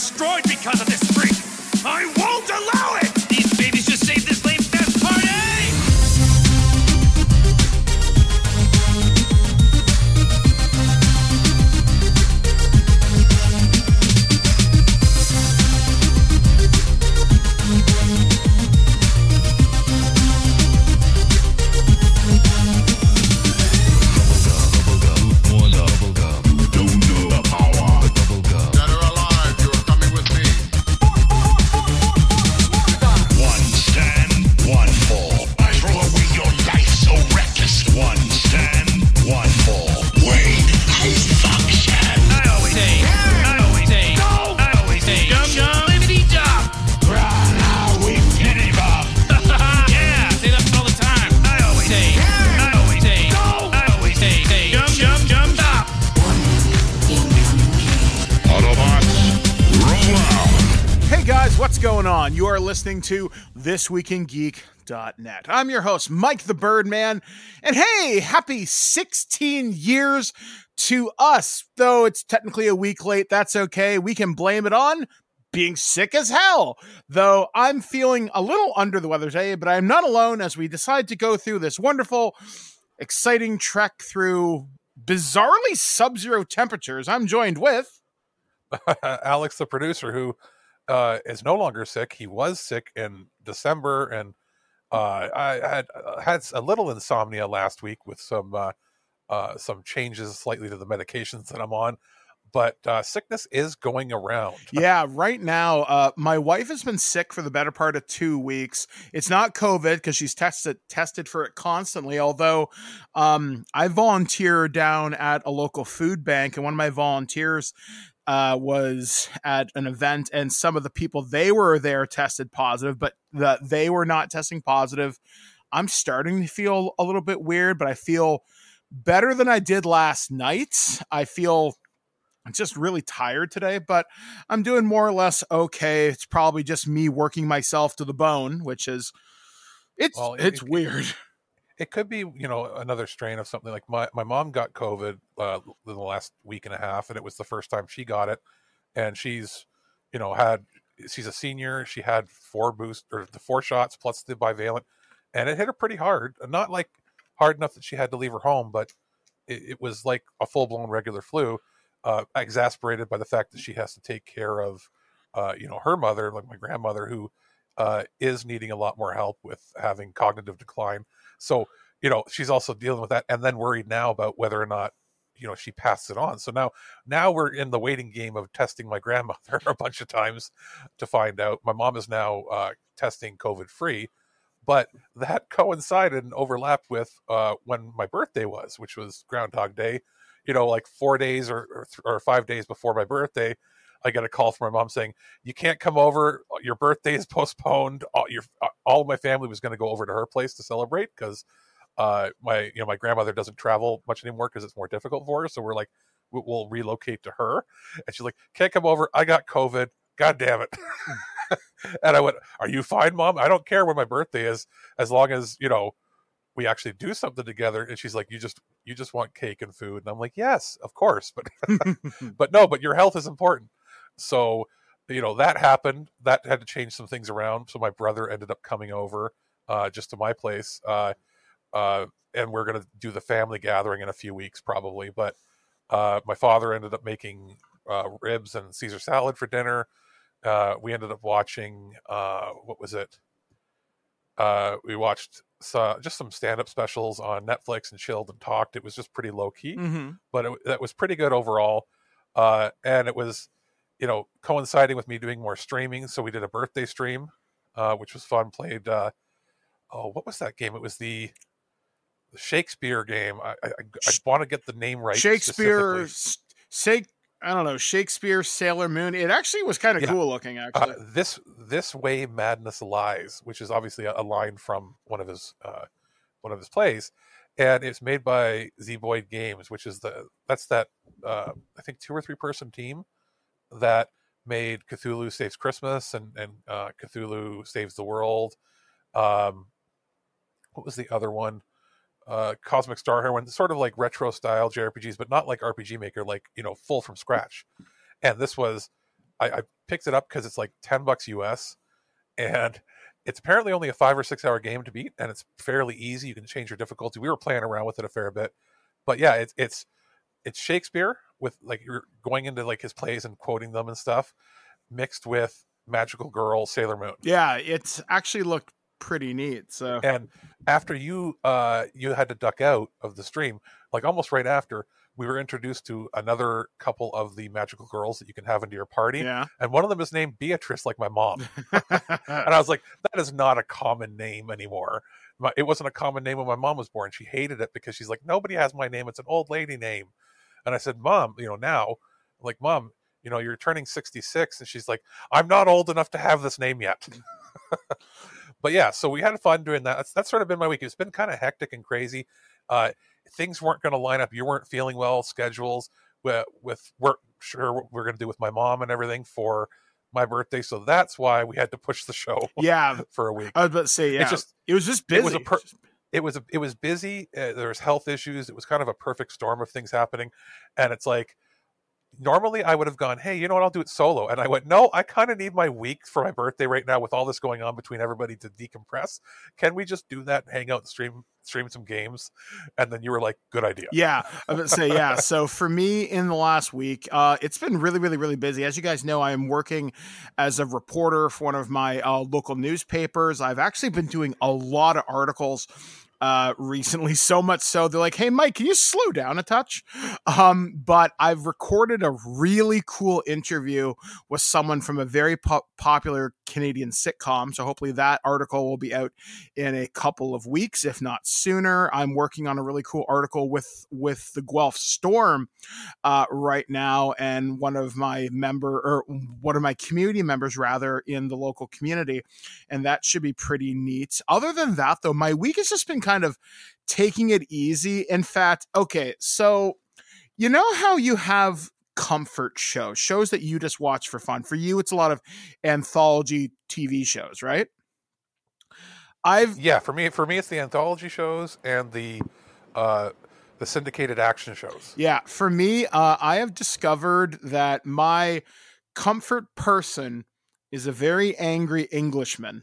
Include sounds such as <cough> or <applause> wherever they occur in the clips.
Destroyed because of going on? You are listening to This Week in Geek.net. I'm your host, Mike the Birdman, and hey, happy 16 years to us. Though it's technically a week late, that's okay. We can blame it on being sick as hell. Though I'm feeling a little under the weather today, but I'm not alone as we decide to go through this wonderful, exciting trek through bizarrely sub zero temperatures. I'm joined with. <laughs> Alex, the producer, who uh, is no longer sick. He was sick in December, and uh, I had uh, had a little insomnia last week with some uh, uh, some changes slightly to the medications that I'm on. But uh, sickness is going around. <laughs> yeah, right now, uh, my wife has been sick for the better part of two weeks. It's not COVID because she's tested tested for it constantly. Although, um, I volunteer down at a local food bank, and one of my volunteers uh, was at an event, and some of the people they were there tested positive, but the, they were not testing positive. I'm starting to feel a little bit weird, but I feel better than I did last night. I feel I'm just really tired today, but I'm doing more or less okay. It's probably just me working myself to the bone, which is it's Well, it- it's it- weird. <laughs> It could be, you know, another strain of something like my, my mom got COVID uh, in the last week and a half, and it was the first time she got it. And she's, you know, had she's a senior. She had four boost or the four shots plus the bivalent, and it hit her pretty hard. Not like hard enough that she had to leave her home, but it, it was like a full blown regular flu, uh, exasperated by the fact that she has to take care of, uh, you know, her mother, like my grandmother, who uh, is needing a lot more help with having cognitive decline. So, you know, she's also dealing with that and then worried now about whether or not, you know, she passed it on. So now, now we're in the waiting game of testing my grandmother <laughs> a bunch of times to find out. My mom is now uh, testing COVID free, but that coincided and overlapped with uh, when my birthday was, which was Groundhog Day. You know, like four days or or, or five days before my birthday, I got a call from my mom saying, "You can't come over. Your birthday is <laughs> postponed. All your all of my family was going to go over to her place to celebrate because uh, my you know my grandmother doesn't travel much anymore because it's more difficult for her. So we're like, we- we'll relocate to her." And she's like, "Can't come over. I got COVID. God damn it." <laughs> and I went, "Are you fine, mom? I don't care when my birthday is, as long as you know." we actually do something together and she's like you just you just want cake and food and i'm like yes of course but <laughs> but no but your health is important so you know that happened. That had to change some things around. So my brother ended up coming over uh, just to my place, uh, uh, and we're going to do the family gathering in a few weeks probably. But uh, my father ended up making uh, ribs and Caesar salad for dinner. Uh, we ended up watching uh, what was it? Uh, we watched so, just some stand-up specials on Netflix and chilled and talked. It was just pretty low key, Mm-hmm. but it, that was pretty good overall. Uh, and it was, you know, coinciding with me doing more streaming. So we did a birthday stream, uh, which was fun. Played, uh, oh, what was that game? It was the, the Shakespeare game. I, I, I want to get the name right. Shakespeare. Shake. I don't know Shakespeare, Sailor Moon. It actually was kind of Yeah. cool looking. Uh, Actually, this this way madness lies, which is obviously a, a line from one of his uh, one of his plays, and it's made by Zeboyd Games, which is the that's that uh, I think two or three person team that made Cthulhu Saves Christmas and and uh, Cthulhu Saves the World. Um, what was the other one? Uh, Cosmic Star Heroine, sort of like retro style JRPGs, but not like RPG Maker, like you know, full from scratch. And this was, I, I picked it up because it's like ten bucks US, and it's apparently only a five or six hour game to beat, and it's fairly easy. You can change your difficulty. We were playing around with it a fair bit, but yeah, it's it's it's Shakespeare with like you're going into like his plays and quoting them and stuff, mixed with Magical Girl, Sailor Moon. yeah, it's actually looked pretty neat. So And after you uh you had to duck out of the stream, like almost right after, we were introduced to another couple of the magical girls that you can have into your party. yeah, And one of them is named Beatrice, like my mom. <laughs> and I was like, that is not a common name anymore. My, it wasn't a common name when my mom was born. She hated it because she's like, nobody has my name. It's an old lady name. And I said, Mom, you know, now, I'm like, Mom, you know, you're turning 66. And she's like, I'm not old enough to have this name yet. <laughs> but yeah, so we had fun doing that. That's, that's sort of been my week. It's been kind of hectic and crazy. Uh, things weren't going to line up. You weren't feeling well, schedules with, with work, sure, what we're going to do with my mom and everything for my birthday. So that's why we had to push the show yeah. <laughs> for a week. I was about to say, yeah, It's just it was just busy. it was a per- it was it was busy. Uh, there was health issues. It was kind of a perfect storm of things happening, and it's like normally I would have gone, hey, you know what? I'll do it solo, and I went, no, I kind of need my week for my birthday right now with all this going on between everybody to decompress. Can we just do that? Hang out and stream stream some games, and then you were like, good idea. Yeah, I to say yeah. So for me, in the last week, uh, it's been really, really, really busy. As you guys know, I am working as a reporter for one of my uh, local newspapers. I've actually been doing a lot of articles uh recently <laughs> so much so they're like hey mike can you slow down a touch um but i've recorded a really cool interview with someone from a very po- popular canadian sitcom so hopefully that article will be out in a couple of weeks if not sooner i'm working on a really cool article with with the guelph storm uh right now and one of my member or one of my community members rather in the local community and that should be pretty neat. Other than that, though, my week has just been kind of taking it easy. In fact, okay, so you know how you have comfort shows, shows that you just watch for fun. For you, it's a lot of anthology TV shows, right? I've Yeah, for me, for me, it's the anthology shows and the uh, the syndicated action shows. Yeah, for me, uh, I have discovered that my comfort person is a very angry Englishman.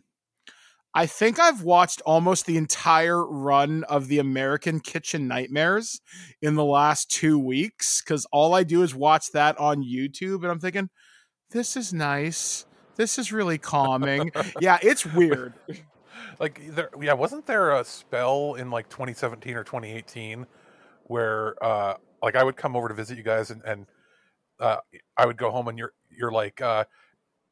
I think I've watched almost the entire run of the American Kitchen Nightmares in the last two weeks because all I do is watch that on YouTube, and I'm thinking, this is nice. This is really calming. <laughs> yeah, it's weird. like there yeah wasn't there a spell in like 2017 or 2018 where uh like i would come over to visit you guys and and uh i would go home and you're you're like uh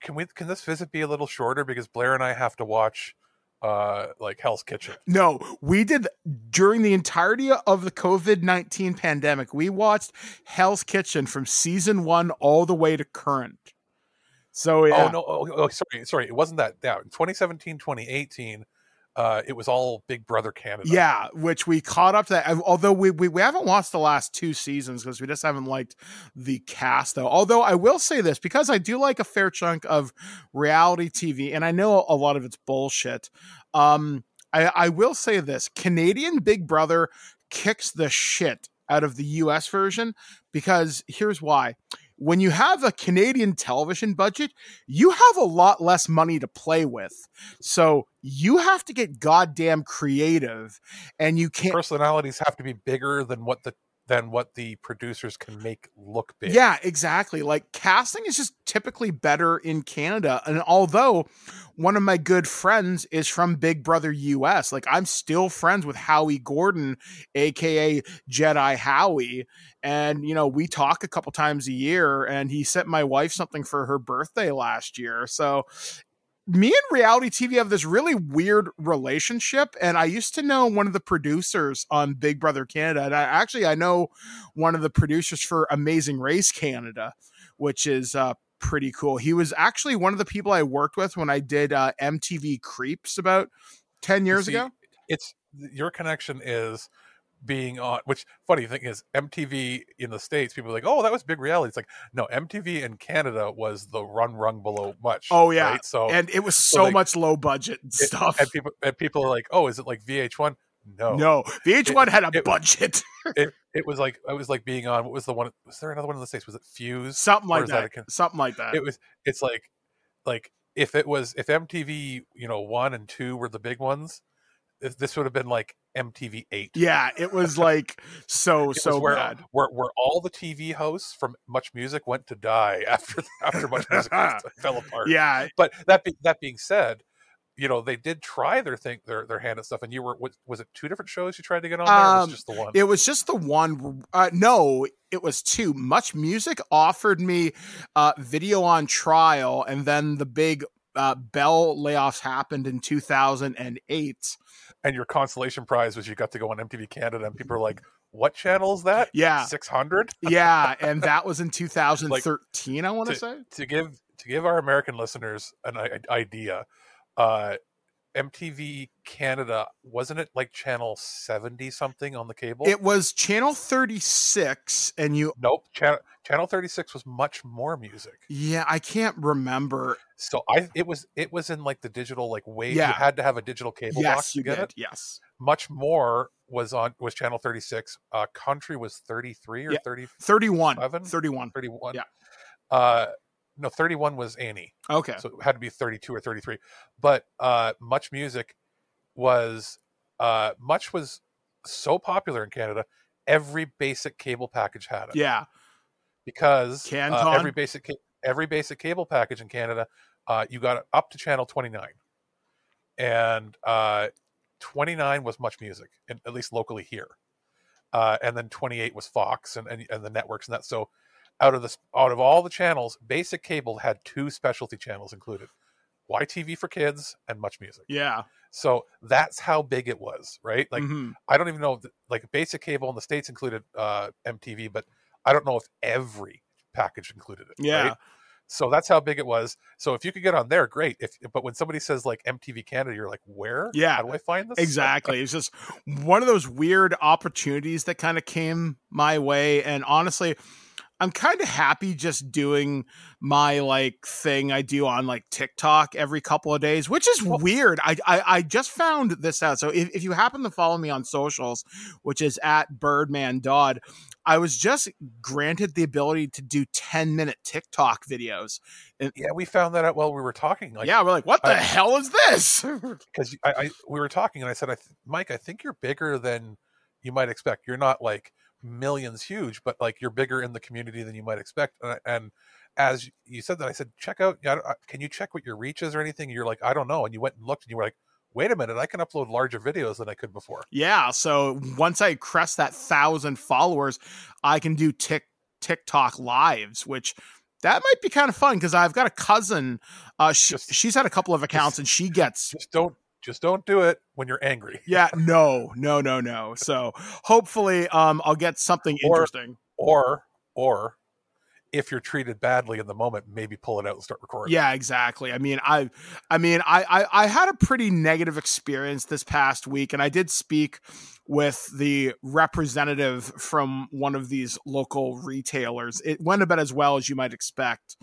can we can this visit be a little shorter because blair and i have to watch uh like hell's kitchen No, we did during the entirety of the COVID 19 pandemic. We watched Hell's Kitchen from season one all the way to current. So, yeah. oh no oh, oh, sorry sorry it wasn't that yeah 2017 2018 uh it was all big brother canada Yeah, which we caught up to that. Although we, we, we haven't watched the last two seasons because we just haven't liked the cast, though. Although I will say this because I do like a fair chunk of reality TV, and I know a lot of it's bullshit. Um, I, I will say this Canadian Big Brother kicks the shit out of the US version because here's why. When you have a Canadian television budget, you have a lot less money to play with. So you have to get goddamn creative and you can't Personalities have to be bigger than what the than what the producers can make look big. Yeah, exactly. Like casting is just typically better in Canada. And although one of my good friends is from Big Brother US, like I'm still friends with Howie Gordon, aka Jedi Howie. And, you know, we talk a couple times a year and he sent my wife something for her birthday last year. So me and reality TV have this really weird relationship. And I used to know one of the producers on Big Brother Canada. And I actually I know one of the producers for Amazing Race Canada, which is uh pretty cool. He was actually one of the people I worked with when I did uh MTV Creeps about 10 years see, ago. It's your connection is being on which funny thing is MTV in the States, people are like, Oh, that was big reality. It's like, no, MTV in Canada was the run rung below much. Oh, yeah. Right? So And it was so, so like, much low budget and it- stuff. and people and people are like, Oh, is it like VH1? No. no, VH1 had a it- budget. <laughs> It it was like it was like being on what was the one was there another one in the States? Was it Fuse? Something like is that. a Something like that. it was it's like like if it was if MTV you know one and two were the big ones, this, this would have been like MTV eight. yeah, it was like so <laughs> so was where, bad. where where all the TV hosts from Much Music went to die <laughs> after after Much Music <laughs> fell apart. Yeah, But that be, that being said, you know they did try their thing their their hand at stuff, and you were was, was it two different shows you tried to get on there? or was Um, it just the one? It was just the one. Uh, no, it was two. Much Music offered me uh, video on trial, and then the big uh, Bell layoffs happened in 2008. and your consolation prize was you got to go on MTV Canada, and people are like, "What channel is that? Yeah. six hundred <laughs> Yeah, and that was in 2013. I want to say. to give to give our American listeners an i- idea, uh, MTV Canada wasn't it like channel seventy something on the cable? It was channel 36, and you. nope, channel channel thirty six was much more music. Yeah, I can't remember. So I it was it was in like the digital like way Yeah. you had to have a digital cable yes, box to you get did. it. Yes, Much more was on was channel thirty six. Uh, country was thirty three or yeah. 30 31. 31. 31. Yeah. Uh, no, thirty one was Annie. Okay. so it had to be 32 or 33 but uh much music was uh much was so popular in canada every basic cable package had it Yeah. because uh, every basic every basic cable package in canada uh you got up to channel 29 and uh 29 was much music at least locally here uh and then 28 was fox and, and and the networks and that so out of this out of all the channels basic cable had two specialty channels included YTV for kids and much music Yeah. so that's how big it was right like Mhm. I don't even know like basic cable in the states included uh MTV but I don't know if every package included it Yeah. right? so that's how big it was so if you could get on there great if but when somebody says like MTV Canada you're like where Yeah. how do I find this Exactly. It's just one of those weird opportunities that kind of came my way. And honestly, I'm kind of happy just doing my like thing I do on like TikTok every couple of days, which is weird. I, I I just found this out. So if, if you happen to follow me on socials, which is at Birdman Dodd, I was just granted the ability to do 10 minute TikTok videos. yeah we found that out while we were talking like yeah, we're like, what the I- hell is this? <laughs> <laughs> because I, I we were talking and I said I th- Mike I think you're bigger than you might expect you're not like millions huge but like you're bigger in the community than you might expect and, and as you said that I said check out can you check what your reach is or anything you're like I don't know and you went and looked and you were like wait a minute I can upload larger videos than I could before Yeah. So once I crest that thousand followers, I can do Tik TikTok lives, which that might be kind of fun because I've got a cousin. Uh, she, Just- she's had a couple of accounts and she gets. just don't just don't do it when you're angry Yeah, no, no, no, no. So hopefully, um, I'll get something Or- interesting. or or if you're treated badly in the moment maybe pull it out and start recording Yeah, exactly. I mean, I, I mean, I, I, I had a pretty negative experience this past week, and I did speak with the representative from one of these local retailers. It went about as well as you might expect.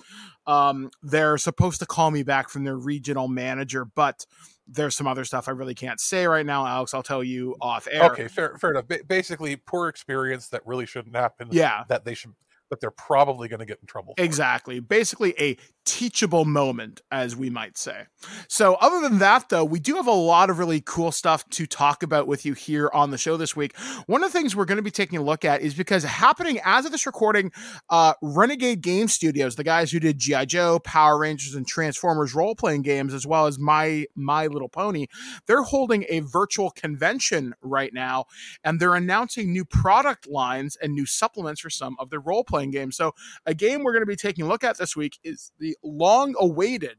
Um, they're supposed to call me back from their regional manager, but there's some other stuff I really can't say right now, Alex. I'll tell you mm, off air. okay fair fair enough ba- basically poor experience that really shouldn't happen Yeah. that they should but they're probably going to get in trouble. it. Exactly. Basically, a teachable moment, as we might say. So, other than that, though, we do have a lot of really cool stuff to talk about with you here on the show this week. One of the things we're going to be taking a look at is because happening as of this recording, uh, Renegade Game Studios, the guys who did G.I. Joe, Power Rangers, and Transformers role playing games, as well as My My Little Pony, they're holding a virtual convention right now, and they're announcing new product lines and new supplements for some of their role playing games. So, a game we're going to be taking a look at this week is the long awaited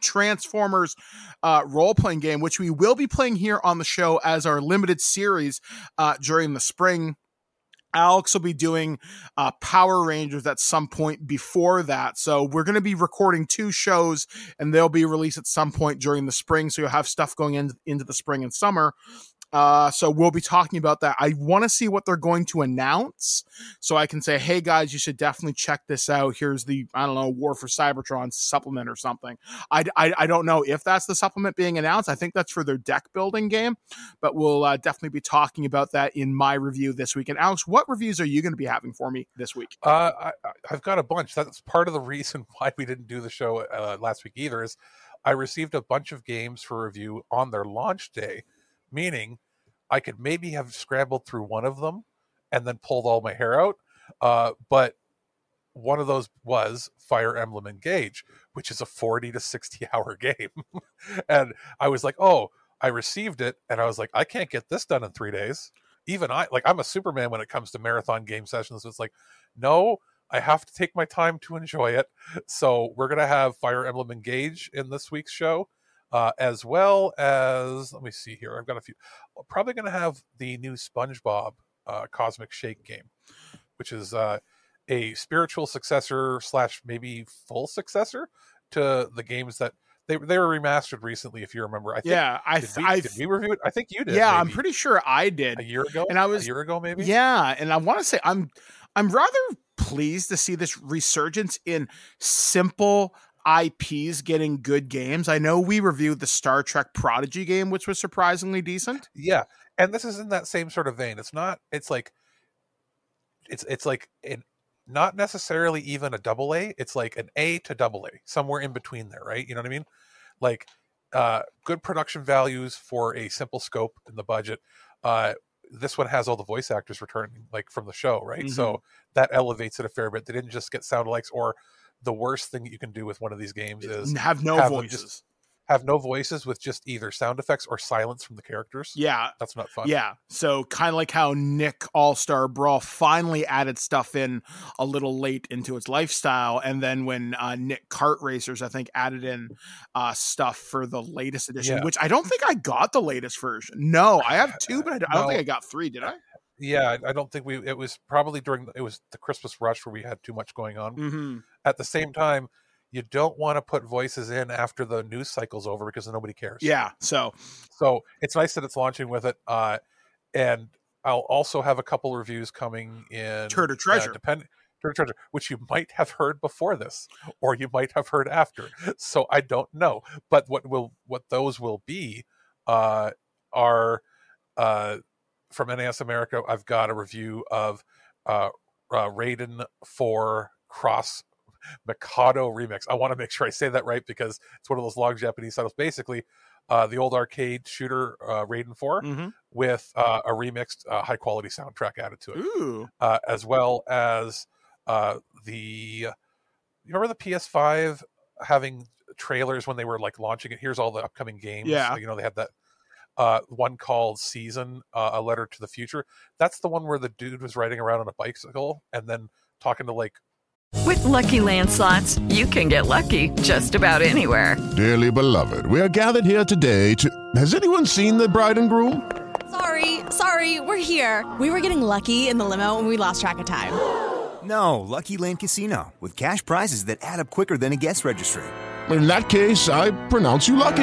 Transformers uh, role playing game, which we will be playing here on the show as our limited series uh, during the spring. Alex will be doing uh, Power Rangers at some point before that. So we're going to be recording two shows and they'll be released at some point during the spring. So you'll have stuff going in, into the spring and summer. Uh, so we'll be talking about that. I want to see what they're going to announce, so I can say, "Hey guys, you should definitely check this out." Here's the I don't know War for Cybertron supplement or something. I, I, I don't know if that's the supplement being announced. I think that's for their deck building game, but we'll uh, definitely be talking about that in my review this week. And Alex, what reviews are you going to be having for me this week? Uh, I, I've got a bunch. That's part of the reason <laughs> why we didn't do the show uh, last week either. Is I received a bunch of games for review on their launch day, meaning I could maybe have scrambled through one of them and then pulled all my hair out. Uh, but one of those was Fire Emblem Engage, which is a 40 to 60 <laughs> hour game. and I was like, oh, I received it. And I was like, I can't get this done in three days. Even I, like, I'm a Superman when it comes to marathon game sessions. So it's like, no, I have to take my time to enjoy it. So we're going to have Fire Emblem Engage in this week's show. Uh, as well as let me see here. I've got a few. Probably going to have the new SpongeBob uh, Cosmic Shake game, which is uh, a spiritual successor slash maybe full successor to the games that they they were remastered recently. If you remember, I think, Yeah, I, did, we, I did we review it? I think you did. yeah, I'm pretty sure I did. a year ago, and I was- a year ago maybe. Yeah, and I want to say I'm I'm rather pleased to see this resurgence in simple IPs getting good games. I know we reviewed the Star Trek Prodigy game, which was surprisingly decent. Yeah, and this is in that same sort of vein. It's not. It's like. It's it's like an not necessarily even a double A. It's like an A to double A, somewhere in between there, right? You know what I mean? Like, uh, good production values for a simple scope in the budget. Uh, this one has all the voice actors returning, like from the show, right? So that elevates it a fair bit. They didn't just get sound likes, or the worst thing that you can do with one of these games is have no have voices. just- have no voices with just either sound effects or silence from the characters. yeah, That's not fun. yeah. So kind of like how Nick All Star Brawl finally added stuff in a little late into its lifestyle, and then when uh, Nick Kart Racers, I think, added in uh, stuff for the latest edition, Yeah. which I don't think I got the latest version. No, I have two, but I don't, <laughs> I don't think I got three. Did I? Yeah, I- don't think we. It was probably during it was the Christmas rush where we had too much going on. Mm-hmm. At the same time, you don't want to put voices in after the news cycle's over because nobody cares. Yeah. So So it's nice that it's launching with it. Uh, and I'll also have a couple reviews coming in. Turtle Treasure. Uh, depend- Turtle Treasure, which you might have heard before this, or you might have heard after. So I don't know. But what will what those will be uh, are uh, from NIS America. I've got a review of uh, uh, Raiden 4 Cross Mikado remix. I want to make sure I say that right because it's one of those long Japanese titles. Basically, uh, the old arcade shooter uh, Raiden 4 Mhm. with uh, a remixed uh, high quality soundtrack added to it, ooh, uh, as well as uh, the. You remember the PS5 having trailers when they were like launching it? Here's all the upcoming games. Yeah. you know they had that uh, one called Season, uh, a letter to the future. That's the one where the dude was riding around on a bicycle and then talking to like With Lucky Land slots, you can get lucky just about anywhere. Dearly beloved, we are gathered here today to. Has anyone seen the bride and groom? Sorry, sorry, we're here. We were getting lucky in the limo and we lost track of time. No, Lucky Land Casino, with cash prizes that add up quicker than a guest registry. In that case, I pronounce you lucky.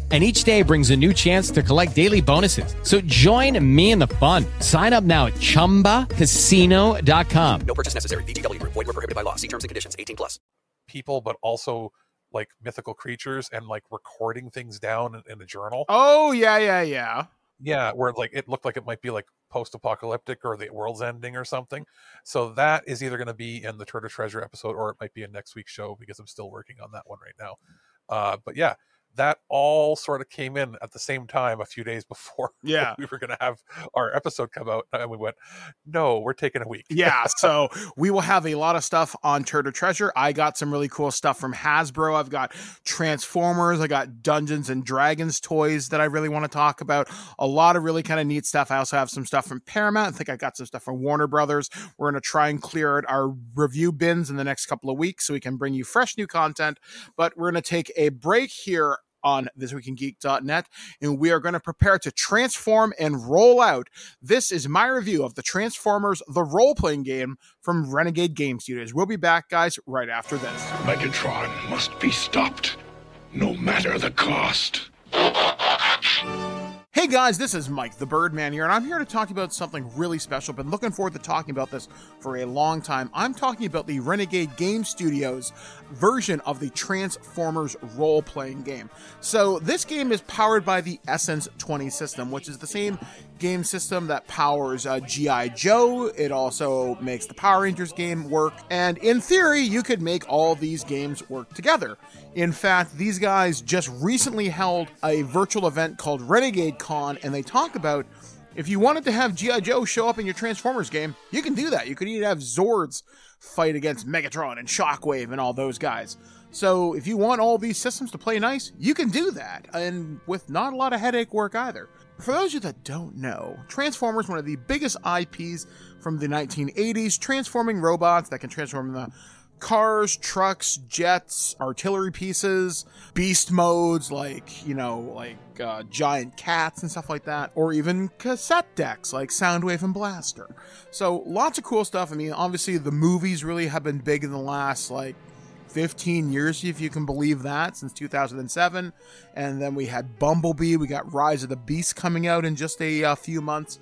And each day brings a new chance to collect daily bonuses. So join me in the fun. Sign up now at chumbacasino.com. No purchase necessary. VGW Group. Void were prohibited by law. See terms and conditions. 18 plus. people, but also like mythical creatures and like recording things down in, in a journal. Oh yeah, yeah, yeah. Yeah, where like it looked like it might be like post-apocalyptic or the world's ending or something. So that is either going to be in the Turtle Treasure episode or it might be in next week's show because I'm still working on that one right now. Uh, but yeah, that all sort of came in at the same time a few days <laughs> before Yeah. we were going to have our episode come out and we went no we're taking a week yeah, <laughs> so we will have a lot of stuff on Turtle Treasure. I got some really cool stuff from Hasbro. I've got Transformers. I got Dungeons and Dragons toys that I really want to talk about. A lot of really kind of neat stuff. I also have some stuff from Paramount. I think I got some stuff from Warner Brothers. We're going to try and clear out our review bins in the next couple of weeks so we can bring you fresh new content. But we're going to take a break here on thisweekingeek.net and we are going to prepare to transform and roll out. This is my review of the transformers the role-playing game from renegade game studios. We'll be back guys right after this. Megatron must be stopped, no matter the cost. Hey guys, this is Mike the Birdman here, and I'm here to talk about something really special. Been looking forward to talking about this for a long time. I'm talking about the Renegade Game Studios version of the Transformers role playing game. So, this game is powered by the Essence 20 system, which is the same game system that powers uh, G.I. Joe. It also makes the Power Rangers game work, and in theory, you could make all these games work together. In fact, these guys just recently held a virtual event called Renegade Con, and they talk about if you wanted to have G.I. Joe show up in your Transformers game, you can do that. You could even have Zords fight against Megatron and Shockwave and all those guys. So if you want all these systems to play nice, you can do that, and with not a lot of headache work either. For those of you that don't know, Transformers, one of the biggest IPs from the 1980s, transforming robots that can transform the cars, trucks, jets, artillery pieces, beast modes like, you know, like uh, giant cats and stuff like that, or even cassette decks like Soundwave and Blaster. So lots of cool stuff. I mean, obviously the movies really have been big in the last like 15 years, if you can believe that, since 2007. And then we had Bumblebee, we got Rise of the Beast coming out in just a uh, few months.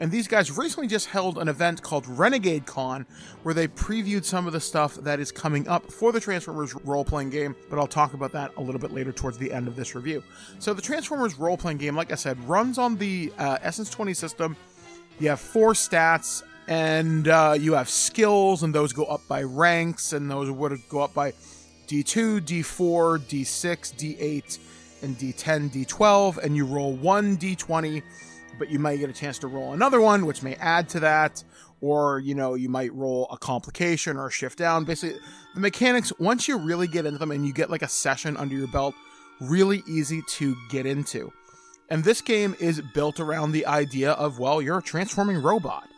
And these guys recently just held an event called Renegade Con, where they previewed some of the stuff that is coming up for the Transformers role playing game, but I'll talk about that a little bit later towards the end of this review. So, the Transformers role playing game, like I said, runs on the uh, Essence 20 system. You have four stats, and uh, you have skills, and those go up by ranks, and those would go up by D2, D4, D6, D8, and D10, D12, and you roll one D20 but you might get a chance to roll another one, which may add to that, or you know, you might roll a complication or a shift down. Basically, the mechanics, once you really get into them and you get like a session under your belt, really easy to get into. And this game is built around the idea of, well, you're a transforming robot.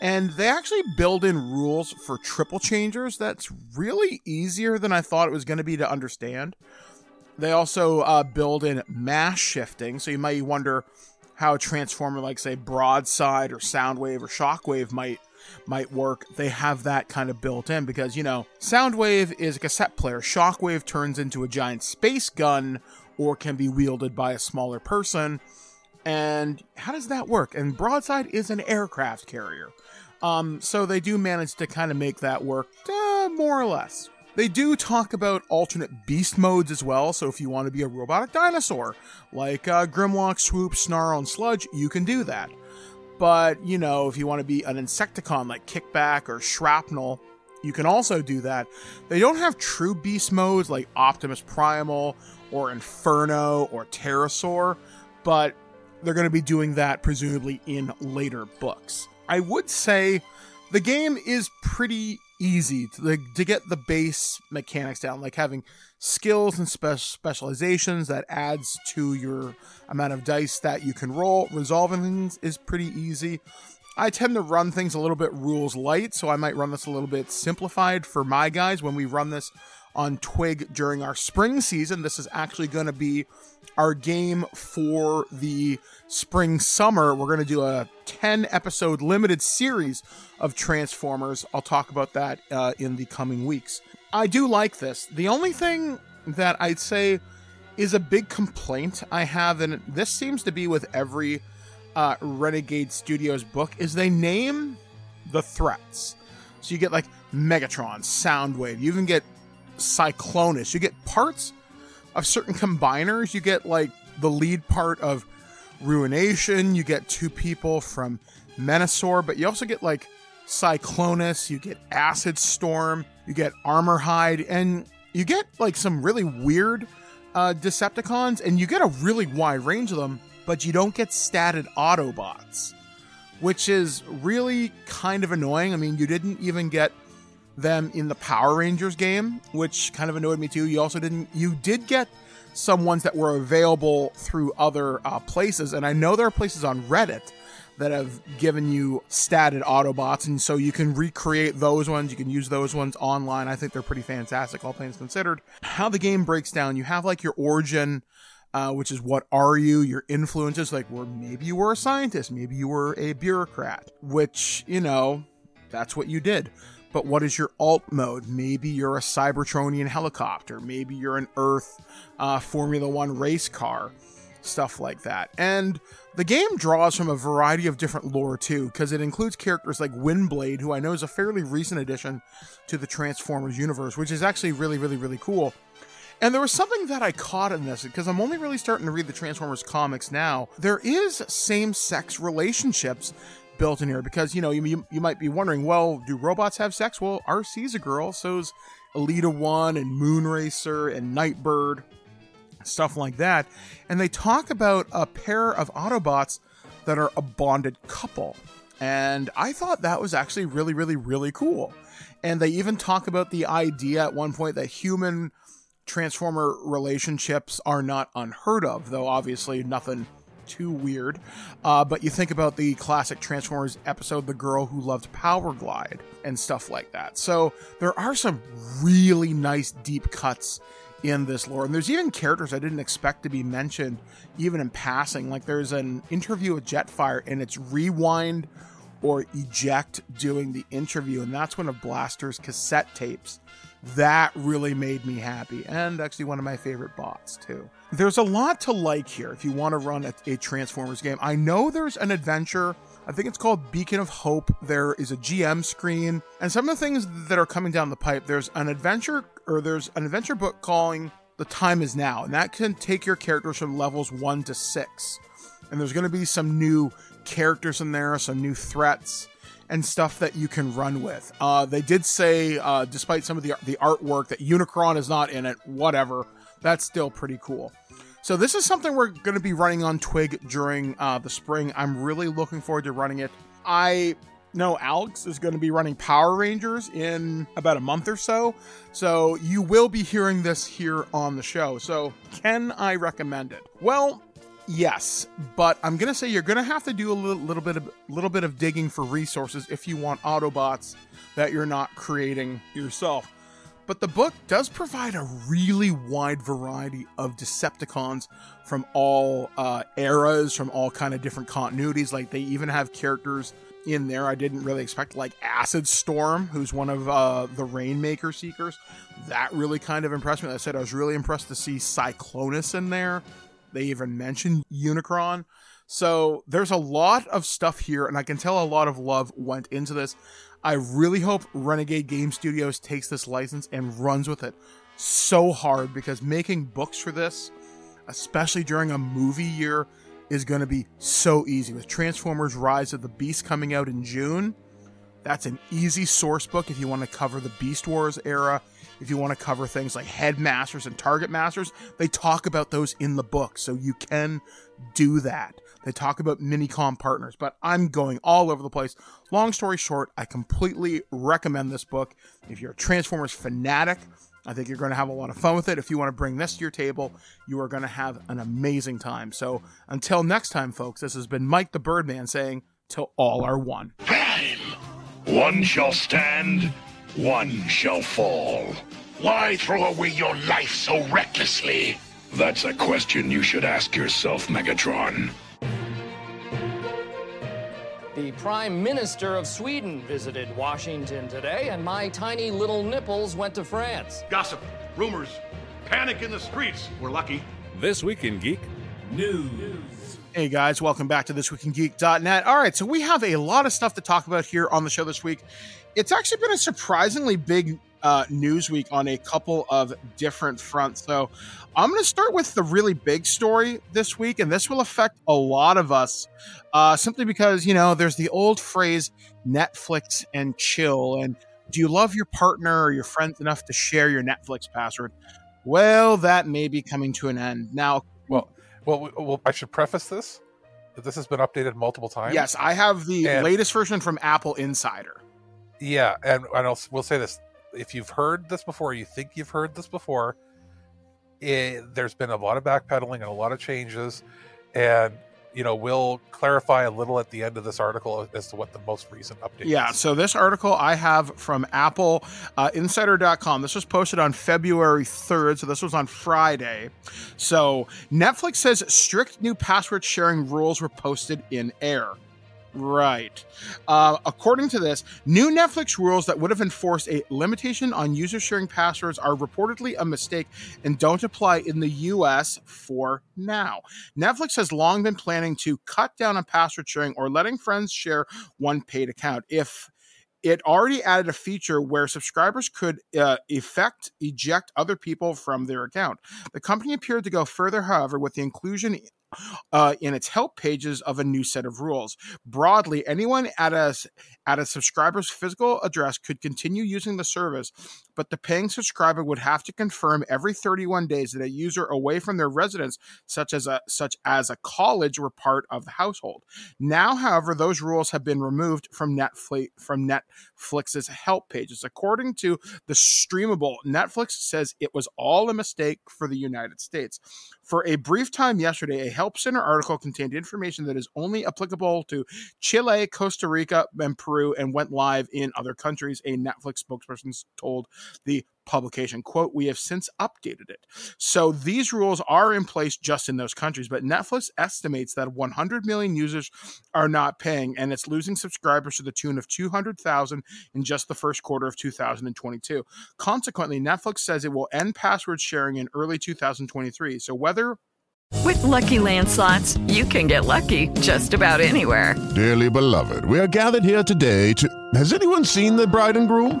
And they actually build in rules for triple changers that's really easier than I thought it was going to be to understand. They also uh, build in mass shifting, so you might wonder, how a transformer like say broadside or soundwave or shockwave might might work they have that kind of built in because you know soundwave is a cassette player. Shockwave turns into a giant space gun or can be wielded by a smaller person. And how does that work? And broadside is an aircraft carrier. Um, so they do manage to kind of make that work uh, more or less they do talk about alternate beast modes as well, so if you want to be a robotic dinosaur, like uh, Grimlock, Swoop, Snarl, and Sludge, you can do that. But, you know, if you want to be an Insecticon like Kickback or Shrapnel, you can also do that. They don't have true beast modes like Optimus Primal or Inferno or Terrorsaur, but they're going to be doing that presumably in later books. I would say the game is pretty easy to, like, to get the base mechanics down, like having skills and spe- specializations that adds to your amount of dice that you can roll. Resolving things is pretty easy. I tend to run things a little bit rules light, so I might run this a little bit simplified for my guys when we run this on Twig during our spring season. This is actually going to be our game for the spring summer. We're going to do a 10 episode limited series of Transformers. I'll talk about that uh, in the coming weeks. I do like this. The only thing that I'd say is a big complaint I have, and this seems to be with every uh, Renegade Studios book, is they name the threats. So you get like Megatron, Soundwave, you even get Cyclonus, you get parts of certain combiners, you get like the lead part of Ruination, you get two people from Menasor, but you also get like Cyclonus, you get Acid Storm, you get Armorhide, and you get like some really weird uh, Decepticons, and you get a really wide range of them, but you don't get statted Autobots, which is really kind of annoying. I mean, you didn't even get them in the Power Rangers game, which kind of annoyed me too. You also didn't, you did get some ones that were available through other uh, places, and I know there are places on Reddit that have given you statted Autobots, and so you can recreate those ones. You can use those ones online. I think they're pretty fantastic, all things considered. How the game breaks down, you have like your origin, uh, which is what are you, your influences, like where maybe you were a scientist, maybe you were a bureaucrat, which, you know, that's what you did. But what is your alt mode? Maybe you're a Cybertronian helicopter. Maybe you're an Earth uh, Formula One race car. Stuff like that. And the game draws from a variety of different lore too, because it includes characters like Windblade, who I know is a fairly recent addition to the Transformers universe, which is actually really, really, really cool. And there was something that I caught in this because I'm only really starting to read the Transformers comics now. There is same sex relationships built in here? Because you know you, you, you might be wondering well do robots have sex? Well Arcee's a girl so's elita one and moonracer and nightbird stuff like that. And they talk about a pair of autobots that are a bonded couple. And i thought that was actually really really really cool. And they even talk about the idea at one point that human transformer relationships are not unheard of though obviously nothing too weird. Uh, but you think about the classic Transformers episode, The Girl Who Loved Powerglide, and stuff like that. So there are some really nice deep cuts in this lore. And there's even characters I didn't expect to be mentioned, even in passing. Like there's an interview with Jetfire, and it's rewind or eject doing the interview. And that's one of Blaster's cassette tapes. That really made me happy, and actually one of my favorite bots, too. There's a lot to like here if you want to run a, a Transformers game. I know there's an adventure I think it's called Beacon of Hope. There is a GM screen, and some of the things that are coming down the pipe. There's an adventure, or there's an adventure book calling "The Time Is Now," and that can take your characters from levels one to six. And there's going to be some new characters in there, some new threats, and stuff that you can run with. Uh, they did say, uh, despite some of the the artwork, that Unicron is not in it. Whatever, that's still pretty cool. So this is something we're going to be running on Twig during uh, the spring. I'm really looking forward to running it. I know Alex is going to be running Power Rangers in about a month or so. So you will be hearing this here on the show. So can I recommend it? Well, yes, but I'm going to say you're going to have to do a little, little bit of little bit of digging for resources if you want Autobots that you're not creating yourself. But the book does provide a really wide variety of Decepticons from all uh, eras, from all kind of different continuities. Like they even have characters in there I didn't really expect, like Acid Storm, who's one of uh, the Rainmaker Seekers. That really kind of impressed me. Like I said I was really impressed to see Cyclonus in there. They even mentioned Unicron. So there's a lot of stuff here, and I can tell a lot of love went into this. I really hope Renegade Game Studios takes this license and runs with it so hard because making books for this, especially during a movie year, is going to be so easy. With Transformers Rise of the Beast coming out in June, that's an easy source book if you want to cover the Beast Wars era. If you want to cover things like Headmasters and Target Masters, they talk about those in the book, so you can do that. They talk about Minicon partners, but I'm going all over the place. Long story short, I completely recommend this book. If you're a Transformers fanatic, I think you're going to have a lot of fun with it. If you want to bring this to your table, you are going to have an amazing time. So until next time, folks, this has been Mike the Birdman saying till all are one. One shall stand, one shall fall. Why throw away your life so recklessly? That's a question you should ask yourself, Megatron. The Prime Minister of Sweden visited Washington today, and my tiny little nipples went to France. Gossip, rumors, panic in the streets. We're lucky. This Week in Geek News. Hey guys, welcome back to this week in geek.net. All right, so we have a lot of stuff to talk about here on the show this week. It's actually been a surprisingly big uh, news week on a couple of different fronts. So I'm going to start with the really big story this week, and this will affect a lot of us uh, simply because, you know, there's the old phrase Netflix and chill. And do you love your partner or your friends enough to share your Netflix password? Well, that may be coming to an end. Now, well, well, well, I should preface this that this has been updated multiple times. Yes, I have the And- latest version from Apple Insider. Yeah, and, and I'll, we'll say this: if you've heard this before, you think you've heard this before, it, there's been a lot of backpedaling and a lot of changes, and you know we'll clarify a little at the end of this article as to what the most recent update. Yeah, is. so this article I have from Apple uh, Insider.com. This was posted on February 3rd, so this was on Friday. So Netflix says strict new password sharing rules were posted in air. Right. Uh, according to this, new Netflix rules that would have enforced a limitation on user sharing passwords are reportedly a mistake and don't apply in the US for now. Netflix has long been planning to cut down on password sharing or letting friends share one paid account. If it already added a feature where subscribers could uh, effect eject other people from their account. The company appeared to go further, however, with the inclusion uh, in its help pages of a new set of rules. Broadly, anyone at a at a subscriber's physical address could continue using the service, but the paying subscriber would have to confirm every 31 days that a user away from their residence, such as a such as a college, were part of the household. Now, however, those rules have been removed from Netflix from Netflix's help pages. According to the streamable, Netflix says it was all a mistake for the United States. For a brief time yesterday, a Help Center article contained information that is only applicable to Chile, Costa Rica, and Peru, and went live in other countries. A Netflix spokesperson told the publication quote we have since updated it so these rules are in place just in those countries but netflix estimates that 100 million users are not paying and it's losing subscribers to the tune of 200000 in just the first quarter of 2022 consequently netflix says it will end password sharing in early 2023 so whether With Lucky Land slots, you can get lucky just about anywhere. Dearly beloved, we are gathered here today to. Has anyone seen the bride and groom?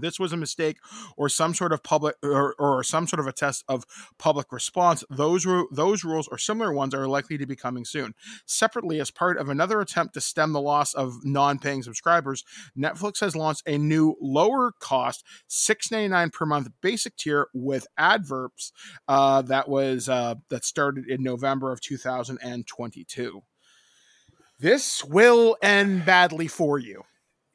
This was a mistake or some sort of public or, or some sort of a test of public response those those rules or similar ones are likely to be coming soon. Separately as part of another attempt to stem the loss of non-paying subscribers netflix has launched a new lower cost 6.99 per month basic tier with adverbs uh, that was uh, that started in november of 2022 this will end badly for you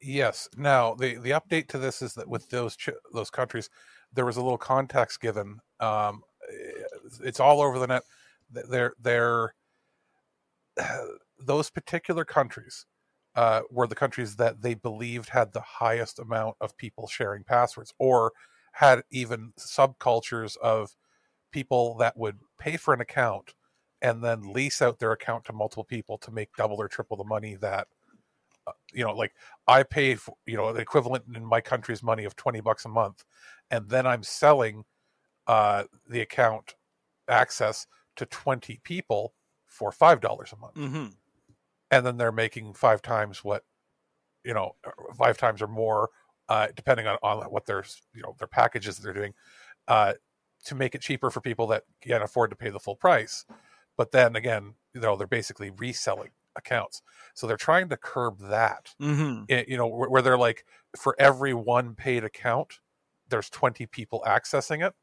Yes. Now the the update to this is that with those ch- those countries, there was a little context given. Um, it's all over the net. Th- They're they're <sighs> those particular countries uh, were the countries that they believed had the highest amount of people sharing passwords, or had even subcultures of people that would pay for an account and then lease out their account to multiple people to make double or triple the money that you know like i pay for, you know the equivalent in my country's money of 20 bucks a month and then i'm selling uh the account access to 20 people for five dollars a month. Mm-hmm. and then they're making five times what you know five times or more uh depending on, on what their you know their packages they're doing uh to make it cheaper for people that can't afford to pay the full price. But then again you know they're basically reselling accounts so they're trying to curb that Mm-hmm. Eh, you know where, where they're like for every one paid account there's 20 people accessing it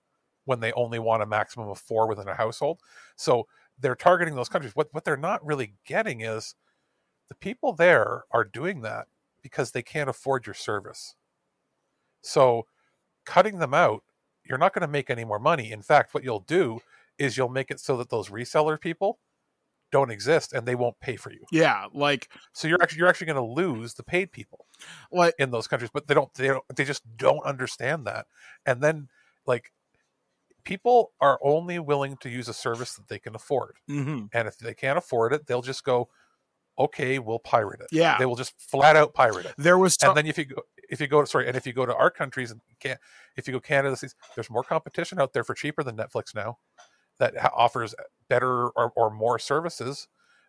when they only want a maximum of four within a household. So they're targeting those countries. What what they're not really getting is the people there are doing that because they can't afford your service. So cutting them out, you're not going to make any more money. In fact, what you'll do is you'll make it so that those reseller people don't exist and they won't pay for you. Yeah, like so you're actually you're actually going to lose the paid people like in those countries, but they don't they don't they just don't understand that. And then like people are only willing to use a service that they can afford. Mm-hmm. And if they can't afford it, they'll just go okay, we'll pirate it. Yeah. They will just flat out pirate it. There was and then if you go if you go sorry, and if you go to our countries and can't if you go Canada, there's more competition out there for cheaper than Netflix now that offers better or, or more services.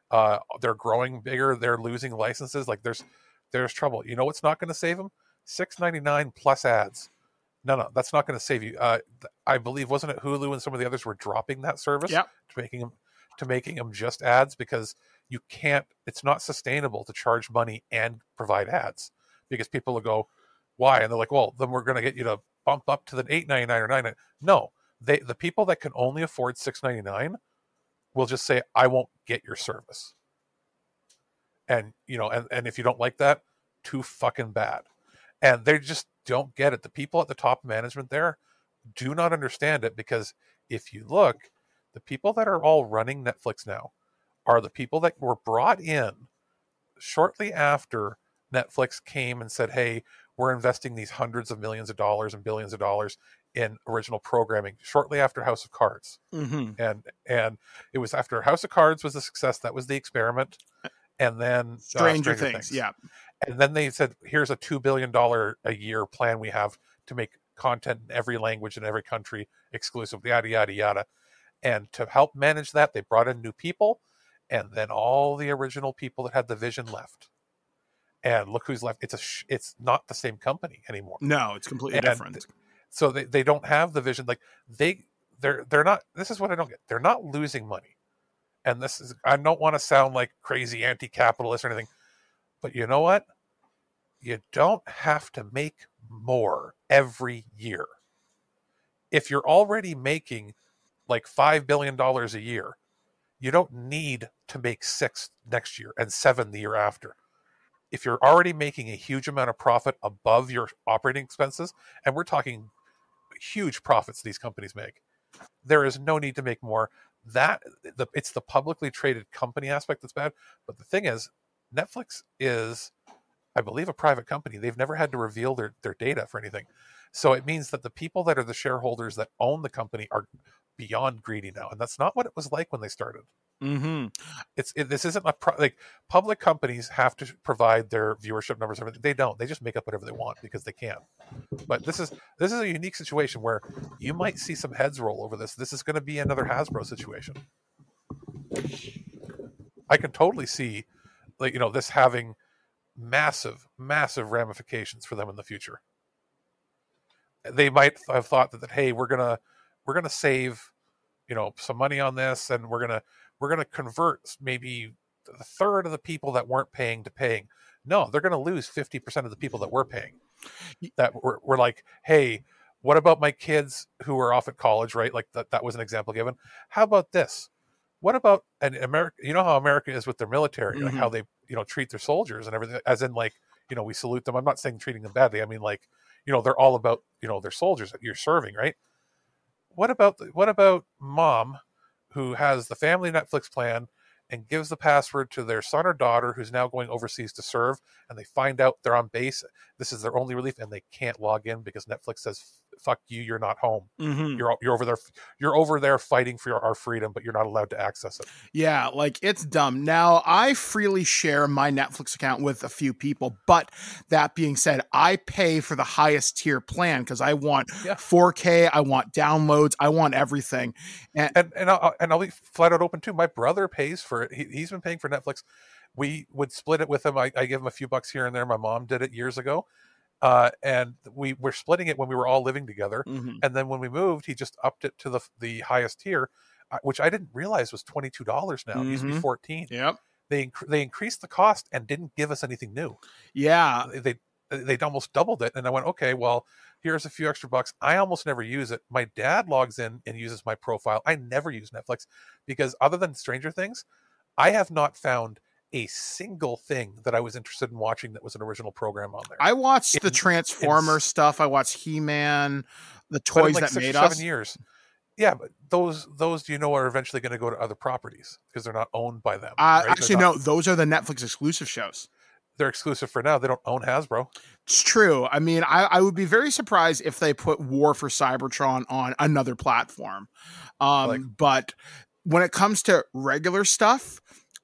Uh, they're growing bigger. They're losing licenses. Like there's there's trouble. You know what's not going to save them? Six ninety nine plus ads. No, no, that's not going to save you. Uh, I believe wasn't it Hulu and some of the others were dropping that service yep. to making them to making them just ads because you can't. It's not sustainable to charge money and provide ads because people will go, why? And they're like, well, then we're going to get you to bump up to the eight ninety nine or nine. No, they the people that can only afford 699 will just say i won't get your service. And you know and, and if you don't like that too fucking bad. And they just don't get it. The people at the top management there do not understand it because if you look the people that are all running netflix now are the people that were brought in shortly after netflix came and said hey we're investing these hundreds of millions of dollars and billions of dollars in original programming shortly after House of Cards, mm-hmm. and and it was after House of Cards was a success. That was the experiment, and then Stranger, uh, Stranger Things, Things, yeah. And then they said, "Here's a two billion dollar a year plan we have to make content in every language in every country exclusive." Yada yada yada. And to help manage that, they brought in new people, and then all the original people that had the vision left. And look who's left. It's a. Sh- it's not the same company anymore. No, it's completely And different. So they, they don't have the vision like they they're they're not this is what i don't get they're not losing money. And this is i don't want to sound like crazy anti-capitalist or anything but you know what? You don't have to make more every year. If you're already making like five billion dollars a year you don't need to make six next year and seven the year after. If you're already making a huge amount of profit above your operating expenses, and we're talking huge profits these companies make, there is no need to make more. That the it's the publicly traded company aspect that's bad. But the thing is, Netflix is, I believe, a private company. They've never had to reveal their, their data for anything. So it means that the people that are the shareholders that own the company are beyond greedy now, and that's not what it was like when they started. Mm-hmm. It's it, this isn't a pro, like public companies have to provide their viewership numbers. Everything they don't. They just make up whatever they want because they can. But this is this is a unique situation where you might see some heads roll over this. This is going to be another Hasbro situation. I can totally see, like you know, this having massive, massive ramifications for them in the future. They might have thought that, that hey, we're gonna we're gonna save, you know, some money on this, and we're gonna we're gonna convert maybe a third of the people that weren't paying to paying. No, they're gonna lose fifty percent of the people that were paying. That were, were like, hey, what about my kids who are off at college, right? Like that that was an example given. How about this? What about an America? You know how America is with their military, like Mhm. how they you know treat their soldiers and everything. As in, like you know, we salute them. I'm not saying treating them badly. I mean, like you know, they're all about you know their soldiers that you're serving, right? What about the- what about mom who has the family Netflix plan and gives the password to their son or daughter who's now going overseas to serve, and they find out they're on base. This is their only relief, and they can't log in because Netflix says, "Fuck you, you're not home. Mhm. You're you're over there. You're over there fighting for your, our freedom, but you're not allowed to access it." Yeah, like it's dumb. Now, I freely share my Netflix account with a few people, but that being said, I pay for the highest tier plan because I want 4K, I want downloads, I want everything. And and and I'll, and I'll be flat out open too. My brother pays for it. He, he's been paying for Netflix. We would split it with him. I, I give him a few bucks here and there. My mom did it years ago, uh, and we were splitting it when we were all living together. Mhm. And then when we moved, he just upped it to the the highest tier, uh, which I didn't realize was twenty two dollars now. It used to be Mhm. fourteen. Yep. They inc- they increased the cost and didn't give us anything new. yeah, They they they'd almost doubled it, and I went, okay, well, Here's a few extra bucks. I almost never use it. My dad logs in and uses my profile. I never use Netflix because other than Stranger Things, I have not found a single thing that I was interested in watching that was an original program on there. I watched the Transformer in- stuff. I watched He Man, the toys like that made seven years. Yeah, but those those do you know are eventually going to go to other properties because they're not owned by them. Uh, right? Actually, no, those are the Netflix exclusive shows. they're exclusive for now. They don't own Hasbro. It's true. I mean, I, I would be very surprised if they put War for Cybertron on another platform. Um, but when it comes to regular stuff,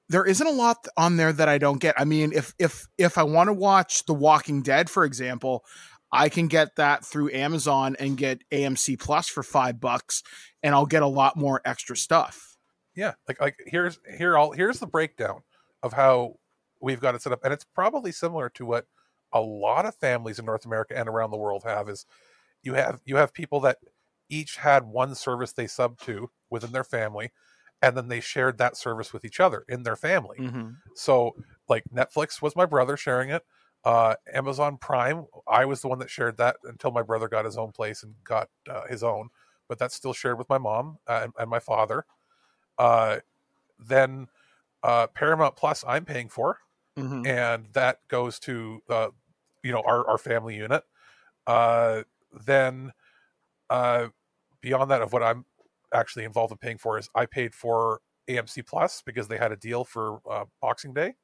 there isn't a lot on there that I don't get. I mean, if if if I want to watch The Walking Dead, for example, I can get that through Amazon and get AMC Plus for five bucks, and I'll get a lot more extra stuff. Yeah, like like here's here all here's the breakdown of how we've got it set up, and it's probably similar to what a lot of families in North America and around the world have. Is you have you have people that each had one service they sub to within their family, and then they shared that service with each other in their family. So like Netflix was my brother sharing it. Uh, Amazon Prime, I was the one that shared that until my brother got his own place and got uh, his own, but that's still shared with my mom uh, and, and my father. Uh, then uh, Paramount Plus, I'm paying for, Mhm. and that goes to uh, you know our our family unit. Uh, then uh, beyond that, of what I'm actually involved in paying for is I paid for AMC Plus because they had a deal for uh, Boxing Day,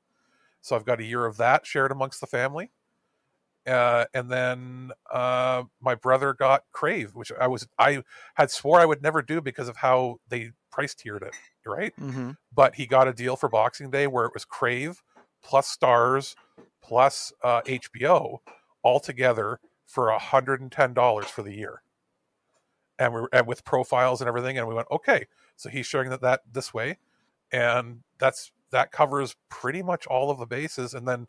so I've got a year of that shared amongst the family. Uh, and then uh, my brother got Crave, which I was I had swore I would never do because of how they price tiered it, right? Mm-hmm. But he got a deal for Boxing Day where it was Crave plus Stars plus uh, HBO all together for hundred and ten dollars for the year, and we were and with profiles and everything. And we went, okay, so he's showing that that this way, and that's that covers pretty much all of the bases. And then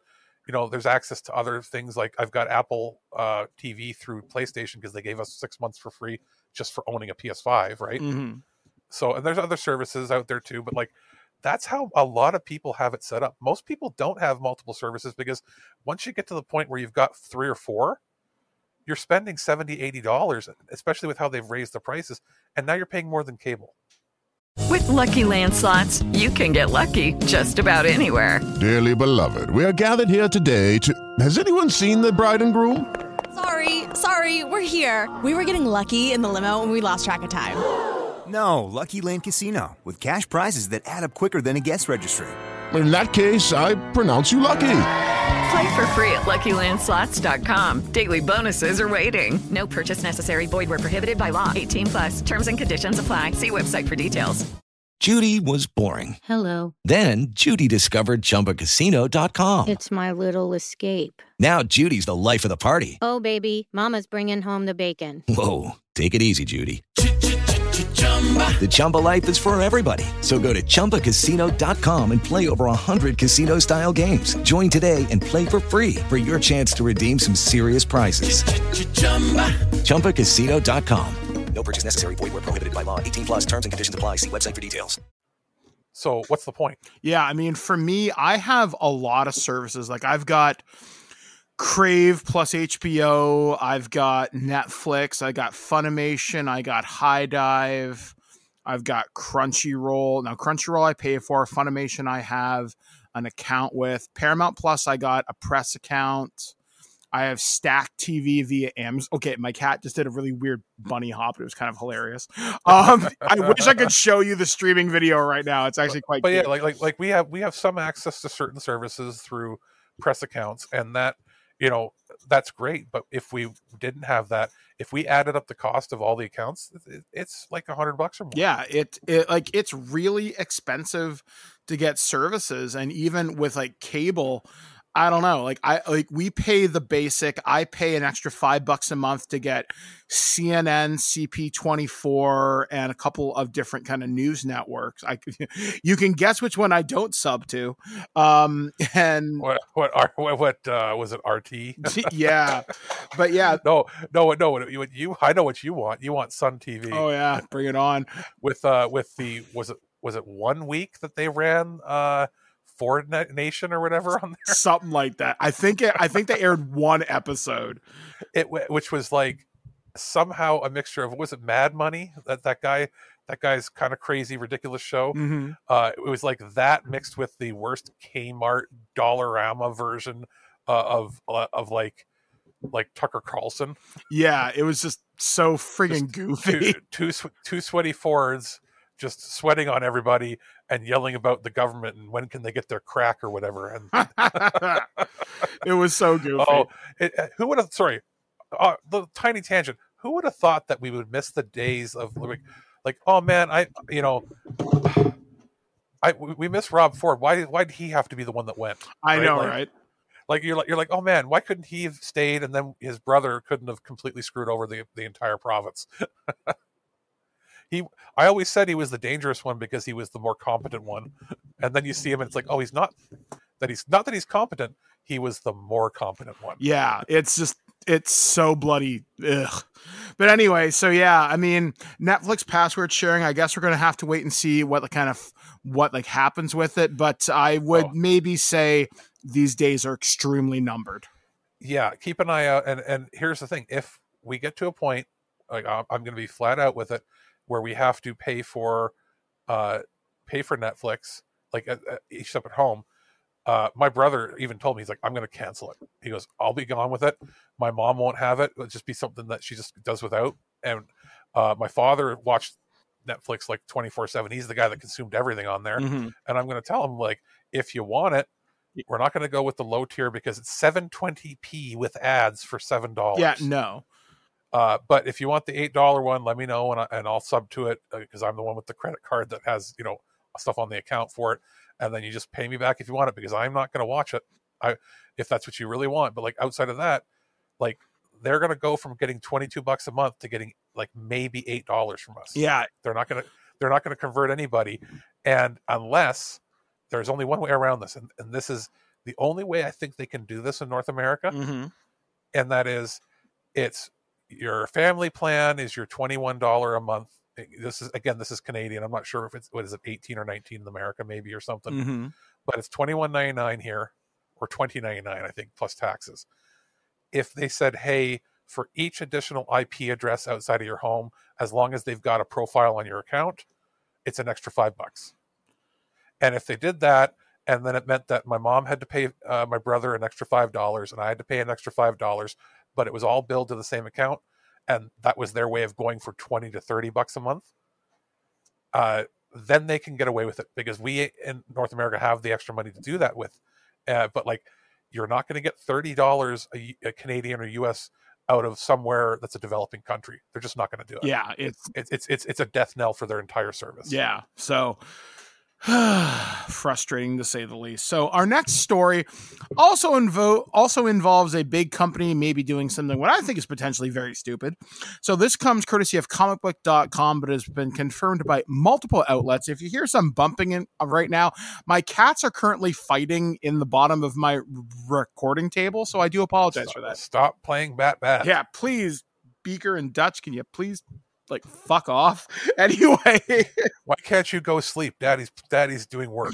you know, there's access to other things like I've got Apple uh, TV through PlayStation because they gave us six months for free just for owning a PS5, right? Mhm. So, and there's other services out there too, but like that's how a lot of people have it set up. Most people don't have multiple services because once you get to the point where you've got three or four, you're spending 70 80 dollars especially with how they've raised the prices and now you're paying more than cable With Lucky Land slots, you can get lucky just about anywhere. Dearly beloved, we are gathered here today to. Has anyone seen the bride and groom? Sorry, sorry, we're here. We were getting lucky in the limo and we lost track of time. <gasps> No, Lucky Land Casino, with cash prizes that add up quicker than a guest registry. In that case, I pronounce you lucky. Play for free at LuckyLandSlots.com. Daily bonuses are waiting. No purchase necessary. Void were prohibited by law. 18 plus. Terms and conditions apply. See website for details. Judy was boring. Hello. Then Judy discovered ChumbaCasino.com. It's my little escape. Now Judy's the life of the party. Oh, baby, Mama's bringing home the bacon. Whoa, take it easy, Judy. The Chumba life is for everybody. So go to ChumbaCasino.com and play over 100 casino style games. Join today and play for free for your chance to redeem some serious prizes. ChumbaCasino.com. No purchase necessary. Void where prohibited by law. 18 plus terms and conditions apply. See website for details. so what's the point Yeah, I mean, for me, I have a lot of services. Like I've got Crave plus HBO, I've got Netflix, I got Funimation, I got HIDIVE, I've got Crunchyroll. Now Crunchyroll I pay for, Funimation I have an account with. Paramount Plus I got a press account. I have Stack TV via Amazon. Okay, my cat just did a really weird bunny hop. It was kind of hilarious. <laughs> Um, I wish I could show you the streaming video right now. It's actually quite. but yeah like like like we have we have some access to certain services through press accounts and that you know that's great but if we didn't have that if we added up the cost of all the accounts it, it's like a hundred bucks or more. Yeah, it, it like it's really expensive to get services, and even with like cable, I don't know. Like I like we pay the basic. I pay an extra five bucks a month to get CNN, CP twenty four, and a couple of different kind of news networks. I <laughs> you can guess which one I don't sub to. Um, <laughs> and what what are what, what uh was it rt <laughs> yeah, but yeah, no no no what you, what you i know what you want you want sun tv oh yeah, bring it on. with uh with the was it was it one week that they ran uh Ford Na- Nation or whatever on there, Something like that. I think it, I think they aired one episode. it which was like somehow a mixture of was it Mad Money that that guy that guy's kind of crazy ridiculous show. Mhm. Uh, it was like that mixed with the worst Kmart Dollarama version uh, of uh, of like like Tucker Carlson. Yeah, it was just so friggin' goofy. two, two, two sweaty Fords just sweating on everybody and yelling about the government and when can they get their crack or whatever. And <laughs> it was so goofy. oh, it, uh, who would have? Sorry, uh, the tiny tangent. Who would have thought that we would miss the days of like, like oh man, I you know. I, we miss Rob Ford. Why did why did he have to be the one that went? I know, Like- right? Like you're like you're like, oh man, why couldn't he have stayed and then his brother couldn't have completely screwed over the the entire province? <laughs> he I always said he was the dangerous one because he was the more competent one. And then you see him and it's like, oh, he's not that he's not that he's competent, he was the more competent one. Yeah, it's just it's so bloody ugh. But anyway, so yeah, I mean, Netflix password sharing. I guess we're gonna have to wait and see what kind of what like happens with it. But I would oh. maybe say these days are extremely numbered. yeah keep an eye out and and here's the thing if we get to a point like i'm, I'm going to be flat out with it where we have to pay for uh pay for netflix like each up at home uh my brother even told me he's like i'm going to cancel it he goes i'll be gone with it my mom won't have it it'll just be something that she just does without and uh my father watched netflix like 24 7 he's the guy that consumed everything on there Mhm. and i'm going to tell him like if you want it we're not going to go with the low tier because it's 720p with ads for seven dollars. Yeah, no. Uh, but if you want the eight dollar one, let me know and, I, and I'll sub to it because I'm the one with the credit card that has you know stuff on the account for it, and then you just pay me back if you want it because I'm not going to watch it. I if that's what you really want. But like outside of that, like they're going to go from getting 22 bucks a month to getting like maybe eight dollars from us. Yeah. they're not going to they're not going to convert anybody, and unless there's only one way around this, and, and this is the only way I think they can do this in North America, Mhm. and that is it's your family plan is your $21 a month. This is again, this is Canadian. I'm not sure if it's what is it, 18 or 19 in America, maybe or something, Mhm. but it's 21.99 here or 20.99, I think, plus taxes. If they said, hey, for each additional IP address outside of your home, as long as they've got a profile on your account, it's an extra five bucks. And if they did that, and then it meant that my mom had to pay uh, my brother an extra five dollars, and I had to pay an extra five dollars, but it was all billed to the same account, and that was their way of going for twenty to thirty bucks a month. Uh, then they can get away with it because we in North America have the extra money to do that with. Uh, but like, you're not going to get thirty dollars a a Canadian or U.S. out of somewhere that's a developing country. They're just not going to do it. Yeah, it's it's it's it's it's a death knell for their entire service. Yeah. So <sighs> frustrating to say the least. So our next story also invo- also involves a big company maybe doing something what I think is potentially very stupid. So this comes courtesy of comicbook.com but has been confirmed by multiple outlets. If you hear some bumping in uh, right now, my cats are currently fighting in the bottom of my recording table, so I do apologize for that. Stop playing Bat Bat. Yeah, please Beaker and Dutch, can you please like fuck off? <laughs> Anyway, Why can't you go sleep? Daddy's daddy's doing work.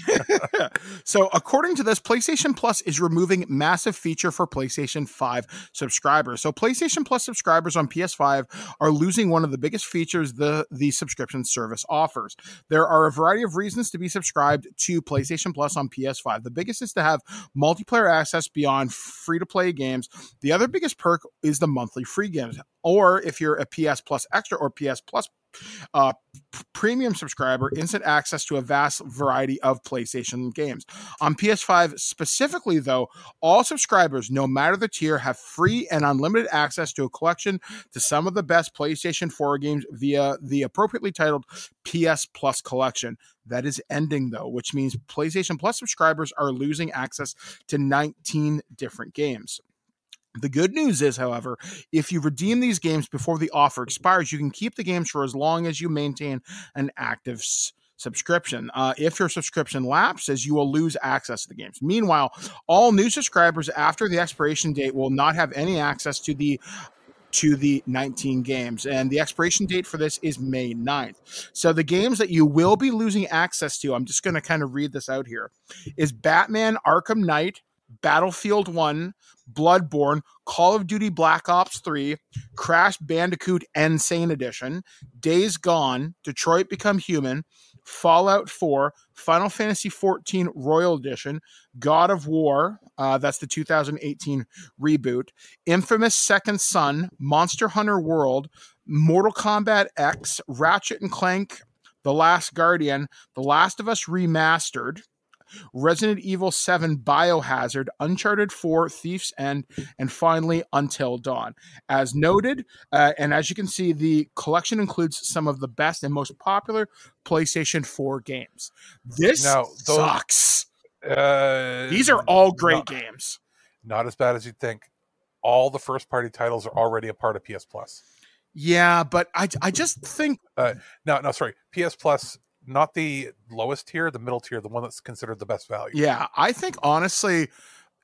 <laughs> so, according to this, PlayStation Plus is removing massive feature for PlayStation 5 subscribers. So, PlayStation Plus subscribers on PS5 are losing one of the biggest features the the subscription service offers. There are a variety of reasons to be subscribed to PlayStation Plus on PS5. The biggest is to have multiplayer access beyond free to play games. The other biggest perk is the monthly free games. Or if you're a PS Plus Extra or PS Plus uh, premium subscriber, instant access to a vast variety of PlayStation games. On PS5 specifically, though, all subscribers, no matter the tier, have free and unlimited access to a collection to some of the best PlayStation 4 games via the appropriately titled PS Plus collection. That is ending, though, which means PlayStation Plus subscribers are losing access to 19 different games. The good news is, however, if you redeem these games before the offer expires, you can keep the games for as long as you maintain an active s- subscription. Uh, if your subscription lapses, you will lose access to the games. Meanwhile, all new subscribers after the expiration date will not have any access to the to the 19 games and the expiration date for this is May 9th. So the games that you will be losing access to, I'm just going to kind of read this out here, is Batman Arkham Knight, Battlefield 1, Bloodborne, Call of Duty Black Ops 3, Crash Bandicoot Insane Edition, Days Gone, Detroit Become Human, Fallout 4, Final Fantasy 14 Royal Edition, God of War, uh, that's the 2018 reboot, Infamous Second Son, Monster Hunter World, Mortal Kombat X, Ratchet and Clank, The Last Guardian, The Last of Us Remastered, Resident Evil 7 Biohazard, Uncharted 4 Thief's End, and finally Until Dawn. As noted, uh, and as you can see, the collection includes some of the best and most popular PlayStation 4 games. This Now, those- sucks. Uh, These are all great not- games. Not as bad as you'd think. All the first party titles are already a part of PS Plus. Yeah, but I, I just think Uh, no, no, sorry. PS Plus, not the lowest tier, the middle tier, the one that's considered the best value. Yeah, I think honestly,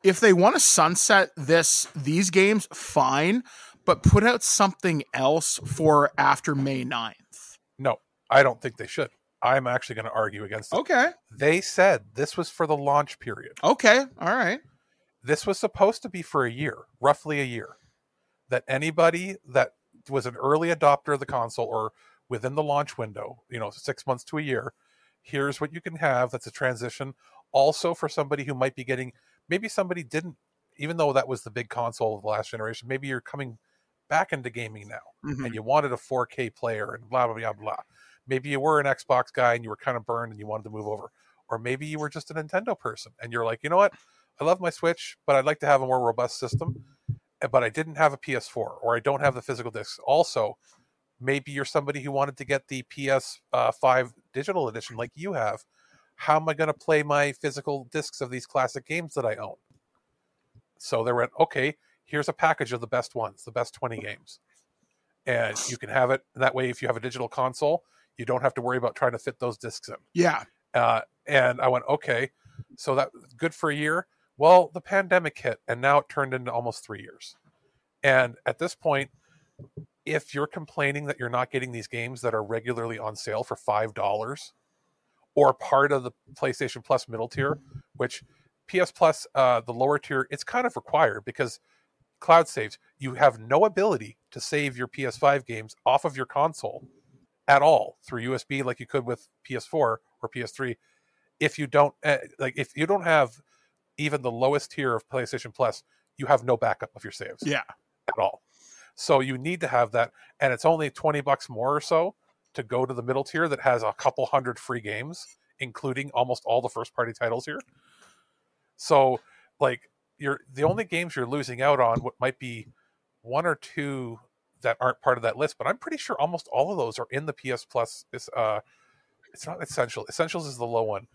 if they want to sunset this these games, fine, but put out something else for after May 9th. No, I don't think they should. I'm actually going to argue against it. Okay. They said this was for the launch period. Okay. All right. This was supposed to be for a year, roughly a year. That anybody that was an early adopter of the console or within the launch window, you know, six months to a year, here's what you can have. That's a transition. Also, for somebody who might be getting, maybe somebody didn't, even though that was the big console of the last generation, maybe you're coming back into gaming now Mhm. and you wanted a 4K player and blah, blah, blah, blah. Maybe you were an Xbox guy and you were kind of burned and you wanted to move over. Or maybe you were just a Nintendo person and you're like, you know what? I love my Switch, but I'd like to have a more robust system. eh, But I didn't have a PS4 or I don't have the physical discs. Also, maybe you're somebody who wanted to get the PS5 digital edition like you have. How am I going to play my physical discs of these classic games that I own? So they went, okay, here's a package of the best ones, the best 20 games. And you can have it that way if you have a digital console, you don't have to worry about trying to fit those discs in. Yeah. Uh, and I went, okay, so that good for a year. Well, the pandemic hit, and now it turned into almost three years. And at this point, if you're complaining that you're not getting these games that are regularly on sale for five dollars, or part of the PlayStation Plus middle tier, which PS Plus, uh, the lower tier, it's kind of required because cloud saves. You have no ability to save your PS5 games off of your console at all through USB like you could with PS4 or PS3 if you don't uh, like if you don't have even the lowest tier of PlayStation Plus, you have no backup of your saves Yeah. at all. So you need to have that and it's only 20 bucks more or so to go to the middle tier that has a couple hundred free games including almost all the first party titles here. So like you're the only games you're losing out on what might be one or two that aren't part of that list, but I'm pretty sure almost all of those are in the PS Plus. Is uh, it's not essential. Essentials is the low one.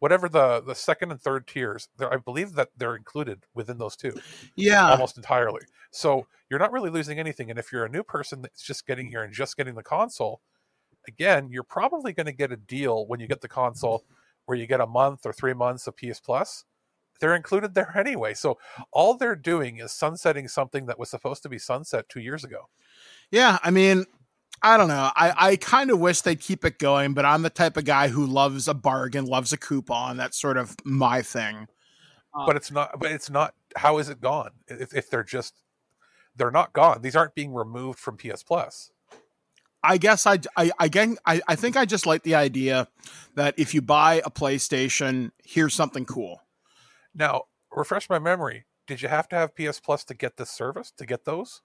Whatever the the second and third tiers, there I believe that they're included within those two. Yeah. almost entirely. So you're not really losing anything. And if you're a new person that's just getting here and just getting the console, again, you're probably going to get a deal when you get the console where you get a month or three months of PS Plus. They're included there anyway. So all they're doing is sunsetting something that was supposed to be sunset two years ago. Yeah, I mean, I don't know. I, I kind of wish they'd keep it going, but I'm the type of guy who loves a bargain, loves a coupon. That's sort of my thing. but it's not but it's not how is it gone if, if they're just they're not gone these aren't being removed from ps plus I guess I, I again I, I think I just like the idea that if you buy a PlayStation, here's something cool. now refresh my memory did you have to have ps plus to get this service to get those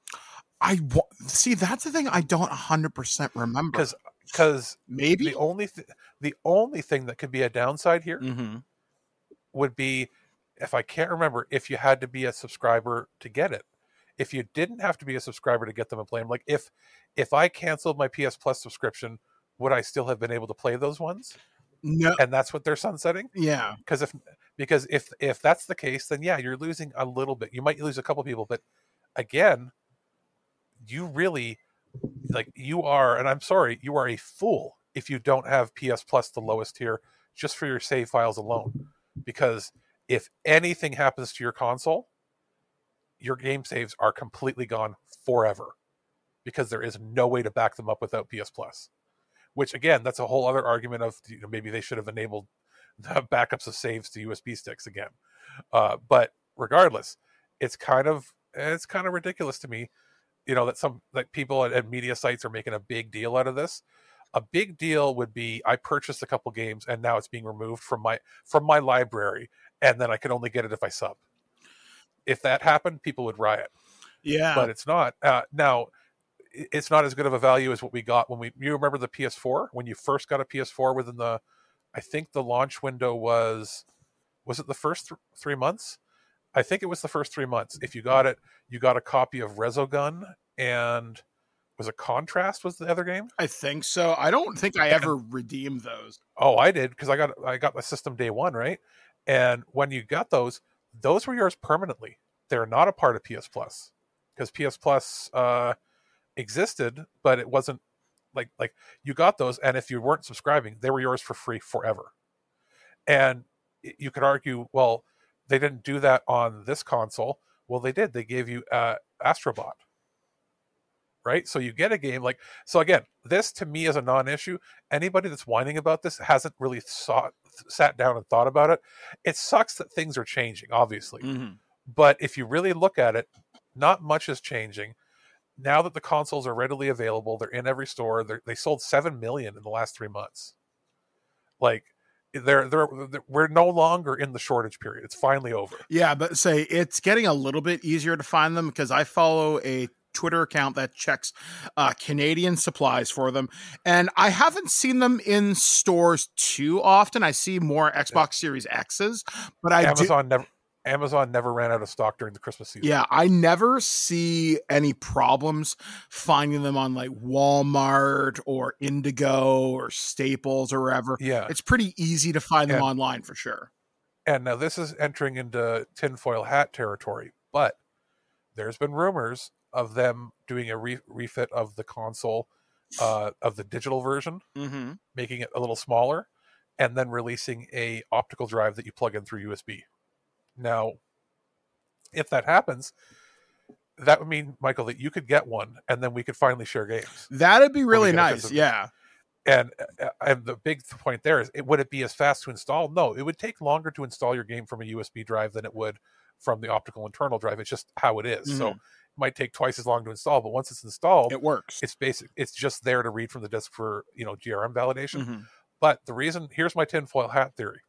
I see that's the thing I don't 100% remember. because because maybe the only th- the only thing that could be a downside here Mm-hmm. would be if i can't remember if you had to be a subscriber to get it if you didn't have to be a subscriber to get them and play them like if if i canceled my ps plus subscription would i still have been able to play those ones No, and that's what they're sunsetting? Yeah, because if because if if that's the case then yeah you're losing a little bit you might lose a couple people but again you really like you are and i'm sorry you are a fool if you don't have ps plus the lowest tier just for your save files alone because if anything happens to your console your game saves are completely gone forever because there is no way to back them up without ps plus which again that's a whole other argument of you know, maybe they should have enabled the backups of saves to usb sticks again uh, but regardless, it's kind of it's kind of ridiculous to me, you know, that some like people at, at media sites are making a big deal out of this. A big deal would be I purchased a couple games and now it's being removed from my from my library and then I can only get it if I sub. If that happened, people would riot. Yeah. But it's not. Uh, now, it's not as good of a value as what we got when we. You remember the PS4 when you first got a PS4 within the, I think the launch window was, was it the first th- three months? I think it was the first three months. If you got it, you got a copy of Resogun and was it Contrast was the other game? I think so. I don't think I ever redeemed those. Oh, I did because I got I got my system day one, right? And when you got those, those were yours permanently. They're not a part of PS Plus because PS Plus uh, existed, but it wasn't like like you got those, and if you weren't subscribing, they were yours for free forever. And you could argue, well, they didn't do that on this console. Well, they did. They gave you uh, Astrobot, right? So you get a game like so. Again, this to me is a non-issue. Anybody that's whining about this hasn't really sought, sat down and thought about it. It sucks that things are changing, obviously, but if you really look at it, not much is changing. Now that the consoles are readily available, they're in every store. They're, they sold seven million in the last three months. Like they're, they're they're we're no longer in the shortage period. It's finally over. Yeah, but say it's getting a little bit easier to find them because I follow a Twitter account that checks uh, Canadian supplies for them, and I haven't seen them in stores too often. I see more Xbox Series X's, but I do, Amazon never Amazon never ran out of stock during the Christmas season. yeah, I never see any problems finding them on like Walmart or Indigo or Staples or wherever. Yeah. it's pretty easy to find them And- online for sure. And now this is entering into tinfoil hat territory, but there's been rumors of them doing a re- refit of the console, uh, of the digital version, Mm-hmm. making it a little smaller, and then releasing a optical drive that you plug in through USB. Now, if that happens, that would mean, Michael, that you could get one, and then we could finally share games. That'd be really nice. Yeah. And uh, and the big point there is, it, would it be as fast to install? No, it would take longer to install your game from a USB drive than it would from the optical internal drive. It's just how it is. So Mhm. it might take twice as long to install, but once it's installed, It works. It's basic. It's just there to read from the disk for you know DRM validation. Mhm. But the reason here's my tinfoil hat theory.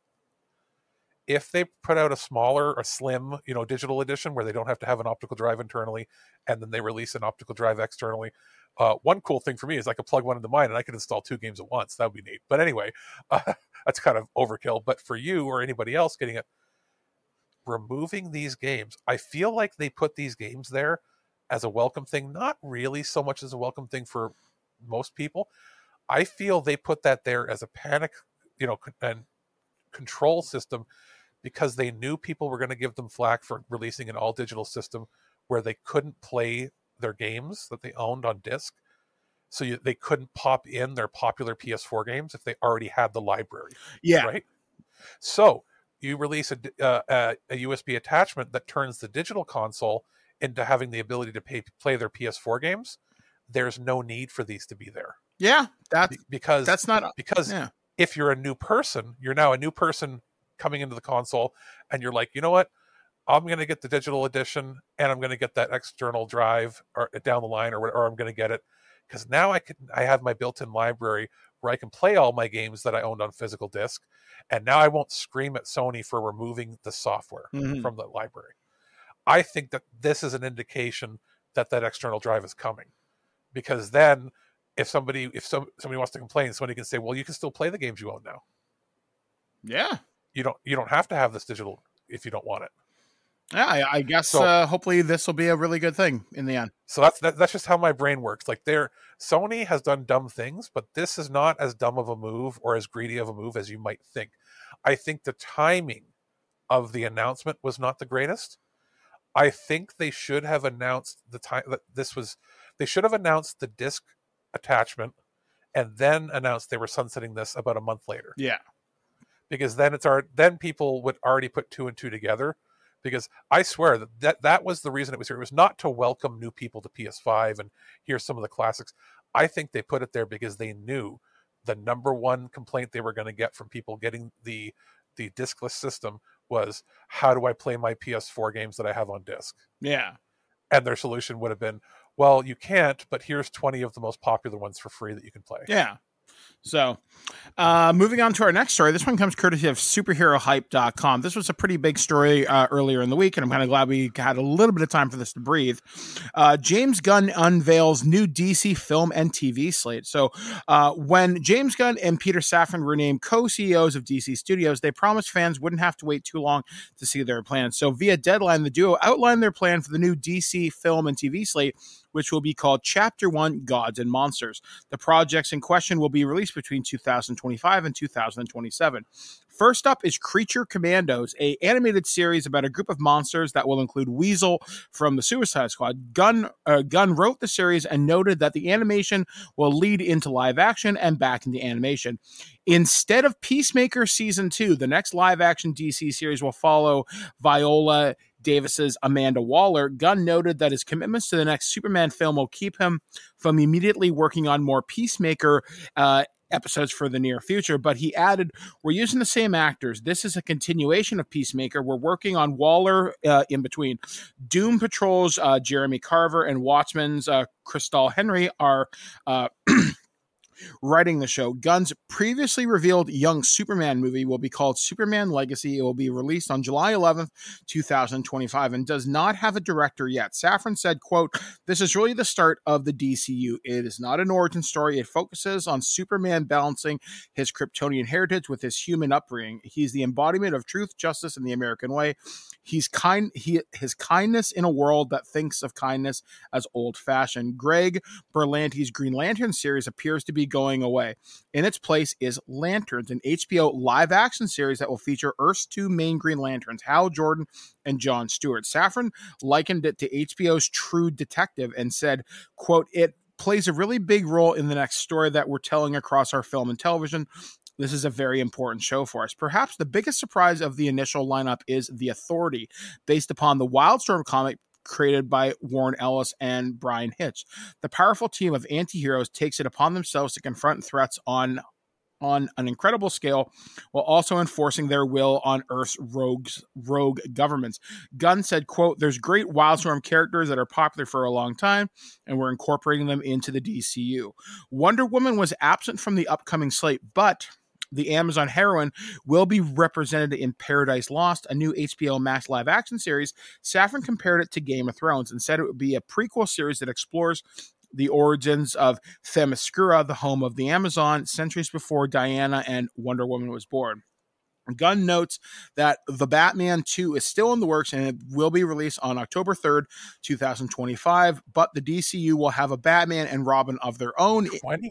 If they put out a smaller, a slim, you know, digital edition where they don't have to have an optical drive internally, and then they release an optical drive externally, uh, one cool thing for me is I could plug one into mine and I could install two games at once. That would be neat. But anyway, <laughs> uh, that's kind of overkill. But for you or anybody else getting it, removing these games, I feel like they put these games there as a welcome thing, not really so much as a welcome thing for most people. I feel they put that there as a panic, you know, and control system because they knew people were going to give them flack for releasing an all digital system where they couldn't play their games that they owned on disc. So you, they couldn't pop in their popular PS4 games if they already had the library. Yeah. Right. So you release a, uh, a, a USB attachment that turns the digital console into having the ability to pay, play their PS4 games. There's no need for these to be there Yeah, that's because that's not because yeah. if you're a new person, you're now a new person coming into the console, and you're like, you know what? I'm going to get the digital edition, and I'm going to get that external drive or uh, down the line, or or I'm going to get it because now I can I have my built-in library where I can play all my games that I owned on physical disc, and now I won't scream at Sony for removing the software Mhm. from the library. I think that this is an indication that that external drive is coming, because then if somebody if some, somebody wants to complain, somebody can say, well, you can still play the games you own now. Yeah. You don't you don't have to have this digital if you don't want it. Yeah, I, I guess So- uh, hopefully this will be a really good thing in the end. So that's that, that's just how my brain works. Like there, Sony has done dumb things, but this is not as dumb of a move or as greedy of a move as you might think. I think the timing of the announcement was not the greatest. I think they should have announced the time that this was. They should have announced the disc attachment, and then announced they were sunsetting this about a month later. Yeah. Because then it's our then people would already put two and two together because i swear that, that that was the reason it was here it was not to welcome new people to ps5 and hear some of the classics i think they put it there because they knew the number one complaint they were going to get from people getting the the diskless system was how do I play my PS4 games that I have on disc? Yeah. And their solution would have been, well, you can't, but here's 20 of the most popular ones for free that you can play. Yeah. So, uh, moving on to our next story. This one comes courtesy of superherohype.com. This was a pretty big story uh, earlier in the week, and I'm kind of glad we had a little bit of time for this to breathe. Uh, James Gunn unveils new DC film and TV slate. So, uh, when James Gunn and Peter Safran were named co CEOs of DC Studios, they promised fans wouldn't have to wait too long to see their plans. So, via Deadline, the duo outlined their plan for the new DC film and TV slate which will be called Chapter One Gods and Monsters. The projects in question will be released between 2025 and 2027. First up is Creature Commandos, a animated series about a group of monsters that will include Weasel from the Suicide Squad. Gunn uh, wrote the series and noted that the animation will lead into live action and back into animation. Instead of Peacemaker season two, the next live action DC series will follow Viola Davis's Amanda Waller, Gunn noted that his commitments to the next Superman film will keep him from immediately working on more Peacemaker uh, episodes for the near future. But he added, We're using the same actors. This is a continuation of Peacemaker. We're working on Waller uh, in between. Doom Patrol's uh, Jeremy Carver and Watchmen's uh, Christal Henry are. <clears throat> Writing the show. Gunn's previously revealed young Superman movie will be called Superman Legacy. It will be released on July 11th, 2025 and does not have a director yet. Safran said, quote, "This is really the start of the DCU. It is not an origin story. It focuses on Superman balancing his Kryptonian heritage with his human upbringing. He's the embodiment of truth, justice and the American way. He's kind he his kindness in a world that thinks of kindness as old-fashioned. Greg Berlanti's Green Lantern series appears to be going away. In its place is Lanterns, an HBO live action series that will feature Earth's two main Green Lanterns, Hal Jordan and John Stewart. Safran likened it to HBO's True Detective and said, quote, it plays a really big role in the next story that we're telling across our film and television. This is a very important show for us. Perhaps the biggest surprise of the initial lineup is The Authority, based upon the Wildstorm comic created by Warren Ellis and Bryan Hitch. The powerful team of anti-heroes takes it upon themselves to confront threats on on an incredible scale while also enforcing their will on Earth's rogues, rogue governments. Gunn said, quote, there's great Wildstorm characters that are popular for a long time, and we're incorporating them into the DCU. Wonder Woman was absent from the upcoming slate, but the Amazon heroine will be represented in Paradise Lost, a new HBO Max live action series. Safran compared it to Game of Thrones and said it would be a prequel series that explores the origins of Themyscira, the home of the Amazon, centuries before Diana and Wonder Woman was born. Gunn notes that The Batman 2 is still in the works and it will be released on October 3rd, 2025, but the DCU will have a Batman and Robin of their own. 20,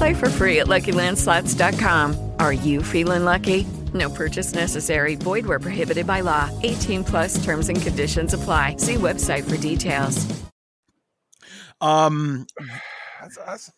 Play for free at LuckyLandSlots.com. Are you feeling lucky? No purchase necessary. Void where prohibited by law. 18 plus terms and conditions apply. See website for details. Um, <sighs> That's, that's,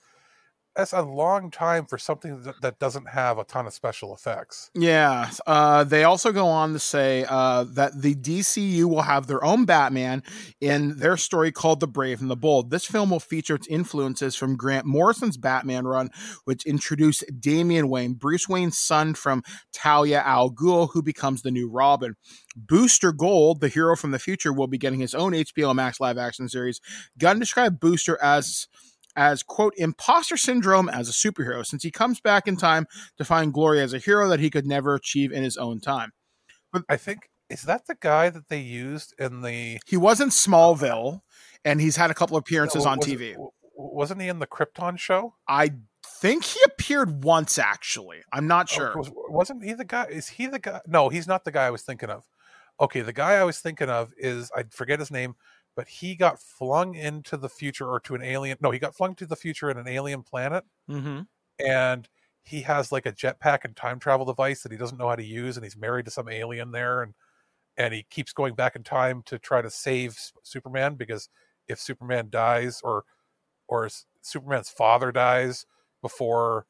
that's a long time for something that, that doesn't have a ton of special effects. Yeah. Uh, they also go on to say uh, that the DCU will have their own Batman in their story called The Brave and the Bold. This film will feature its influences from Grant Morrison's Batman run, which introduced Damian Wayne, Bruce Wayne's son from Talia al Ghul, who becomes the new Robin. Booster Gold, the hero from the future, will be getting his own HBO Max live action series. Gunn described Booster as as quote imposter syndrome as a superhero since he comes back in time to find glory as a hero that he could never achieve in his own time but i think is that the guy that they used in the he was in smallville and he's had a couple appearances Oh, on tv it, wasn't he in the Krypton show? I think he appeared once. Actually, I'm not Oh, sure. was, wasn't he the guy? Is he the guy? No, he's not the guy I was thinking of. Okay, the guy I was thinking of is I forget his name, but he got flung into the future or to an alien. No, he got flung to the future in an alien planet, Mm-hmm. and he has like a jetpack and time travel device that he doesn't know how to use, and he's married to some alien there, and and he keeps going back in time to try to save Superman because if Superman dies or or Superman's father dies before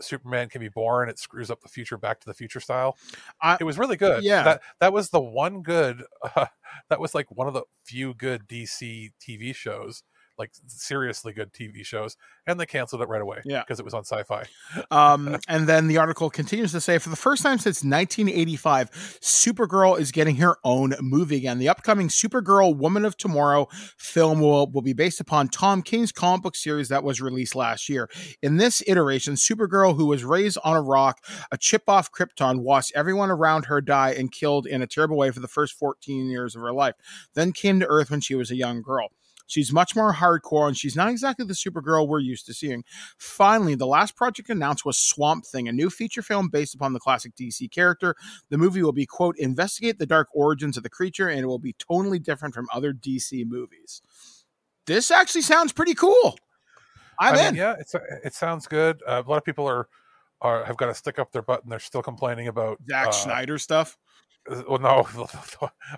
Superman can be born, it screws up the future Back to the Future style. I- it was really good. yeah. that that was the one good. Uh, <laughs> that was like one of the few good DC TV shows, like seriously good TV shows, and they canceled it right away. Yeah. because it was on Sci-Fi. Um, <laughs> and then the article continues to say, for the first time since 1985, Supergirl is getting her own movie again. The upcoming Supergirl Woman of Tomorrow film will, will be based upon Tom King's comic book series that was released last year. In this iteration, Supergirl, who was raised on a rock, a chip off Krypton, watched everyone around her die and killed in a terrible way for the first 14 years of her life, then came to Earth when she was a young girl. She's much more hardcore, and she's not exactly the Supergirl we're used to seeing. Finally, the last project announced was Swamp Thing, a new feature film based upon the classic DC character. The movie will be, quote, investigate the dark origins of the creature, and it will be totally different from other DC movies. This actually sounds pretty cool. I'm I mean, in. yeah, it's it sounds good. Uh, a lot of people are are have got to stick up their butt, and they're still complaining about Zack uh, Snyder stuff. <laughs> Well, no,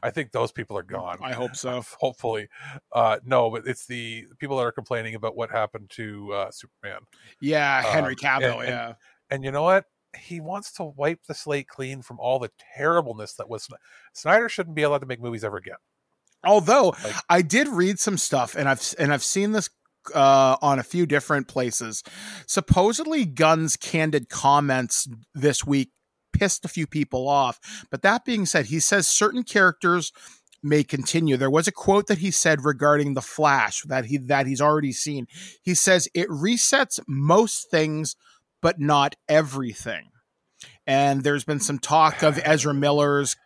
I think those people are gone. I hope <laughs> so. Hopefully, uh, no, but it's the people that are complaining about what happened to uh, Superman. Yeah, Henry Um, Cavill, and- and- yeah. and you know what? He wants to wipe the slate clean from all the terribleness that was. Snyder shouldn't be allowed to make movies ever again. Although I did read some stuff, and I've and I've seen this uh, on a few different places. Supposedly, Gunn's candid comments this week pissed a few people off. But that being said, he says certain characters may continue. There was a quote that he said regarding the Flash that he that he's already seen. He says it resets most things, but not everything. And there's been some talk of <laughs> Ezra Miller's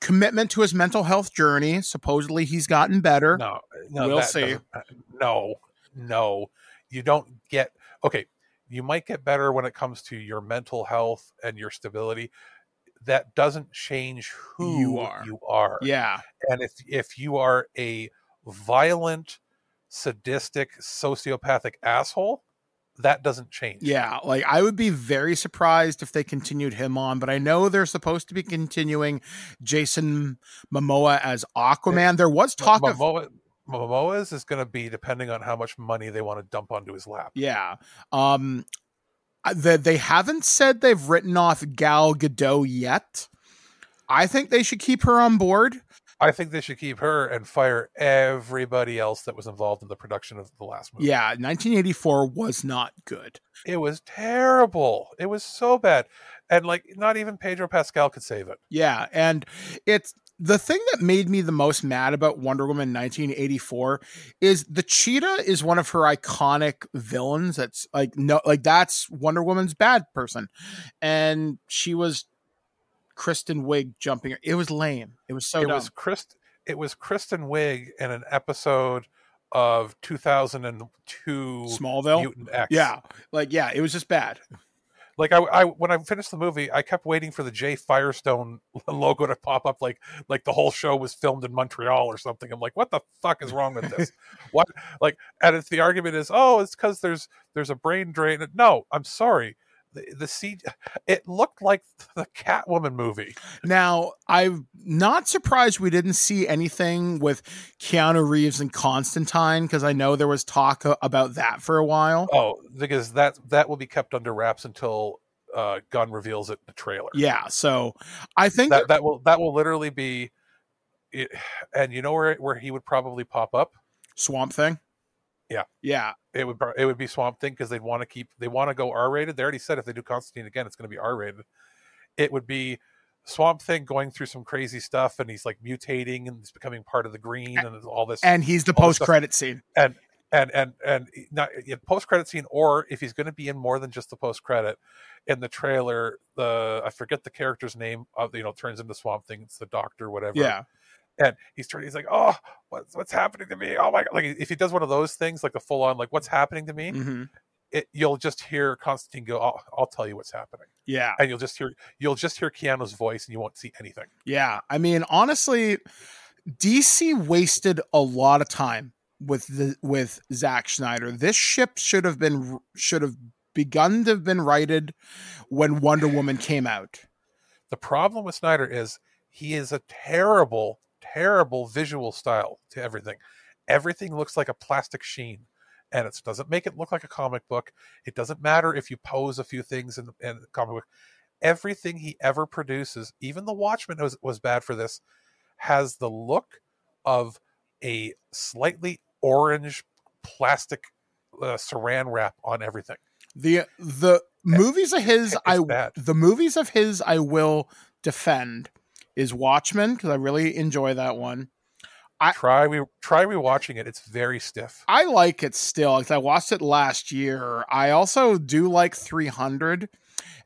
commitment to his mental health journey. Supposedly, he's gotten better. No, no, we'll see. Uh, no, no, you don't get. Okay, you might get better when it comes to your mental health and your stability. That doesn't change who You are. You are. Yeah. And if if you are a violent, sadistic, sociopathic asshole, that doesn't change. Yeah, like I would be very surprised if they continued him on, but I know they're supposed to be continuing Jason Momoa as Aquaman. There was talk of Momoa, Momoa's is going to be depending on how much money they want to dump onto his lap. yeah. Um the, they haven't said they've written off Gal Gadot yet. I think they should keep her on board. I think they should keep her and fire everybody else that was involved in the production of the last movie. Yeah, 1984 was not good. It was terrible. It was so bad. And like not even Pedro Pascal could save it. Yeah, and it's the thing that made me the most mad about Wonder Woman 1984 is the cheetah is one of her iconic villains. That's like no, like that's Wonder Woman's bad person, and she was Kristen Wiig jumping. It was lame. It was so it dumb. was Christ it was Kristen Wiig in an episode of 2002 Smallville. Mutant X. Yeah, like yeah, it was just bad. Like I, I when I finished the movie, I kept waiting for the Jay Firestone <laughs> logo to pop up, like like the whole show was filmed in Montreal or something. I'm like, what the fuck is wrong with this? <laughs> what like? And it's the argument is, oh, it's because there's there's a brain drain. No, I'm sorry. The, the C, it looked like <laughs> the Catwoman movie. Now, I'm not surprised we didn't see anything with Keanu Reeves and Constantine because I know there was talk about that for a while. Oh, because that that will be kept under wraps until uh, Gunn reveals it in the trailer. Yeah, so I think that that will that will literally be, it, and you know where where he would probably pop up. Swamp Thing. Yeah, yeah, it would it would be Swamp Thing because they'd want to keep they want to go R rated. They already said if they do Constantine again, it's going to be R rated. It would be Swamp Thing going through some crazy stuff, and he's like mutating and he's becoming part of the Green and all this. and he's the post credit scene. and and and and not post credit scene, or if he's going to be in more than just the post credit, in the trailer, the I forget the character's name of you know turns into Swamp Thing. It's the Doctor, whatever. Yeah. And he's turning. He's like, "Oh, what's what's happening to me? Oh my god!" Like if he does one of those things, like the full on, like, "What's happening to me?" Mhm. It, you'll just hear Constantine go, I'll, "I'll tell you what's happening," Yeah. and you'll just hear you'll just hear Keanu's voice, and you won't see anything. Yeah, I mean, honestly, DC wasted a lot of time with the with Zack Snyder. This ship should have been should have begun to have been righted when Wonder Woman came out. The problem with Snyder is he is a terrible, terrible visual style to everything. Everything looks like a plastic sheen, and it doesn't make it look like a comic book. It doesn't matter if you pose a few things in, in the comic book. Everything he ever produces, even The Watchmen was, was bad for this, has the look of a slightly orange plastic uh, saran wrap on everything. The the movies of his I bad. the movies of his I will defend is Watchmen because I really enjoy that one. I try we try rewatching it. It's very stiff. I like it still because I watched it last year. I also do like 300,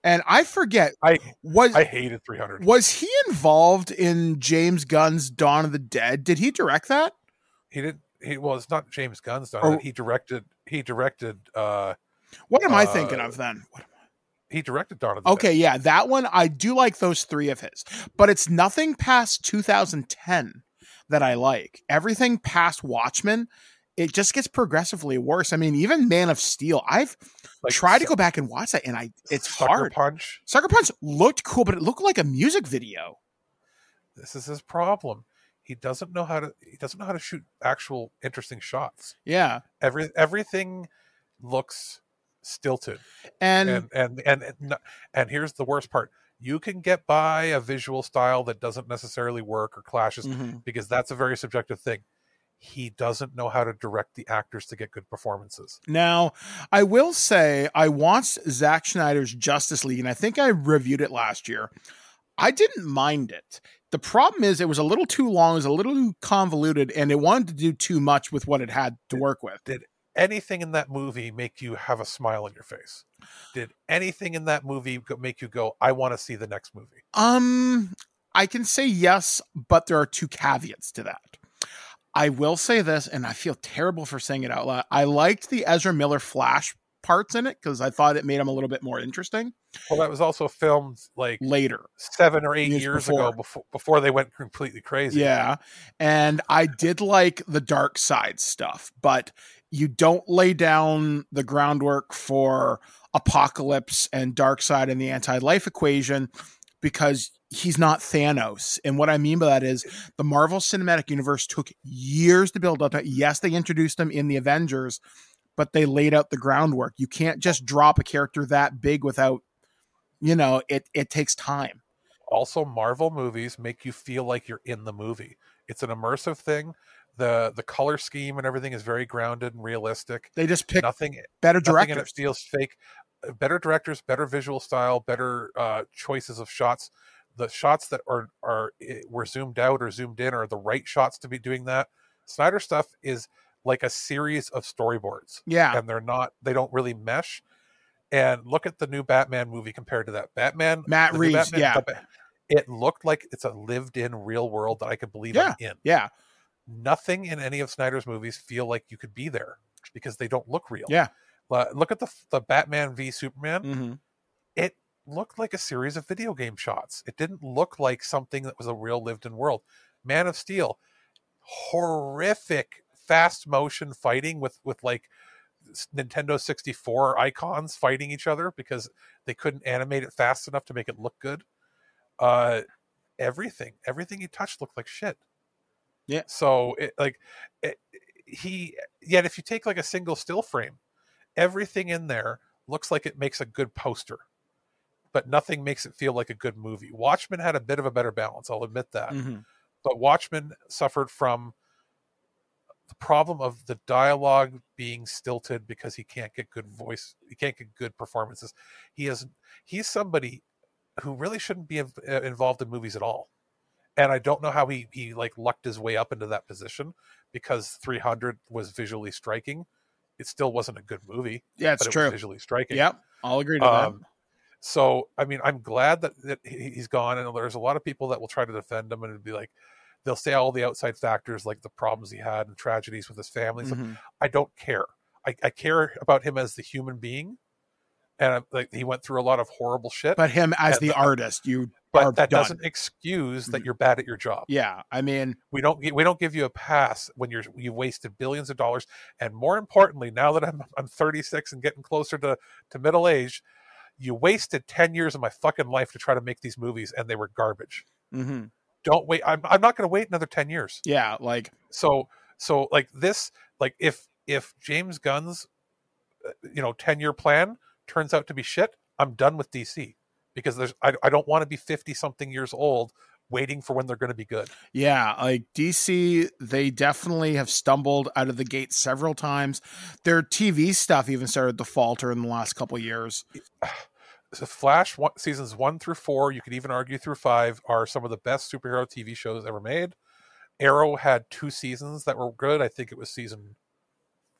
and I forget I was I hated 300. was he involved in James Gunn's Dawn of the Dead? Did he direct that? He did. He well, it's not James Gunn's done. Or- it. He directed. He directed. uh What am I uh, thinking of then? He directed Dawn of the Okay, yeah, that one I do like those three of his, but it's nothing past 2010 that I like. Everything past Watchmen, it just gets progressively worse. I mean, even Man of Steel, I've Like tried to go back and watch that, and I it's Sucker hard. Punch. Sucker Punch looked cool, but it looked like a music video. This is his problem. He doesn't know how to. He doesn't know how to shoot actual interesting shots. Yeah, Every everything looks stilted. and, and and and and, and here's the worst part you can get by a visual style that doesn't necessarily work or clashes Mhm. because that's a very subjective thing he doesn't know how to direct the actors to get good performances Now, I will say I watched Zack Schneider's Justice League, and I think I reviewed it last year. I didn't mind it. The problem is it was a little too long, it was a little convoluted, and it wanted to do too much with what it had to work with. did anything in that movie make you have a smile on your face did anything in that movie make you go i want to see the next movie Um, I can say yes, but there are two caveats to that. I will say this, and I feel terrible for saying it out loud. I liked the Ezra Miller Flash parts in it because I thought it made him a little bit more interesting. well that was also filmed like Later, seven or eight Years years, before. ago before before they went completely crazy Yeah. And I did like the Darkseid stuff, but you don't lay down the groundwork for Apokolips and Darkseid and the anti-life equation because he's not Thanos. And what I mean by that is the Marvel Cinematic Universe took years to build up. Yes, they introduced him in the Avengers, but they laid out the groundwork. You can't just drop a character that big without you know, it it takes time. also marvel movies make you feel like you're in the movie it's an immersive thing the the color scheme and everything is very grounded and realistic They just pick nothing better nothing in it feels fake Uh, better directors better visual style better uh choices of shots the shots that are are eh, were zoomed out or zoomed in are the right shots to be doing that snyder stuff is like a series of storyboards Yeah. and they're not they don't really mesh and look at the new batman movie compared to that batman Matt Reeves, yeah. the it looked like it's a lived in real world that i could believe Yeah. in Yeah. Nothing in any of snyder's movies feel like you could be there because they don't look real Yeah. look at the the Batman v Superman. Mhm. It looked like a series of video game shots. It didn't look like something that was a real lived-in world. Man of Steel, horrific fast motion fighting with with like Nintendo 64 icons fighting each other because they couldn't animate it fast enough to make it look good. Uh, everything, everything he touched looked like shit. Yeah. So it like it, he yet if you take like a single still frame, everything in there looks like it makes a good poster, but nothing makes it feel like a good movie. Watchmen had a bit of a better balance, I'll admit that. Mhm. But Watchmen suffered from the problem of the dialogue being stilted because he can't get good voice, he can't get good performances. He is he's somebody who really shouldn't be uh, involved in movies at all. And I don't know how he he like lucked his way up into that position because 300 was visually striking. It still wasn't a good movie. Yeah, it's but it. Was visually striking. Yep. I'll agree to that. Um, so, I mean, I'm glad that, that he- he's gone, and there's a lot of people that will try to defend him and be like, they'll say all the outside factors like the problems he had and tragedies with his family. So Mhm. I don't care. I, I care about him as the human being, and like he went through a lot of horrible shit. But him as the the- artist, you but that done. doesn't excuse that you're bad at your job. Yeah, I mean, we don't we don't give you a pass when you're you wasted billions of dollars, and more importantly, now that I'm I'm 36 and getting closer to to middle age, you wasted 10 years of my fucking life to try to make these movies, and they were garbage. mhm. Don't wait. I'm I'm not going to wait another 10 years. yeah, like So so like this like if if James Gunn's uh, you know 10 year plan turns out to be shit, I'm done with DC because there's I, I don't want to be 50 something years old waiting for when they're going to be good. Yeah, like DC, they definitely have stumbled out of the gate several times. Their TV stuff even started to falter in the last couple years. <sighs> So Flash one, seasons one through four, you could even argue through five, are some of the best superhero TV shows ever made. Arrow had two seasons that were good. I think it was season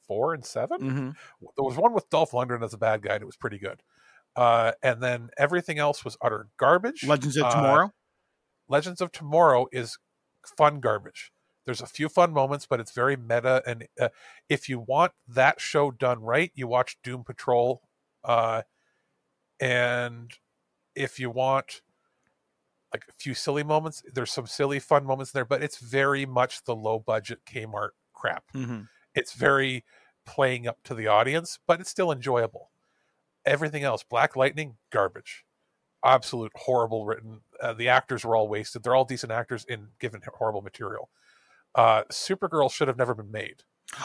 four and 7 Mhm. There was one with Dolph Lundgren as a bad guy, and it was pretty good. Uh, and then everything else was utter garbage. Legends of Uh, Tomorrow. Legends of Tomorrow is fun garbage. There's a few fun moments, but it's very meta. And uh, if you want that show done right, you watch Doom Patrol. Uh, and if you want like a few silly moments, there's some silly fun moments there, but it's very much the low budget Kmart crap. Mhm. It's very playing up to the audience, but it's still enjoyable. Everything else, Black Lightning, garbage. Absolute horrible written. Uh, the actors were all wasted. They're all decent actors in given horrible material. Uh, Supergirl should have never been made.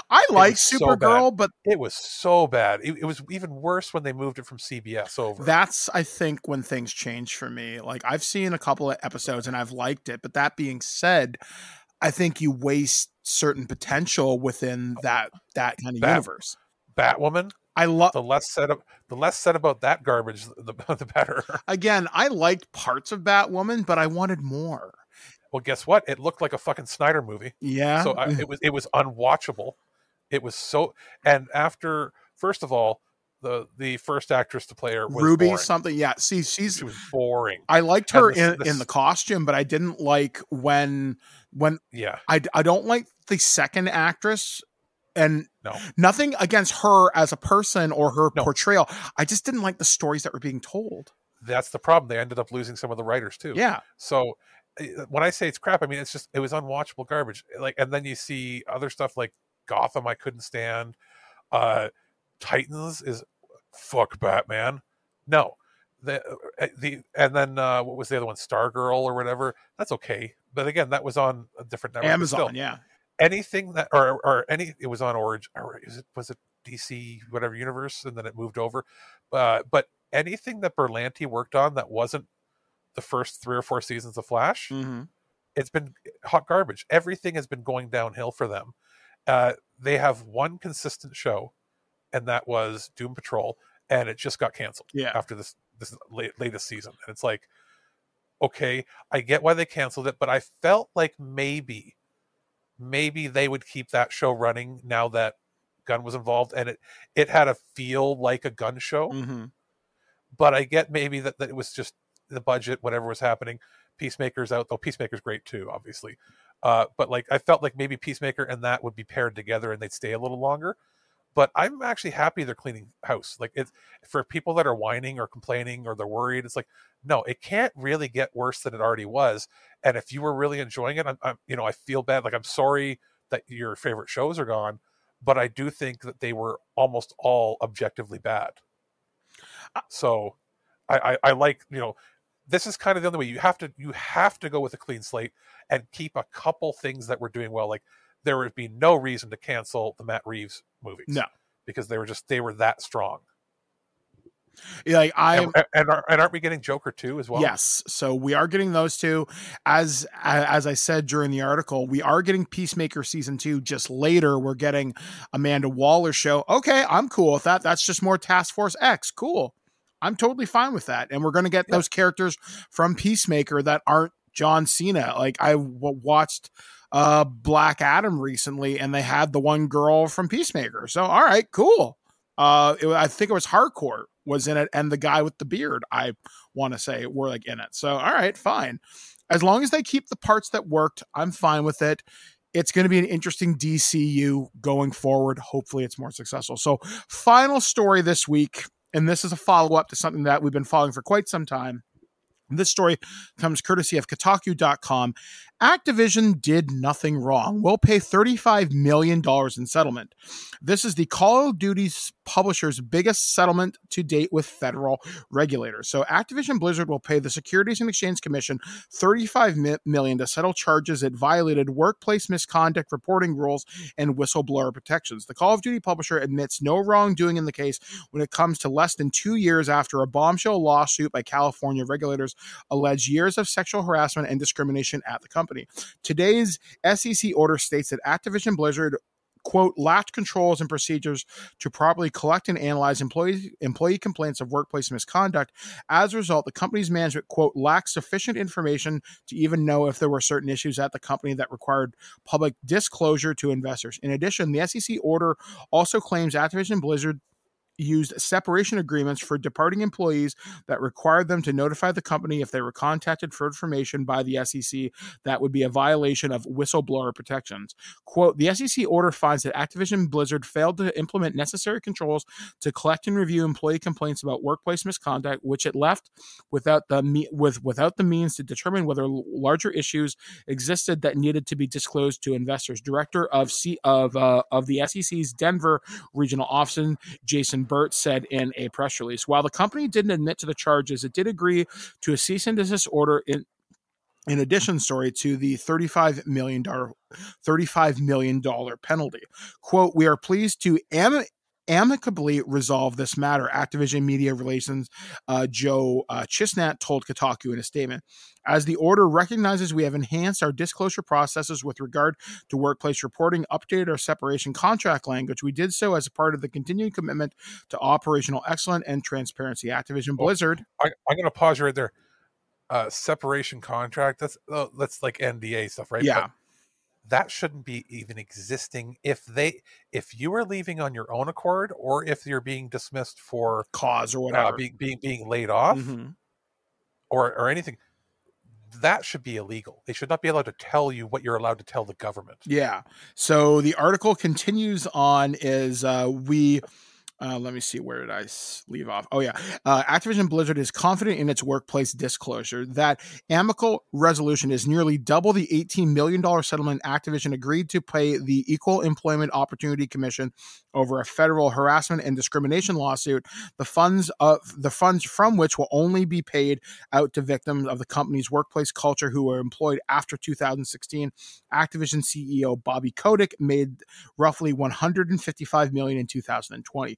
I like was so Supergirl, but it was so bad. It, it was even worse when they moved it from CBS over. that's I think when things change for me. Like I've seen a couple of episodes and I've liked it, but that being said, I think you waste certain potential within that that kind of Bat- universe. Batwoman. I love the less said ab- the less said about that garbage, the, <laughs> the better. Again, I liked parts of Batwoman, but I wanted more. Well, guess what? It looked like a fucking Snyder movie. Yeah. So I, it was it was unwatchable. It was so. And after first of all, the the first actress to play her was Ruby boring. something. Yeah. See, she's She was boring. I liked her this- in, this- in the costume, but I didn't like when when Yeah. I I don't like the second actress and No. nothing against her as a person or her portrayal. I just didn't like the stories that were being told. That's the problem. They ended up losing some of the writers too. Yeah. So uh, when I say it's crap, I mean it's just it was unwatchable garbage. Like, and then you see other stuff like Gotham. I couldn't stand. Uh, Titans is fuck Batman. No, the uh, the and then uh, what was the other one? Stargirl or whatever. That's okay, but again, that was on a different network. Amazon, yeah. Anything that or or any it was on Origin or is it was it DC whatever universe and then it moved over, uh, but anything that Berlanti worked on that wasn't the first three or four seasons of Flash, Mm-hmm. it's been hot garbage. Everything has been going downhill for them. Uh, they have one consistent show, and that was Doom Patrol, and it just got canceled. Yeah. after this this late, latest season, and it's like, okay, I get why they canceled it, but I felt like maybe, maybe they would keep that show running now that Gunn was involved, and it it had a feel like a Gunn show Mm-hmm. but I get maybe that, that it was just the budget, whatever was happening. Peacemaker's out, though Peacemaker's great too, obviously. Uh, but like I felt like maybe Peacemaker and that would be paired together and they'd stay a little longer. But I'm actually happy they're cleaning house. Like it's for people that are whining or complaining or they're worried. It's like no, it can't really get worse than it already was. And if you were really enjoying it, I'm, I'm you know I feel bad. Like I'm sorry that your favorite shows are gone, but I do think that they were almost all objectively bad. So I, I, I like, you know, this is kind of the only way you have to you have to go with a clean slate and keep a couple things that we're doing well. Like there would be no reason to cancel the Matt Reeves movies. No. Because they were just they were that strong. Like I and, and, are, and aren't we getting Joker too as well? Yes, so we are getting those two. As as I said during the article, we are getting Peacemaker season two. Just later, we're getting Amanda Waller show. Okay, I'm cool with that. That's just more Task Force X. Cool. I'm totally fine with that. And we're going to get those characters from Peacemaker that aren't John Cena. Like I w- watched uh Black Adam recently, and they had the one girl from Peacemaker. So all right, cool. Uh, it, I think it was Harcourt was in it, and the guy with the beard. I want to say were like in it. So all right, fine. as long as they keep the parts that worked, I'm fine with it. It's going to be an interesting DCU going forward. Hopefully, it's more successful. So, final story this week, and this is a follow up to something that we've been following for quite some time. This story comes courtesy of Kotaku.com. Activision did nothing wrong. We'll pay $35 million in settlement. This is the Call of Duty publisher's biggest settlement to date with federal regulators. So Activision Blizzard will pay the Securities and Exchange Commission $35 million to settle charges it violated workplace misconduct reporting rules and whistleblower protections. The Call of Duty publisher admits no wrongdoing in the case when it comes to less than two years after a bombshell lawsuit by California regulators alleged years of sexual harassment and discrimination at the company company. Today's SEC order states that Activision Blizzard quote lacked controls and procedures to properly collect and analyze employee employee complaints of workplace misconduct as a result the company's management quote lacked sufficient information to even know if there were certain issues at the company that required public disclosure to investors in addition the SEC order also claims Activision Blizzard used separation agreements for departing employees that required them to notify the company if they were contacted for information by the SEC that would be a violation of whistleblower protections. Quote, the SEC order finds that Activision Blizzard failed to implement necessary controls to collect and review employee complaints about workplace misconduct, which it left without the with without the means to determine whether larger issues existed that needed to be disclosed to investors. Director of C of uh, of the SEC's Denver regional office, Jason Burt said in a press release. While the company didn't admit to the charges, it did agree to a cease and desist order in in addition, sorry, to the $35 million, $35 million penalty. Quote, we are pleased to am- amicably resolve this matter, Activision Media Relations uh, Joe uh, Christinat told Kotaku in a statement. As the order recognizes we have enhanced our disclosure processes with regard to workplace reporting, updated our separation contract language. We did so as a part of the continuing commitment to operational excellence and transparency. Activision Blizzard. I, am going to pause you right there. Uh, separation contract. That's uh, that's like NDA stuff, right? Yeah. But that shouldn't be even existing if they if you are leaving on your own accord or if you're being dismissed for cause or uh, whatever being, being being laid off mm-hmm. or or anything that should be illegal. They should not be allowed to tell you what you're allowed to tell the government. Yeah. So the article continues on is uh, we uh, let me see, where did I leave off? Oh, yeah. Uh, Activision Blizzard is confident in its workplace disclosure that amicable resolution is nearly double the $18 million settlement Activision agreed to pay the Equal Employment Opportunity Commission over a federal harassment and discrimination lawsuit. The funds of the funds from which will only be paid out to victims of the company's workplace culture who were employed after 2016. Activision CEO Bobby Kotick made roughly 155 million in 2020.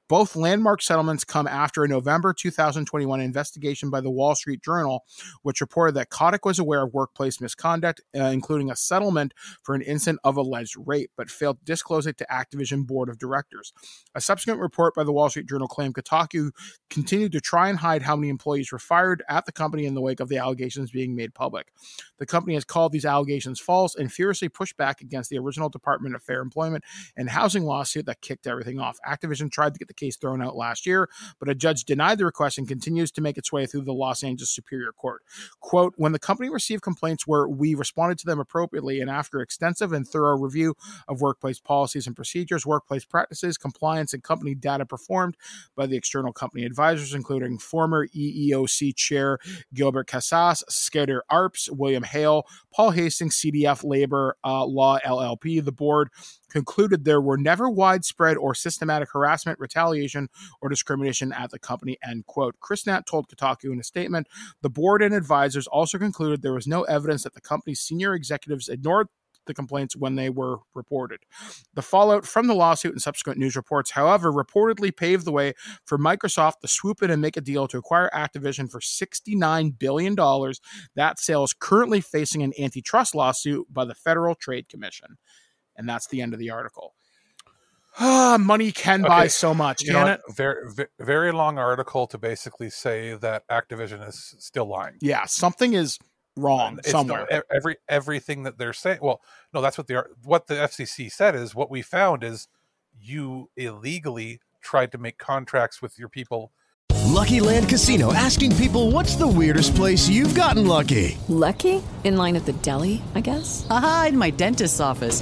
Both landmark settlements come after a November 2021 investigation by the Wall Street Journal, which reported that Kotick was aware of workplace misconduct, uh, including a settlement for an incident of alleged rape, but failed to disclose it to Activision board of directors. A subsequent report by the Wall Street Journal claimed Kotaku continued to try and hide how many employees were fired at the company in the wake of the allegations being made public. The company has called these allegations false and furiously pushed back against the original Department of Fair Employment and Housing lawsuit that kicked everything off. Activision tried to get the case thrown out last year, but a judge denied the request and continues to make its way through the Los Angeles Superior Court. Quote, when the company received complaints where we responded to them appropriately and after extensive and thorough review of workplace policies and procedures, workplace practices, compliance, and company data performed by the external company advisors, including former EEOC chair Gilbert Casas, Skadden Arps, WilmerHale, Paul Hastings, CDF Labor uh, Law LLP, the board concluded there were never widespread or systematic harassment, retaliation, or discrimination at the company, end quote. Christinat told Kotaku in a statement, the board and advisors also concluded there was no evidence that the company's senior executives ignored the complaints when they were reported. The fallout from the lawsuit and subsequent news reports, however, reportedly paved the way for Microsoft to swoop in and make a deal to acquire Activision for $69 billion. That sale is currently facing an antitrust lawsuit by the Federal Trade Commission. And that's the end of the article. Ah, money can buy so much, you can know it? Very, very long article to basically say that Activision is still lying. Yeah, something is wrong It's somewhere. not- every everything that they're saying. Well, no, that's what the ar- what the FCC said is what we found is you illegally tried to make contracts with your people Lucky Land Casino asking people what's the weirdest place you've gotten lucky? Lucky? In line at the deli, I guess? Aha, in my dentist's office.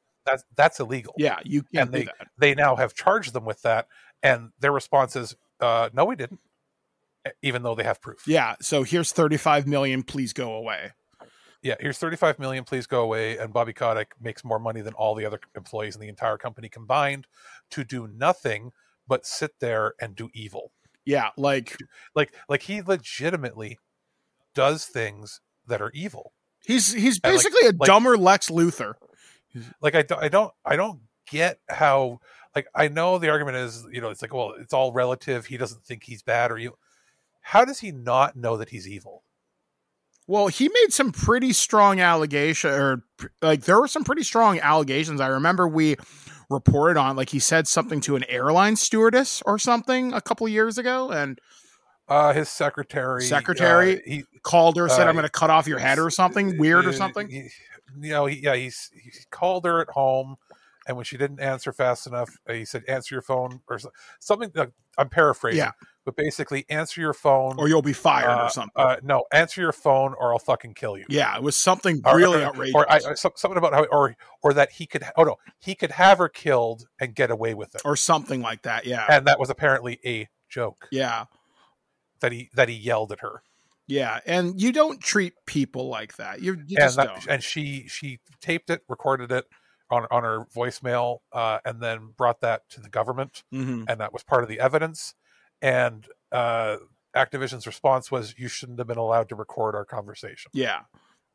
That's that's illegal. Yeah, you can't and they do that. they now have charged them with that, and their response is, uh, "No, we didn't," even though they have proof. Yeah. So here's 35 million. Please go away. Yeah, here's 35 million. Please go away. And Bobby Kotick makes more money than all the other employees in the entire company combined to do nothing but sit there and do evil. Yeah, like like like he legitimately does things that are evil. He's he's And, like- basically a like- dumber Lex Luthor. Like I, don't- I don't i don't get how like i know the argument is you know it's like well it's all relative he doesn't think he's bad or you how does he not know that he's evil Well, he made some pretty strong allegation, or like there were some pretty strong allegations. I remember we reported on, like he said something to an airline stewardess or something a couple years ago, and uh his secretary secretary uh, he called her, said, uh, "I'm going to cut off your head" or something weird or uh, something. he- you know he, yeah he's he called her at home and when she didn't answer fast enough uh, he said answer your phone or something like, i'm paraphrasing Yeah. but basically answer your phone or you'll be fired uh, or something. uh, no answer your phone or i'll fucking kill you yeah, it was something really or, outrageous. Or I, I- something about how, or or that he could, oh no, he could have her killed and get away with it, or something like that. Yeah, and that was apparently a joke yeah, that he that he yelled at her, yeah. And you don't treat people like that. You, you and just that, don't. and she she taped it, recorded it on on her voicemail, uh, and then brought that to the government, Mhm. and that was part of the evidence, and uh, Activision's response was, "You shouldn't have been allowed to record our conversation." Yeah,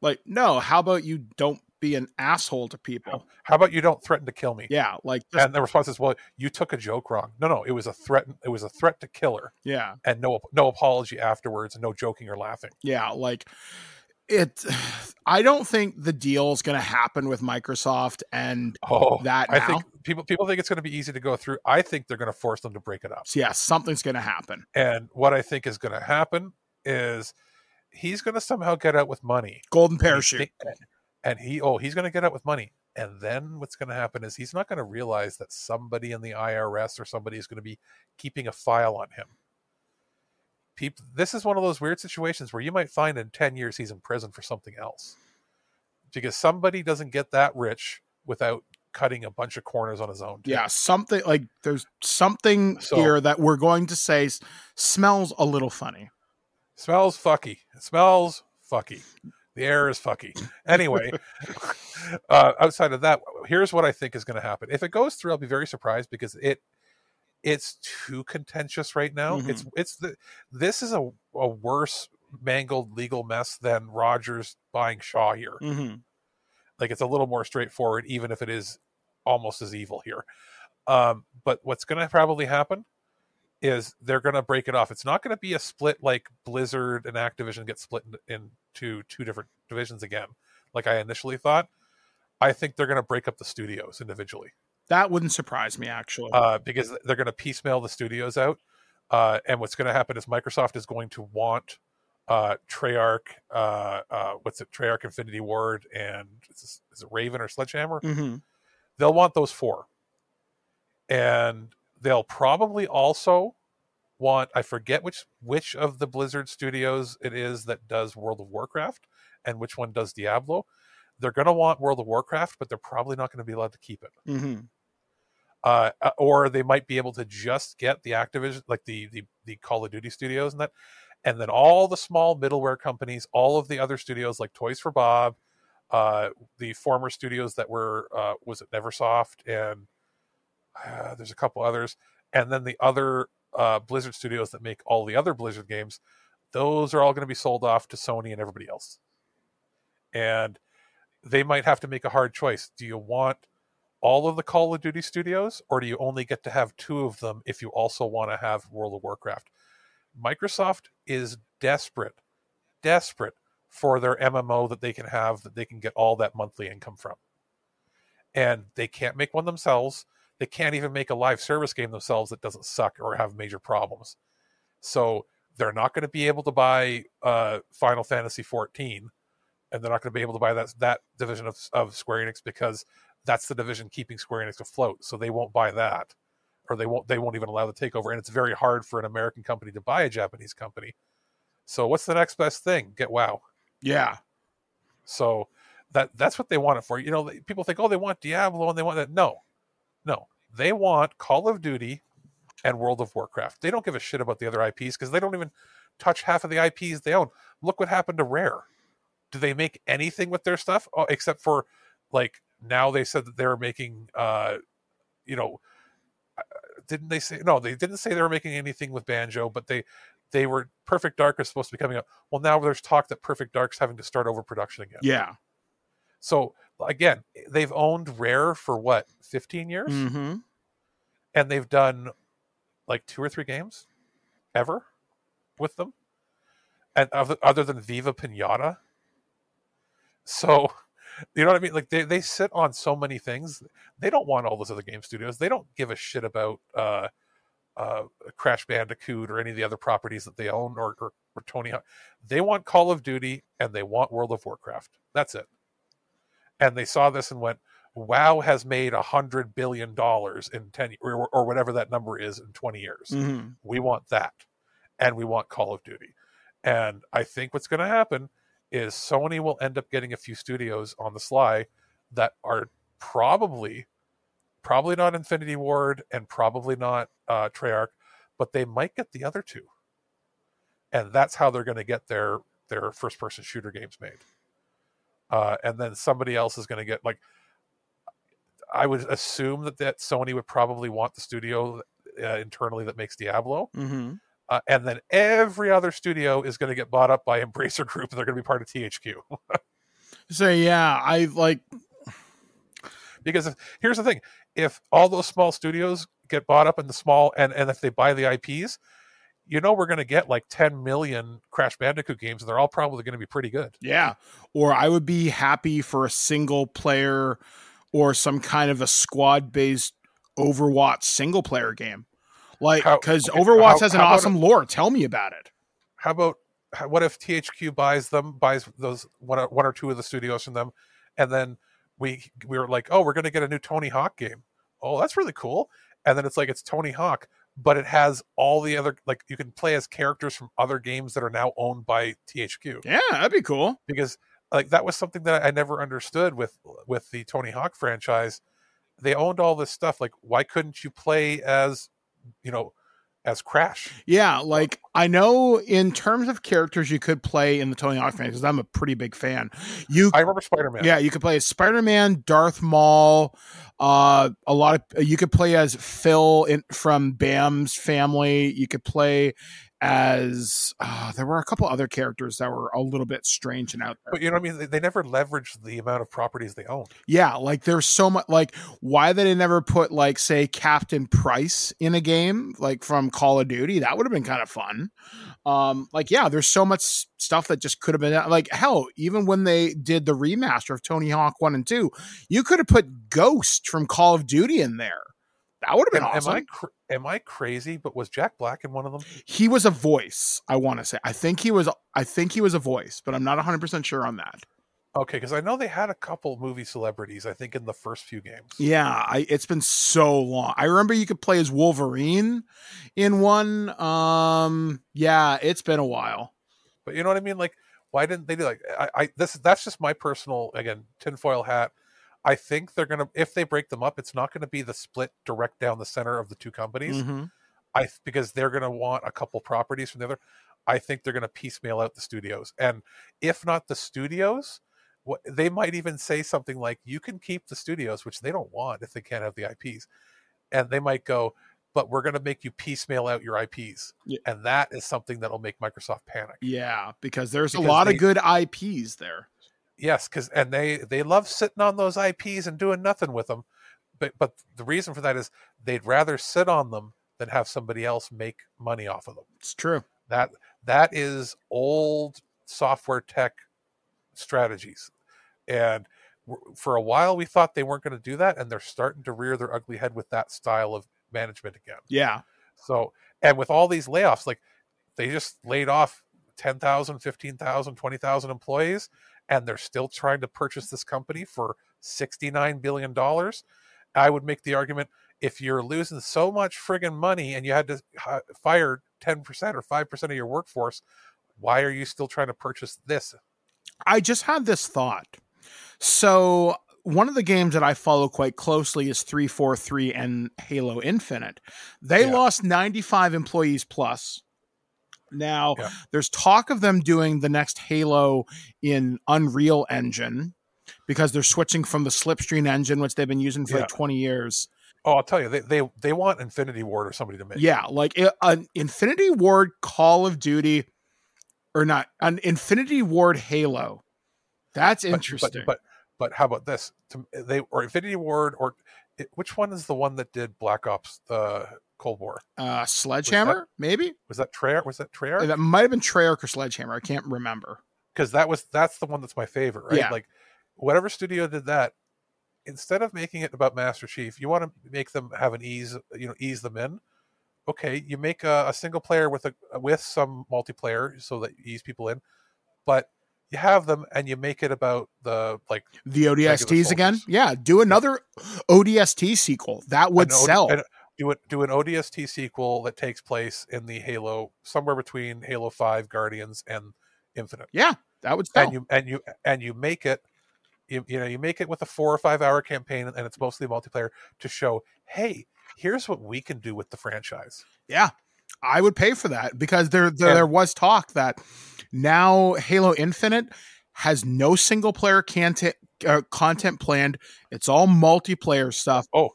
like no. How about you don't be an asshole to people? How about you don't threaten to kill me? Yeah, like and the response is, "Well, you took a joke wrong." No, no, it was a threat. It was a threat to kill her, yeah. and no no apology afterwards, and no joking or laughing. Yeah, like it <sighs> I don't think the deal is going to happen with Microsoft and Oh, that I think people people think it's going to be easy to go through. I think they're going to force them to break it up. So yeah, something's going to happen. And what I think is going to happen is he's going to somehow get out with money, Golden And parachute. think- and he oh he's going to get out with money, and then what's going to happen is he's not going to realize that somebody in the IRS or somebody is going to be keeping a file on him. People, this is one of those weird situations where you might find in ten years he's in prison for something else, because somebody doesn't get that rich without cutting a bunch of corners on his own. too. Yeah, something like there's something So- here that we're going to say smells a little funny. Smells fucky. It smells fucky. The air is fucky. Anyway, <laughs> uh, outside of that, here's what I think is going to happen. If it goes through, I'll be very surprised because it it's too contentious right now. It's it's the this is a, a worse mangled legal mess than Rogers buying Shaw here. Mm-hmm. Like it's a little more straightforward, even if it is almost as evil here. Um, but what's going to probably happen is they're going to break it off. It's not going to be a split like Blizzard and Activision get split in- into two different divisions again, like I initially thought. I think they're going to break up the studios individually That wouldn't surprise me actually. uh, because they're going to piecemeal the studios out. Uh, and what's going to happen is Microsoft is going to want uh, Treyarch, uh, uh, what's it, Treyarch Infinity Ward, and is, this, is it Raven or Sledgehammer? Mhm. They'll want those four, and they'll probably also want I forget which which of the Blizzard studios it is that does World of Warcraft and which one does Diablo. They're going to want World of Warcraft, but they're probably not going to be allowed to keep it Mm-hmm. uh, uh, or they might be able to just get the Activision, like the, the the Call of Duty studios and that, and then all the small middleware companies, all of the other studios like Toys for Bob, uh, the former studios that were uh, was it Neversoft and uh, there's a couple others, and then the other uh, Blizzard studios that make all the other Blizzard games, those are all going to be sold off to Sony and everybody else, and they might have to make a hard choice. Do you want all of the Call of Duty studios, or do you only get to have two of them if you also want to have World of Warcraft? Microsoft is desperate, desperate for their MMO that they can have that they can get all that monthly income from. And they can't make one themselves. They can't even make a live service game themselves that doesn't suck or have major problems. So they're not going to be able to buy uh, Final Fantasy 14, and they're not going to be able to buy that that division of, of Square Enix because that's the division keeping Square Enix afloat. So they won't buy that, or they won't they won't even allow the takeover. And it's very hard for an American company to buy a Japanese company. So what's the next best thing? Get WoW. Yeah. So that that's what they want it for. You know, people think, oh, they want Diablo and they want that. No, no, they want Call of Duty and World of Warcraft. They don't give a shit about the other IPs because they don't even touch half of the IPs they own. Look what happened to Rare. Do they make anything with their stuff oh, except for like now they said that they were making uh you know uh, didn't they say no they didn't say they were making anything with banjo but they they were perfect dark is supposed to be coming up well now there's talk that perfect dark's having to start over production again Yeah. so again they've owned rare for what 15 years? Mm-hmm. and they've done like two or three games ever with them? And other, other than viva pinata? So <laughs> you know what i mean? Like they, they sit on so many things. They don't want all those other game studios. They don't give a shit about uh uh crash bandicoot or any of the other properties that they own or, or, or tony hawk. They want call of duty and they want world of warcraft. That's it and they saw this and went wow has made a hundred billion dollars in 10 or, or whatever that number is in 20 years. Mhm. we want that and we want call of duty. And i think what's going to happen is sony will end up getting a few studios on the sly that are probably probably not infinity ward and probably not uh treyarch but they might get the other two. And that's how they're going to get their their first person shooter games made uh, and then somebody else is going to get like i would assume that that sony would probably want the studio uh, internally that makes diablo Mm-hmm. uh, and then every other studio is going to get bought up by <laughs> embracer group and they're going to be part of thq <laughs> So yeah, I like because if, here's the thing if all those small studios get bought up in the small and and if they buy the ips you know we're going to get like 10 million crash bandicoot games and they're all probably going to be pretty good Yeah. Or I would be happy for a single player or some kind of a squad based Overwatch single player game. Like, because okay, Overwatch how- has an awesome lore. Tell me about it. how about what if THQ buys them, buys those one or, one or two of the studios from them, and then we we were like, oh, we're going to get a new Tony Hawk game. Oh, that's really cool. And then it's like it's Tony Hawk, but it has all the other like you can play as characters from other games that are now owned by THQ. Yeah, that'd be cool. Because like that was something that I never understood with with the Tony Hawk franchise. They owned all this stuff. Like, why couldn't you play as you know as Crash? Yeah, like I know in terms of characters you could play in the Tony Hawk franchise, because I'm a pretty big fan. You I remember Spider Man. Yeah, you could play as Spider Man, Darth Maul. Uh, a lot of you could play as Phil in, from Bam's family. You could play as uh, there were a couple other characters that were a little bit strange and out there. But you know what I mean? They, they never leveraged the amount of properties they own. Yeah, like there's so much. Like, why did they never put like say Captain Price in a game like from Call of Duty? That would have been kind of fun. Um, like yeah, there's so much stuff that just could have been like hell. Even when they did the remaster of Tony Hawk One and Two, you could have put Ghost from Call of Duty in there. That would have been Am, awesome. am I cr- am I crazy? But was Jack Black in one of them? he was a voice. I want to say. I think he was. I think he was a voice, but I'm not 100 percent sure on that. Okay, because I know they had a couple movie celebrities. I think in the first few games. Yeah, I, it's been so long. I remember you could play as Wolverine in one. Um, yeah, it's been a while. But you know what I mean? Like, why didn't they do like I, I this that's just my personal again tinfoil hat. I think they're gonna if they break them up, it's not gonna be the split direct down the center of the two companies. Mhm. I because they're gonna want a couple properties from the other. I think they're gonna piecemeal out the studios, and if not the studios, what they might even say something like, "You can keep the studios," which they don't want if they can't have the IPs, and they might go, "But we're gonna make you piecemeal out your IPs," Yeah. and that is something that'll make Microsoft panic. Yeah, because there's a lot they- of good IPs there. Yes, because and they they love sitting on those IPs and doing nothing with them, but but the reason for that is they'd rather sit on them than have somebody else make money off of them. It's true. That that is old software tech strategies, and for a while we thought they weren't going to do that, and they're starting to rear their ugly head with that style of management again. Yeah. So, and with all these layoffs, like they just laid off 10,000, 15,000, 20,000 employees, and they're still trying to purchase this company for $69 billion. I would make the argument if you're losing so much friggin' money and you had to uh, fire 10% or 5% of your workforce, why are you still trying to purchase this? I just had this thought. So one of the games that I follow quite closely is 343 and Halo Infinite. They lost 95 employees plus. Now, there's talk of them doing the next Halo in Unreal Engine because they're switching from the Slipstream engine, which they've been using for Yeah. like 20 years. Oh, I'll tell you, they they, they want Infinity Ward or somebody to make. Yeah, like an Infinity Ward Call of Duty, or not an Infinity Ward Halo. That's But- interesting. But, but but how about this? They or Infinity Ward or it, which one is the one that did Black Ops the Cold War? uh, Sledgehammer, maybe Was that Treyarch? Was that Treyarch? that might have been Treyarch or Sledgehammer. I can't remember. because that was that's the one that's my favorite, right? Yeah. Like whatever studio did that, instead of making it about Master Chief, you want to make them have an ease, you know, ease them in. Okay, you make a, a single player with a with some multiplayer so that you ease people in, but you have them and you make it about the like The ODSTs again, yeah. Do another ODST sequel. That would An O- sell. an- do it. Do an ODST sequel that takes place in the Halo somewhere between Halo Five, Guardians, and Infinite. yeah, that would sell. and you and you and you make it you, you know you make it with a four or five hour campaign and it's mostly multiplayer to show hey here's what we can do with the franchise Yeah, I would pay for that because there there, And- there was talk that now Halo Infinite has no single player content uh, content planned. It's all multiplayer stuff. oh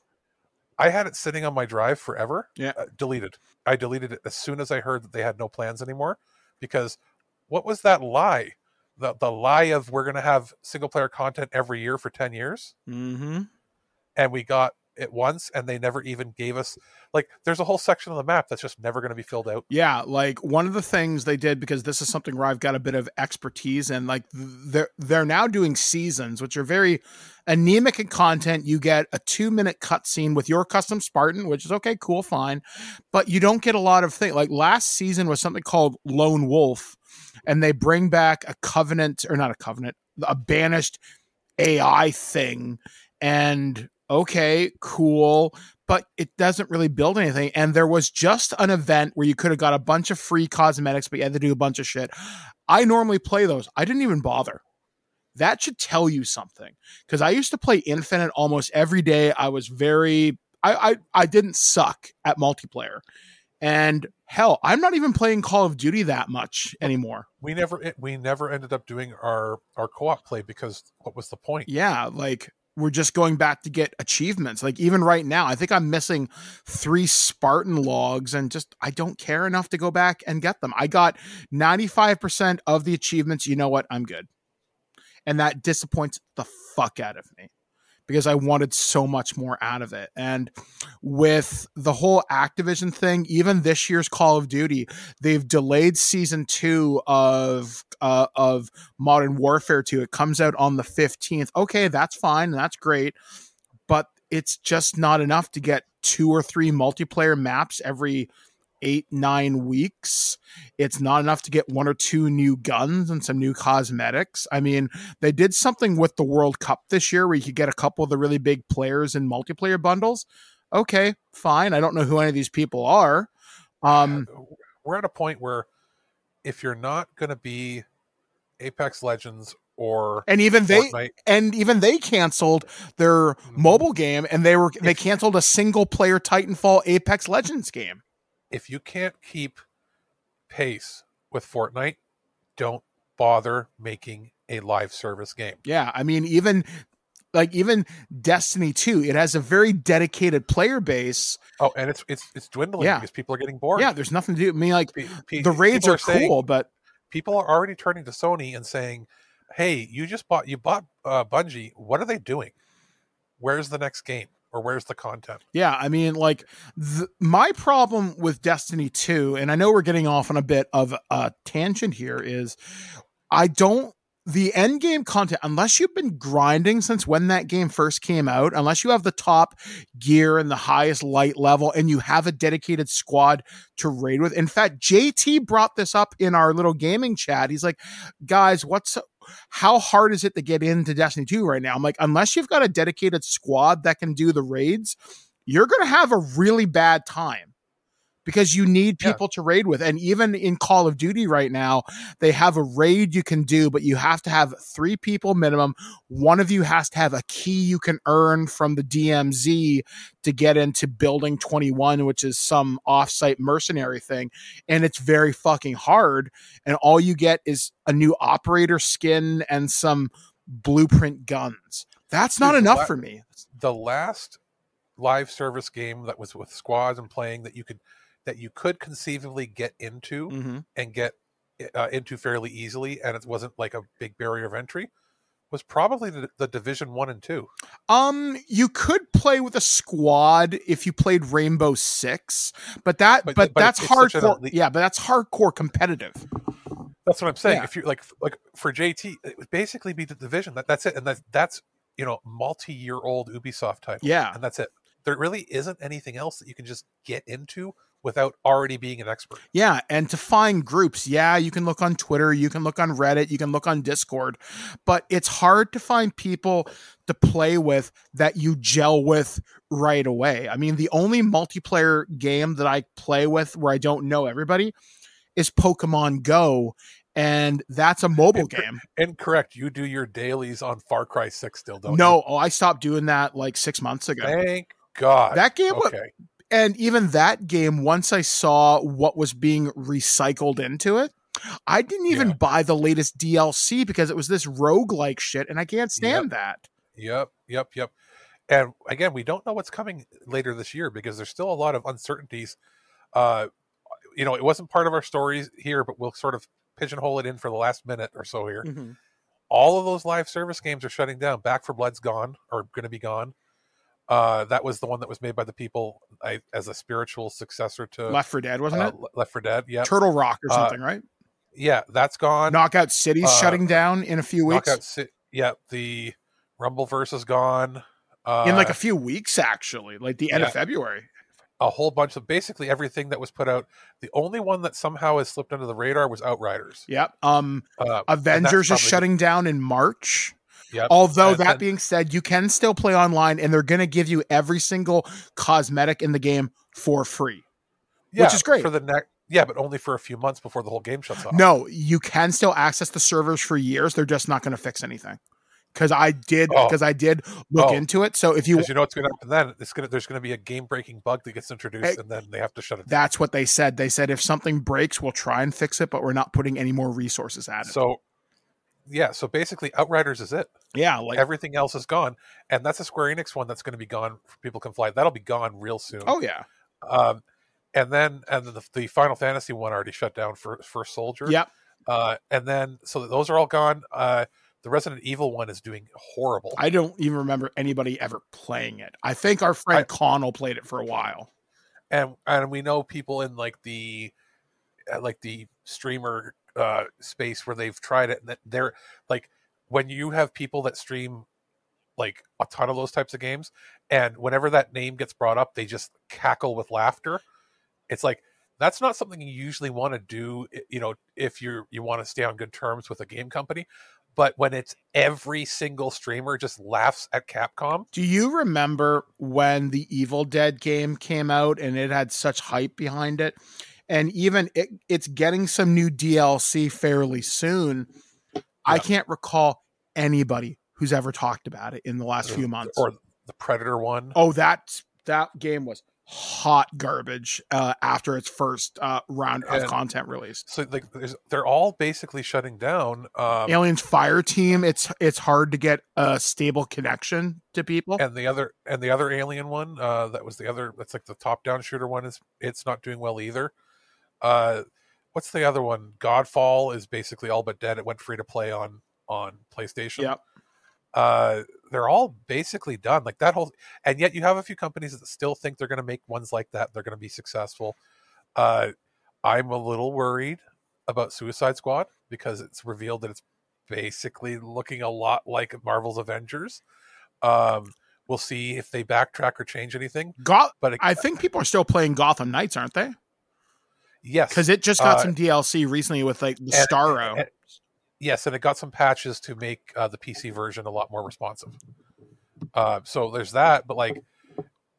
i had it sitting on my drive forever Yeah. uh, deleted i deleted it as soon as i heard that they had no plans anymore because what was that lie the, the lie of we're going to have single player content every year for 10 years Mm-hmm. and we got it once and they never even gave us like there's a whole section of the map that's just never going to be filled out Yeah, like one of the things they did because this is something where I've got a bit of expertise and like they're they're now doing seasons, which are very anemic in content. You get a two minute cutscene with your custom Spartan, which is okay, cool, fine, but you don't get a lot of things. Like last season was something called Lone Wolf, and they bring back a covenant or not a covenant, a banished AI thing, and okay, cool but it doesn't really build anything. And there was just an event where you could have got a bunch of free cosmetics, but you had to do a bunch of shit. I normally play those. I didn't even bother. That should tell you something. Because I used to play Infinite almost every day. I was very I, I I didn't suck at multiplayer. And hell, I'm not even playing Call of Duty that much anymore. we never we never ended up doing our our co-op play because what was the point Yeah, like we're just going back to get achievements. Like even right now, I think I'm missing three Spartan logs and just I don't care enough to go back and get them. I got 95% of the achievements. You know what? I'm good. And that disappoints the fuck out of me because I wanted so much more out of it. And with the whole Activision thing, even this year's Call of Duty, they've delayed season two of uh, of Modern Warfare 2. It comes out on the 15th. Okay, that's fine. That's great. But it's just not enough to get two or three multiplayer maps every eight, nine weeks. It's not enough to get one or two new guns and some new cosmetics. I mean, they did something with the World Cup this year where you could get a couple of the really big players in multiplayer bundles. Okay, fine. I don't know who any of these people are. Um, we're at a point where if you're not going to be apex legends or and even they Fortnite, and even they canceled their mobile game and they were they canceled a single player Titanfall Apex Legends game. If you can't keep pace with fortnite don't bother making a live service game Yeah, I mean even like even Destiny 2, it has a very dedicated player base. oh and it's it's it's dwindling Yeah. because people are getting bored Yeah, there's nothing to do. I mean like pe- the raids are, are saying- cool, but people are already turning to sony and saying hey you just bought you bought uh, bungie what are they doing where's the next game or where's the content Yeah, I mean, like th- my problem with Destiny 2, and I know we're getting off on a bit of a tangent here, is I don't the end game content, unless you've been grinding since when that game first came out, unless you have the top gear and the highest light level and you have a dedicated squad to raid with. In fact, JT brought this up in our little gaming chat. He's like, guys, what's how hard is it to get into Destiny 2 right now? I'm like, unless you've got a dedicated squad that can do the raids, you're going to have a really bad time because you need people yeah. to raid with. And even in Call of Duty right now, they have a raid you can do, but you have to have three people minimum. One of you has to have a key you can earn from the DMZ to get into Building 21, which is some offsite mercenary thing. And it's very fucking hard. And all you get is a new operator skin and some blueprint guns. That's not Dude, enough la- for me. The last live service game that was with squads and playing that you could that you could conceivably get into mm-hmm. and get uh, into fairly easily, and it wasn't like a big barrier of entry, was probably the, the, Division One and Two. Um, you could play with a squad if you played Rainbow Six, but that but, but, but that's hardcore. Elite... Yeah, but that's hardcore competitive. That's what I'm saying. Yeah. If you're like like for JT, it would basically be the division. That that's it, and that's that's you know multi-year old Ubisoft title. Yeah, and that's it. There really isn't anything else that you can just get into without already being an expert. Yeah, and to find groups, yeah, you can look on Twitter, you can look on Reddit, you can look on Discord, but it's hard to find people to play with that you gel with right away. I mean, the only multiplayer game that I play with where I don't know everybody is Pokemon Go. And that's a mobile game. Incorrect. You do your dailies on Far Cry 6 still, don't no, you? oh, I stopped doing that like six months ago. Thank God. That game okay and even that game once i saw what was being recycled into it i didn't even yeah. buy the latest dlc because it was this rogue like shit and i can't stand yep. that yep yep yep and again we don't know what's coming later this year because there's still a lot of uncertainties uh you know it wasn't part of our stories here but we'll sort of pigeonhole it in for the last minute or so here mm-hmm. all of those live service games are shutting down back 4 blood's gone or going to be gone uh, that was the one that was made by the people I, as a spiritual successor to Left 4 Dead, wasn't uh, it? Left 4 Dead, yeah. Turtle Rock or uh, something, uh, right? Yeah, that's gone. Knockout City's uh, shutting down in a few weeks. Knockout Ci- yeah, the Rumbleverse is gone. in like a few weeks, actually, like the end yeah, of February. A whole bunch of basically everything that was put out. The only one that somehow has slipped under the radar was Outriders. Yep. Um, Avengers is shutting down in March. Yep. Although that and, being said, you can still play online, and they're going to give you every single cosmetic in the game for free, yeah, which is great for the next. Yeah, but only for a few months before the whole game shuts off. No, you can still access the servers for years. They're just not going to fix anything. Because I did, because oh. I did look oh. into it. So if you, you know what's going to happen then, it's going to there's going to be a game breaking bug that gets introduced, and then they have to shut it. That's what they said. They said if something breaks, we'll try and fix it, but we're not putting any more resources at it. So yeah, so basically Outriders is it. Yeah, like everything else is gone, and that's a Square Enix one that's going to be gone. People can fly. That'll be gone real soon. Oh yeah. Um, and then and the, the Final Fantasy one already shut down for for Soldier. Yep. Uh, and then so those are all gone. Uh, the Resident Evil one is doing horrible. I don't even remember anybody ever playing it. I think our friend I, Connell played it for a while. And and we know people in like the uh, like the streamer uh, space where they've tried it. They're like when you have people that stream like a ton of those types of games, and whenever that name gets brought up, they just cackle with laughter. It's like that's not something you usually want to do. You know, if you you want to stay on good terms with a game company. But when it's every single streamer just laughs at Capcom. Do you remember when the Evil Dead game came out and it had such hype behind it? And even it, it's getting some new DLC fairly soon. Yeah. I can't recall anybody who's ever talked about it in the last few months. Or the Predator one. Oh, that that game was hot garbage uh, after its first uh, round of and content release. So like, they're all basically shutting down. Um, Aliens Fire Team. It's it's hard to get a stable connection to people. And the other and the other Alien one uh, that was the other. That's like the top down shooter one. Is it's not doing well either. Uh, what's the other one? Godfall is basically all but dead. It went free to play on on PlayStation. Yep. Uh, they're all basically done. Like that whole, and yet you have a few companies that still think they're going to make ones like that. They're going to be successful. Uh, I'm a little worried about Suicide Squad because it's revealed that it's basically looking a lot like Marvel's Avengers. Um, we'll see if they backtrack or change anything. Goth- but I think people are still playing Gotham Knights, aren't they? Yes, Because it just got Uh, some DLC recently with like the and- Starro. and- yes, and it got some patches to make uh, the PC version a lot more responsive. Uh, so there's that, but like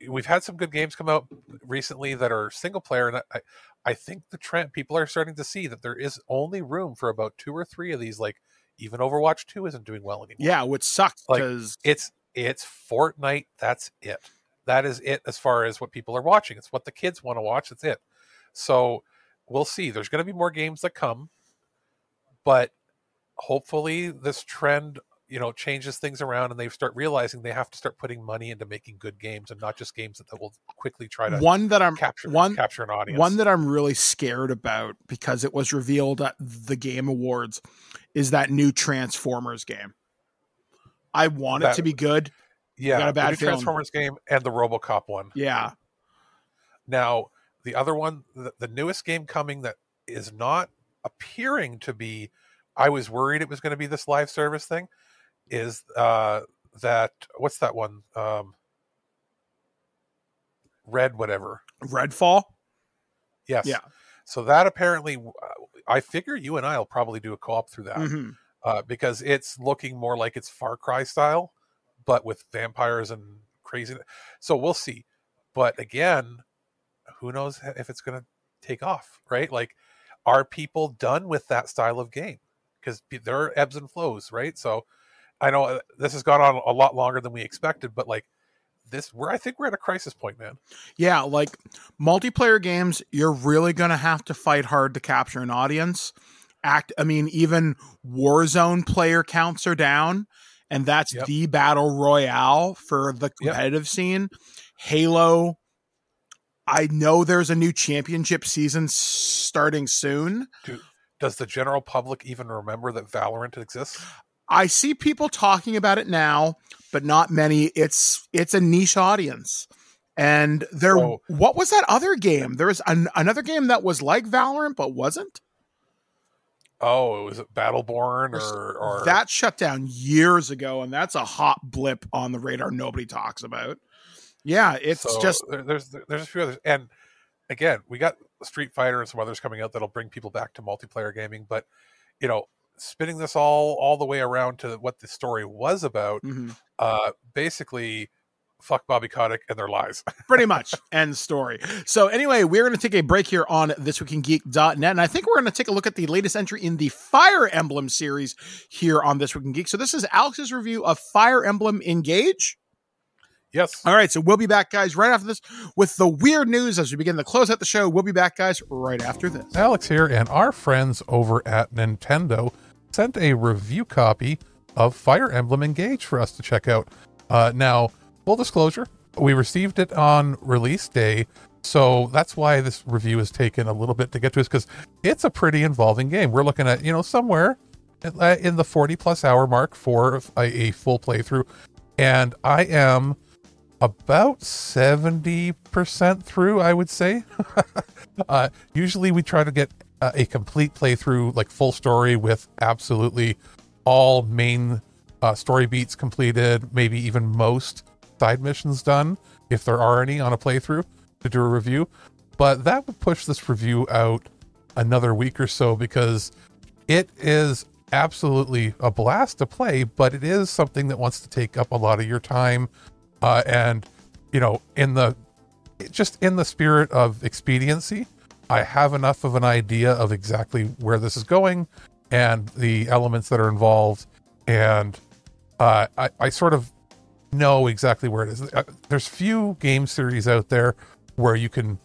we've had some good games come out recently that are single player, and I, I think the trend people are starting to see that there is only room for about two or three of these. Like even Overwatch Two isn't doing well anymore. yeah, which sucks like because it's it's Fortnite. That's it. That is it as far as what people are watching. It's what the kids want to watch. That's it. So we'll see. There's going to be more games that come, but hopefully this trend, you know, changes things around and they start realizing they have to start putting money into making good games and not just games that, that will quickly try to one that I'm capture one capture an audience. One that I'm really scared about because it was revealed at the Game Awards is that new Transformers game. I want it to be good. yeah, got a the bad new. Transformers game and the RoboCop one. Yeah. Now, the other one, the, the newest game coming that is not appearing to be, I was worried it was going to be this live service thing, is uh that what's that one? Um Red whatever. Redfall. Yes. Yeah. So that apparently, I figure you and I will probably do a co-op through that Mhm. uh, because it's looking more like it's Far Cry style, but with vampires and crazy. So we'll see. But again, who knows if it's going to take off, right? Like, are people done with that style of game? Because there are ebbs and flows, right? So I know uh, this has gone on a lot longer than we expected, but like this, we're I think we're at a crisis point, man. Yeah, like multiplayer games, you're really going to have to fight hard to capture an audience. Act, I mean, even Warzone player counts are down, and that's Yep. the battle royale for the competitive scene. Halo, I know there's a new championship season starting soon. Do, does the general public even remember that Valorant exists? I see people talking about it now, but not many. It's it's a niche audience. And there, So- what was that other game? There was an, another game that was like Valorant but wasn't. Oh, it was it Battleborn or or that shut down years ago, and that's a hot blip on the radar nobody talks about. Yeah, it's So just there- there's there's a few others, and again, we got Street Fighter and some others coming out that'll bring people back to multiplayer gaming. But you know, spinning this all all the way around to what the story was about, Mhm. uh, basically, fuck Bobby Kotick and their lies. <laughs> pretty much end story. So anyway, we're going to take a break here on thisweekingeek.net, and I think we're going to take a look at the latest entry in the Fire Emblem series here on This Week in Geek. So this is Alex's review of Fire Emblem Engage. Yes. All right, so we'll be back, guys, right after this with the weird news as we begin to close out the show. We'll be back, guys, right after this. Alex here, and our friends over at Nintendo sent a review copy of Fire Emblem Engage for us to check out. Uh, now, full disclosure, we received it on release day, so that's why this review has taken a little bit to get to us because it's a pretty involving game. We're looking at, you know, somewhere uh, in the 40 plus hour mark for a, a full playthrough, and I am about 70% through, I would say. <laughs> uh, usually we try to get uh, a complete playthrough, like full story with absolutely all main uh, story beats completed, maybe even most side missions done, if there are any on a playthrough, to do a review. But that would push this review out another week or so because it is absolutely a blast to play, but it is something that wants to take up a lot of your time. Uh, and, you know, in the just in the spirit of expediency, I have enough of an idea of exactly where this is going and the elements that are involved. And uh, I, I sort of know exactly where it is. Uh, There's few game series out there where you can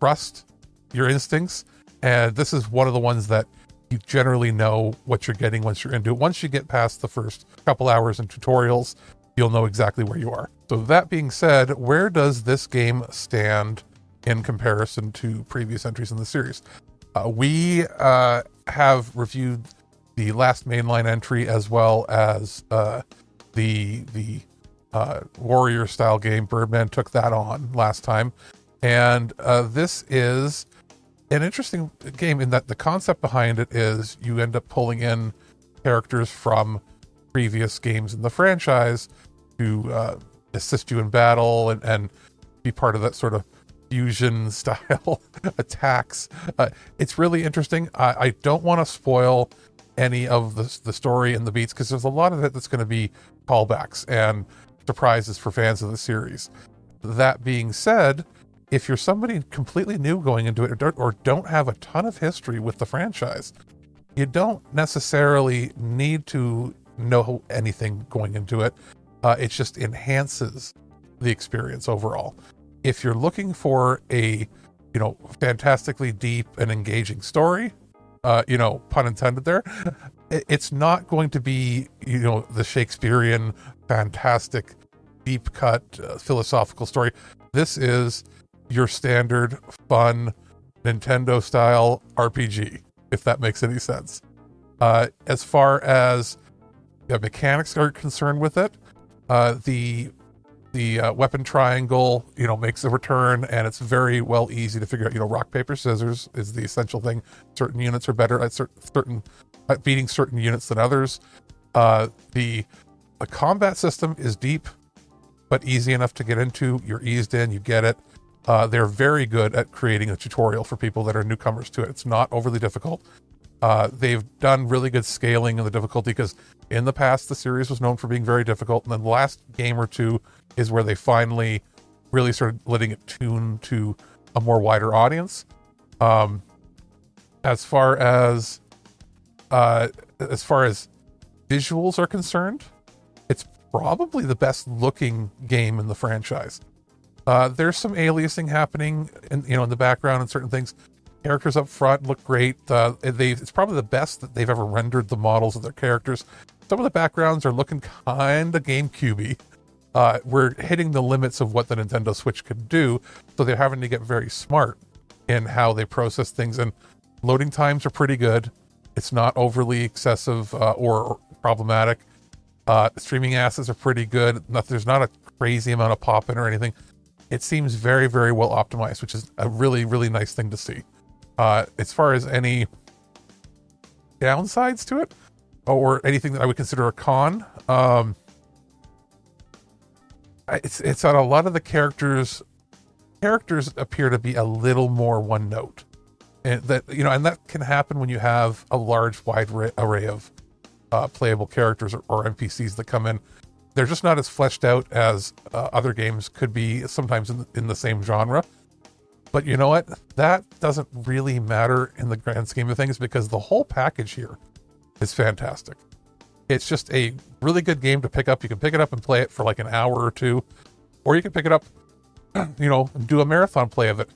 trust your instincts. And this is one of the ones that you generally know what you're getting once you're into it. Once you get past the first couple hours and tutorials, you'll know exactly where you are. So, that being said, where does this game stand in comparison to previous entries in the series? Uh, we uh, have reviewed the last mainline entry as well as uh, the the uh, warrior style game. Birdman took that on last time, and uh, this is an interesting game in that the concept behind it is you end up pulling in characters from previous games in the franchise to uh, assist you in battle and, and be part of that sort of fusion <laughs> style attacks. Uh, it's really interesting. I, I don't want to spoil any of the, the story and the beats because there's a lot of it that's going to be callbacks and surprises for fans of the series. That being said, if you're somebody completely new going into it or or don't have a ton of history with the franchise, you don't necessarily need to know anything going into it. Uh, it just enhances the experience overall. If you're looking for a, you know, fantastically deep and engaging story, uh, you know, pun intended there, it's not going to be, you know, the Shakespearean, fantastic, deep cut uh, philosophical story. This is your standard, fun, Nintendo style RPG, if that makes any sense. Uh, as far as the mechanics are concerned with it, uh, the the uh, weapon triangle, you know, makes a return, and it's very well easy to figure out. You know, rock paper scissors is the essential thing. Certain units are better at certain at beating certain units than others. Uh, the the combat system is deep, but easy enough to get into. You're eased in, you get it. Uh, they're very good at creating a tutorial for people that are newcomers to it. It's not overly difficult. Uh, they've done really good scaling of the difficulty because in the past the series was known for being very difficult, and then the last game or two is where they finally really started letting it tune to a more wider audience. Um, as far as uh, as far as visuals are concerned, it's probably the best looking game in the franchise. Uh, there's some aliasing happening, in, you know, in the background and certain things. Characters up front look great. Uh, they it's probably the best that they've ever rendered the models of their characters. Some of the backgrounds are looking kind of GameCubey. Uh, we're hitting the limits of what the Nintendo Switch could do, so they're having to get very smart in how they process things. And loading times are pretty good. It's not overly excessive uh, or problematic. Uh, streaming assets are pretty good. Not, there's not a crazy amount of popping or anything. It seems very, very well optimized, which is a really, really nice thing to see. Uh, as far as any downsides to it, or anything that I would consider a con, um, it's it's that a lot of the characters characters appear to be a little more one note, and that you know, and that can happen when you have a large, wide array of uh, playable characters or, or NPCs that come in they're just not as fleshed out as uh, other games could be sometimes in the, in the same genre. But you know what? That doesn't really matter in the grand scheme of things because the whole package here is fantastic. It's just a really good game to pick up. You can pick it up and play it for like an hour or two, or you can pick it up, <clears throat> you know, and do a marathon play of it,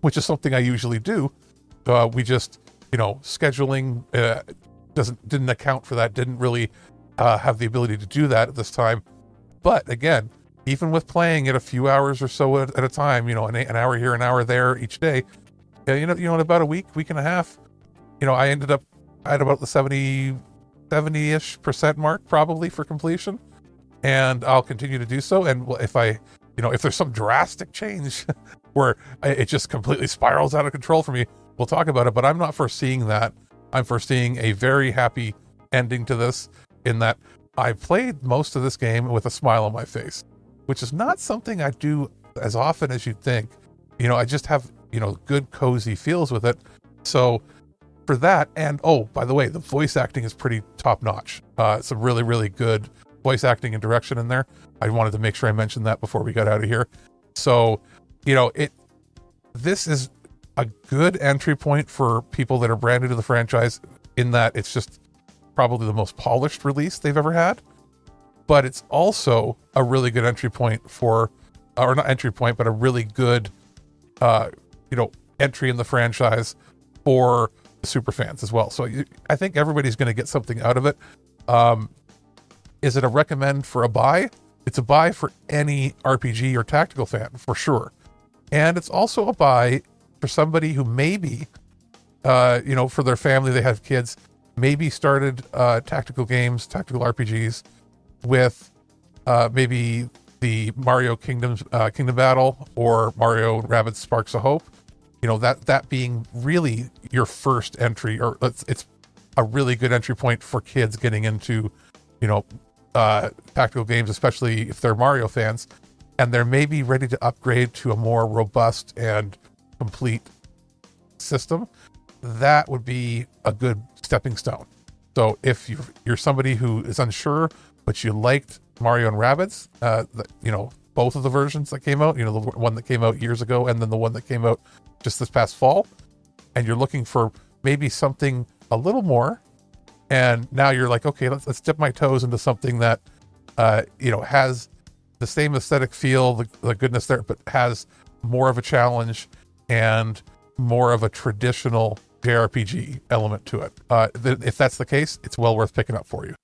which is something I usually do. Uh, we just, you know, scheduling uh, doesn't didn't account for that. Didn't really uh, have the ability to do that at this time. But again, even with playing it a few hours or so at, at a time, you know, an, an, hour here, an hour there each day, you know, you know, in about a week, week and a half, you know, I ended up at about the 70, 70 ish percent mark probably for completion. And I'll continue to do so. And if I, you know, if there's some drastic change <laughs> where it just completely spirals out of control for me, we'll talk about it. But I'm not foreseeing that. I'm foreseeing a very happy ending to this in that I played most of this game with a smile on my face, which is not something I do as often as you'd think. You know, I just have, you know, good, cozy feels with it. So for that, and oh, by the way, the voice acting is pretty top notch. Uh, some really, really good voice acting and direction in there. I wanted to make sure I mentioned that before we got out of here. So, you know, it, this is a good entry point for people that are brand new to the franchise in that it's just probably the most polished release they've ever had. But it's also a really good entry point for, or not entry point, but a really good, uh, you know, entry in the franchise for super fans as well. So you, I think everybody's going to get something out of it. Um, is it a recommend for a buy? It's a buy for any RPG or tactical fan for sure, and it's also a buy for somebody who maybe, uh, you know, for their family they have kids maybe started uh, tactical games, tactical RPGs with uh, maybe the Mario Kingdoms uh, Kingdom Battle or Mario Rabbids Sparks of Hope. You know that that being really your first entry, or it's, it's a really good entry point for kids getting into, you know, uh, tactical games, especially if they're Mario fans, and they're maybe ready to upgrade to a more robust and complete system. That would be a good stepping stone. So if you're, you're somebody who is unsure, but you liked Mario and Rabbids, uh, the, you know, both of the versions that came out, you know, the one that came out years ago and then the one that came out just this past fall, and you're looking for maybe something a little more, and now you're like, okay, let's let's dip my toes into something that, uh, you know, has the same aesthetic feel, the, the goodness there, but has more of a challenge and more of a traditional JRPG element to it. Uh, th- if that's the case, it's well worth picking up for you.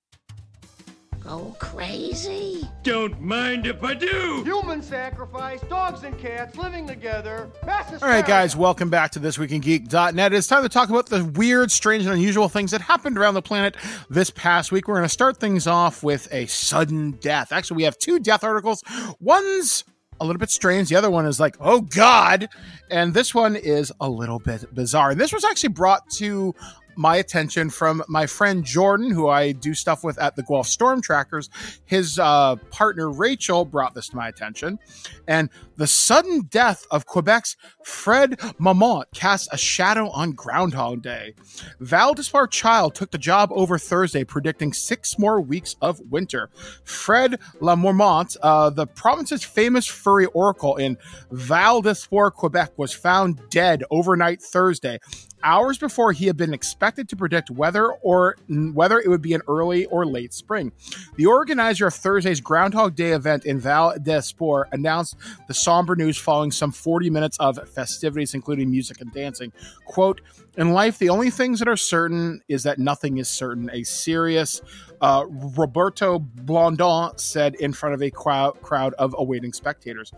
Go crazy? Don't mind if I do. Human sacrifice, dogs and cats living together, mass All right, guys, welcome back to This Week in Geek.net. It's time to talk about the weird, strange, and unusual things that happened around the planet this past week. We're going to start things off with a sudden death. Actually, we have two death articles. One's a little bit strange. The other one is like, oh God. And this one is a little bit bizarre. And this was actually brought to my attention from my friend Jordan, who I do stuff with at the Guelph Storm Trackers. His uh, partner Rachel brought this to my attention. And the sudden death of Quebec's Fred Mamont casts a shadow on Groundhog Day. Val d'Espoir Child took the job over Thursday, predicting six more weeks of winter. Fred Lamormont, uh, the province's famous furry oracle in Val d'Espoir, Quebec, was found dead overnight Thursday hours before he had been expected to predict whether or whether it would be an early or late spring. The organizer of Thursday's Groundhog Day event in Val d'Espoir announced the somber news following some 40 minutes of festivities, including music and dancing. Quote, in life, the only things that are certain is that nothing is certain. A serious uh, Roberto Blondin said in front of a crowd, crowd of awaiting spectators.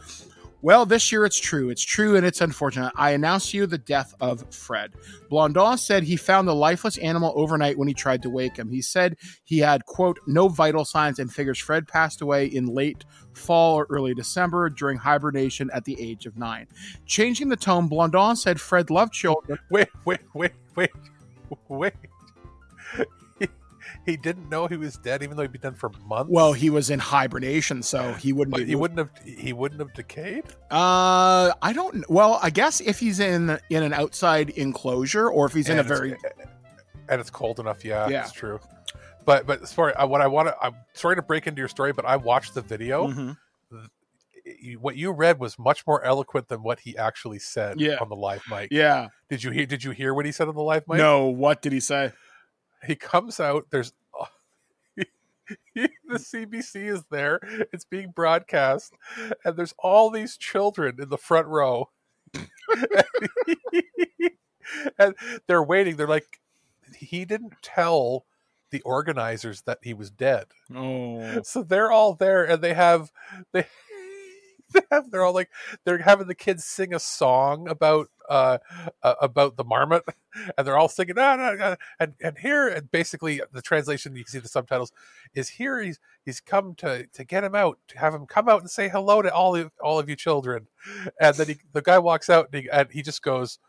Well, this year it's true. It's true and it's unfortunate. I announce to you the death of Fred. Blondin said he found the lifeless animal overnight when he tried to wake him. He said he had, quote, no vital signs and figures Fred passed away in late fall or early December during hibernation at the age of nine. Changing the tone, Blondin said Fred loved children. Wait, wait, wait, wait, wait he didn't know he was dead, even though he'd been dead for months. Well, he was in hibernation, so he wouldn't. But he wouldn't have. He wouldn't have decayed. Uh, I don't. Well, I guess if he's in in an outside enclosure, or if he's and in a very and it's cold enough, yeah, Yeah. it's true. But but sorry, I, what I want to. I'm sorry to break into your story, but I watched the video. Mhm. What you read was much more eloquent than what he actually said Yeah. on the live mic. Yeah. Did you hear? Did you hear what he said on the live mic? no. What did he say? He comes out there's oh, <laughs> the cbc is there it's being broadcast and there's all these children in the front row <laughs> and they're waiting they're like he didn't tell the organizers that he was dead Oh. so they're all there and they have they <laughs> they're all like they're having the kids sing a song about uh, uh about the marmot <laughs> and they're all singing ah, nah, nah," and and here and basically the translation you can see the subtitles is here he's he's come to to get him out to have him come out and say hello to all of all of you children. And then he, the guy walks out and he, and he just goes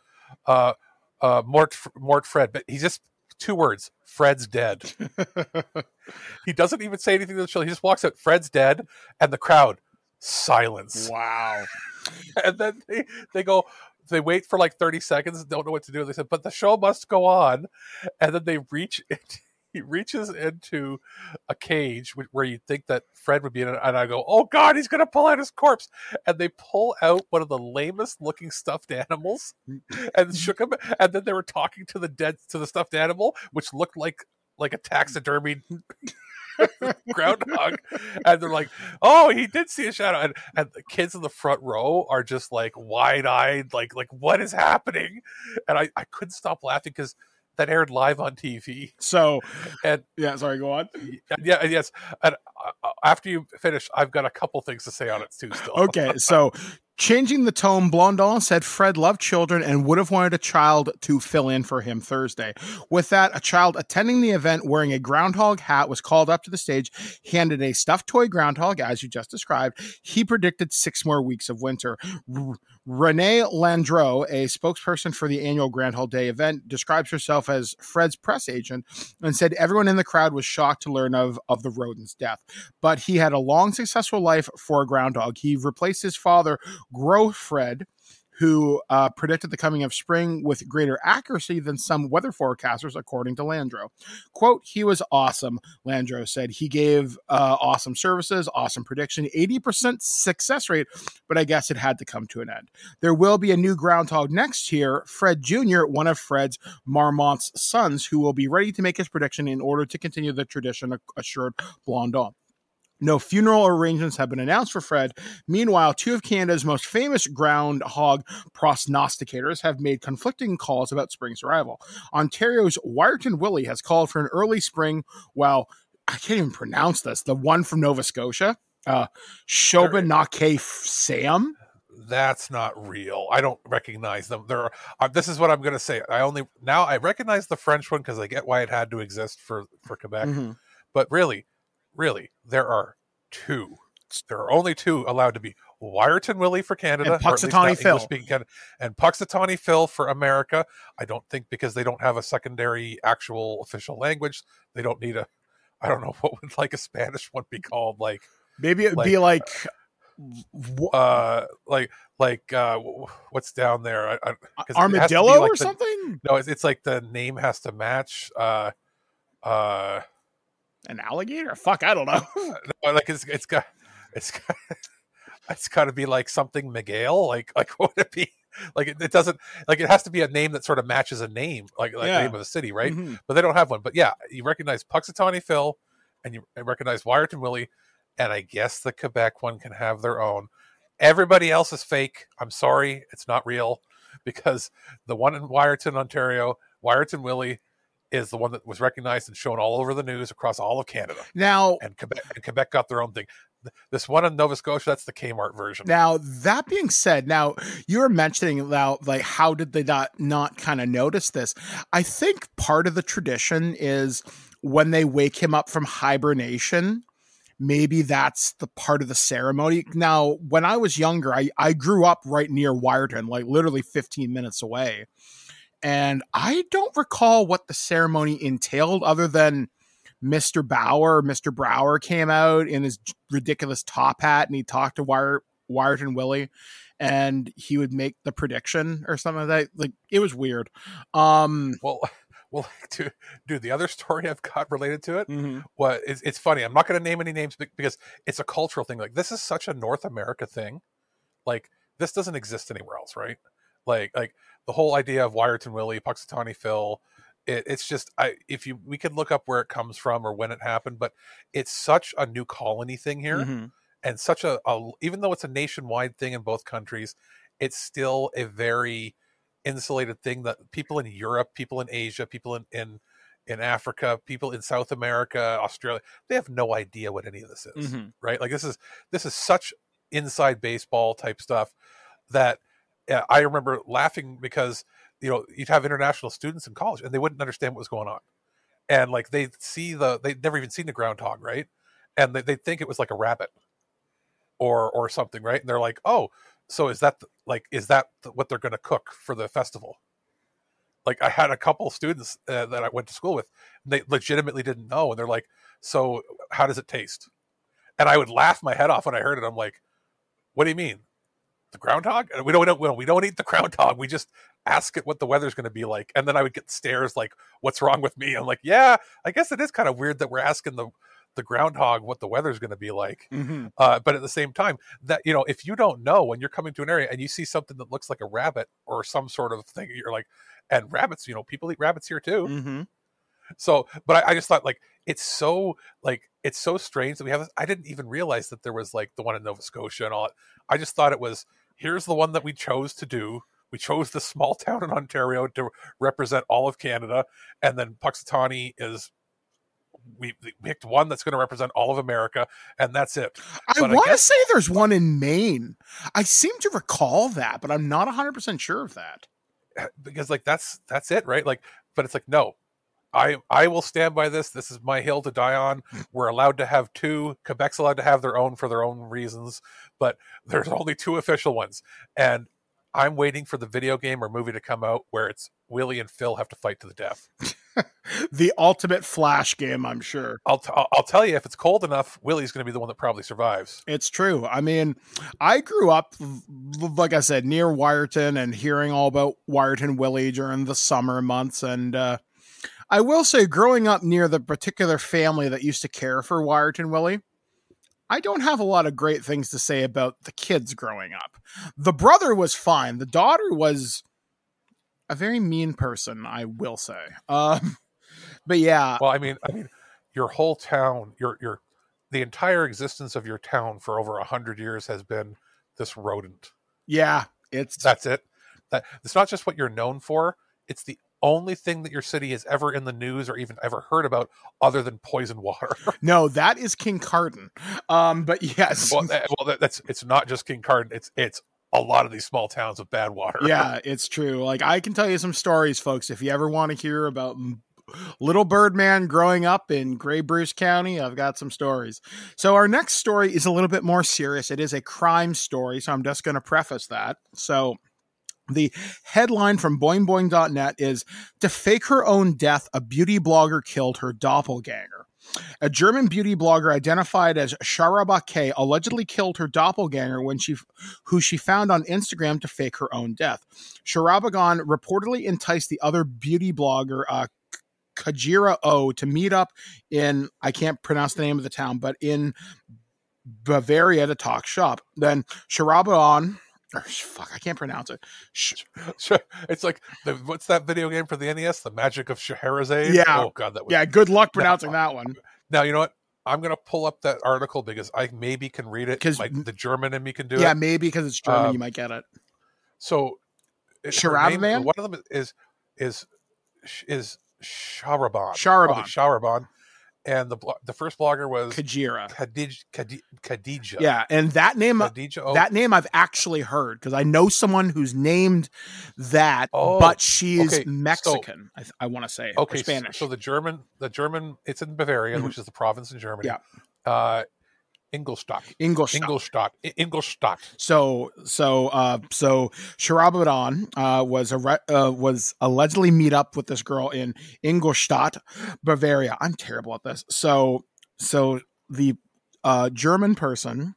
uh uh mort mort fred but he just two words fred's dead. <laughs> He doesn't even say anything to the children. He just walks out fred's dead and the crowd silence. Wow. <laughs> and then they, they go they wait for like 30 seconds don't know what to do. They said but the show must go on. And then they reach <laughs> it he reaches into a cage where you'd think that fred would be in it and i go oh god he's gonna pull out his corpse. And they pull out one of the lamest looking stuffed animals <laughs> and shook him and then they were talking to the dead to the stuffed animal which looked like like a taxidermied <laughs> groundhog. And they're like oh he did see a shadow. And, and the kids in the front row are just like wide-eyed like like what is happening? And i i couldn't stop laughing because that aired live on tv So and yeah, sorry, go on. yeah yes and uh, after you finish i've got a couple things to say on it too still. Okay, so changing the tone, Blondin said Fred loved children and would have wanted a child to fill in for him Thursday. With that, a child attending the event wearing a groundhog hat was called up to the stage, handed a stuffed toy groundhog, as you just described. He predicted six more weeks of winter. Renee Landreau, a spokesperson for the annual Groundhog Day event, describes herself as Fred's press agent and said everyone in the crowd was shocked to learn of, of the rodent's death. But he had a long, successful life for a groundhog. He replaced his father, Grow Fred, who uh, predicted the coming of spring with greater accuracy than some weather forecasters, according to Landro. Quote, he was awesome, Landro said. He gave uh, awesome services, awesome prediction, 80% success rate, but I guess it had to come to an end. There will be a new groundhog next year, Fred Jr., one of Fred's Marmont's sons, who will be ready to make his prediction in order to continue the tradition, assured Blondin. No funeral arrangements have been announced for Fred. Meanwhile, two of Canada's most famous groundhog prognosticators have made conflicting calls about spring's arrival. Ontario's Wiarton Willie has called for an early spring, while I can't even pronounce this, the one from Nova Scotia, uh, Shobanake Sam. That's not real. I don't recognize them. There are. Uh, this is what I'm going to say. I only now I recognize the French one because I get why it had to exist for for Quebec. Mm-hmm. But really, really, there are two. There are only two allowed to be Wiarton Willie for Canada, And Punxsutawney Phil. Canada, and Punxsutawney Phil for America. I don't think because they don't have a secondary actual official language, they don't need a. I don't know <laughs> what would like a Spanish one be called. Like Maybe it'd be like uh like like uh what's down there I, I, 'cause it has to be Armadillo like or the- something? no it's, it's like the name has to match uh uh An alligator? Fuck, I don't know. <laughs> no, like it's it's got it's got <laughs> it's got to be like something Miguel like <laughs> like what would it be like it, it doesn't like it has to be a name that sort of matches a name like like Yeah. the name of a city right Mhm. but they don't have one but yeah you recognize Punxsutawney Phil and you recognize Wiarton Willie and I guess the Quebec one can have their own everybody else is fake I'm sorry it's not real because the one in Wiarton Ontario Wiarton Willie is the one that was recognized and shown all over the news across all of Canada Now, and Quebec and Quebec got their own thing. This one in Nova Scotia, that's the Kmart version. Now that being said, now you were mentioning about like how did they not not kind of notice this? I think part of the tradition is when they wake him up from hibernation. Maybe that's the part of the ceremony. Now, when I was younger, I, I grew up right near Wiarton, like literally 15 minutes away. And I don't recall what the ceremony entailed other than Mr. Bauer, Mr. Brower came out in his ridiculous top hat and he talked to Wire, Wiarton Willie and he would make the prediction or something like that. Like it was weird. Um, well, <laughs> well, <laughs> to do the other story I've got related to it. Mm-hmm. What it's, it's funny. I'm not going to name any names because it's a cultural thing. Like this is such a North America thing. Like this doesn't exist anywhere else, right? Like like the whole idea of Wiarton Willie, Punxsutawney Phil. It, it's just I if you we could look up where it comes from or when it happened, but it's such a new colony thing here. Mhm. and such a, a even though it's a nationwide thing in both countries it's still a very insulated thing that people in europe people in asia people in in, in africa people in south america australia they have no idea what any of this is Mhm. right like this is this is such inside baseball type stuff that i remember laughing because you know you'd have international students in college and they wouldn't understand what was going on. And like they see the they'd never even seen the groundhog right? And they, they think it was like a rabbit or or something right? And they're like oh so is that like is that what they're going to cook for the festival? Like i had a couple students uh, that i went to school with they legitimately didn't know and they're like so how does it taste? And i would laugh my head off when i heard it. I'm like what do you mean the groundhog? We don't, we don't we don't eat the groundhog. We just ask it what the weather's going to be like. And then i would get stares like what's wrong with me? I'm like yeah i guess it is kind of weird that we're asking the the groundhog what the weather's going to be like. Mhm. uh, but at the same time that you know if you don't know when you're coming to an area and you see something that looks like a rabbit or some sort of thing you're like and rabbits you know people eat rabbits here too. Mhm. so but I, I just thought like it's so like it's so strange that we have this. I didn't even realize that there was like the one in nova scotia and all that. I just thought it was here's the one that we chose to do we chose the small <laughs> town in ontario to represent all of canada and then punxsutawney is we picked one that's going to represent all of america and that's it I want to guess- say there's one in Maine. I seem to recall that, but I'm not 100% sure of that. Eh, because like that's that's it right like but it's like no i i will stand by this this is my hill to die on we're allowed to have two quebec's allowed to have their own for their own reasons but there's only two official ones and I'm waiting for the video game or movie to come out where it's Willie and Phil have to fight to the death. <laughs> the ultimate flash game, I'm sure. I'll t- I'll I'll tell you if it's cold enough, Willie's going to be the one that probably survives. It's true. I mean, I grew up, like I said, near Wiarton and hearing all about Wiarton Willie during the summer months. And uh, I will say, growing up near the particular family that used to care for Wiarton Willie, I don't have a lot of great things to say about the kids growing up. The brother was fine. The daughter was a very mean person, I will say. Um, <laughs> but yeah. Well, I mean, I mean, your whole town, your your the entire existence of your town for over a hundred years has been this rodent. Yeah, it's that's it. That it's not just what you're known for; it's the only thing that your city has ever in the news or even ever heard about other than poison water. <laughs> no, that is Kincardine. Um, but yes, well, that, well, that, that's it's not just Kincardine. It's it's a lot of these small towns with bad water. yeah, <laughs> it's true. Like I can tell you some stories, folks. If you ever want to hear about Little Birdman growing up in Grey Bruce County. I've got some stories. So, our next story is a little bit more serious. It is a crime story. So, I'm just going to preface that. So, the headline from boingboing.net is To fake her own death, a beauty blogger killed her doppelganger. A German beauty blogger identified as Sharaba K allegedly killed her doppelganger when she, who she found on Instagram to fake her own death. Sharabagan reportedly enticed the other beauty blogger, uh, Kajira O, to meet up in I can't pronounce the name of the town, but in Bavaria to talk shop. Then Sharabagan fuck, I can't pronounce it. Sh- it's like the, what's that video game for the NES? The Magic of Scheherazade. Yeah. Oh god, that was yeah. Good luck pronouncing now, that one. Now you know what. I'm gonna pull up that article because I maybe can read it because like the German in me can do yeah, it. Yeah, maybe because it's German, um, you might get it. So, Sharab man. One of them is is is Sharaban. Sharaban. Sharaban. And the the first blogger was Kajira. Khadij, Khadija. Yeah, and that name Khadija, oh. that name I've actually heard because I know someone who's named that, oh, but she's okay. Mexican. So, I, I want to say okay, Spanish. So, so, the German, the German, it's in Bavaria, mm-hmm. which is the province in Germany. Yeah. Uh, Ingolstadt. Ingolstadt. Ingolstadt. Ingolstadt. So so uh so Sharabadan uh was a uh, was allegedly meet up with this girl in Ingolstadt, Bavaria. I'm terrible at this. So so the uh German person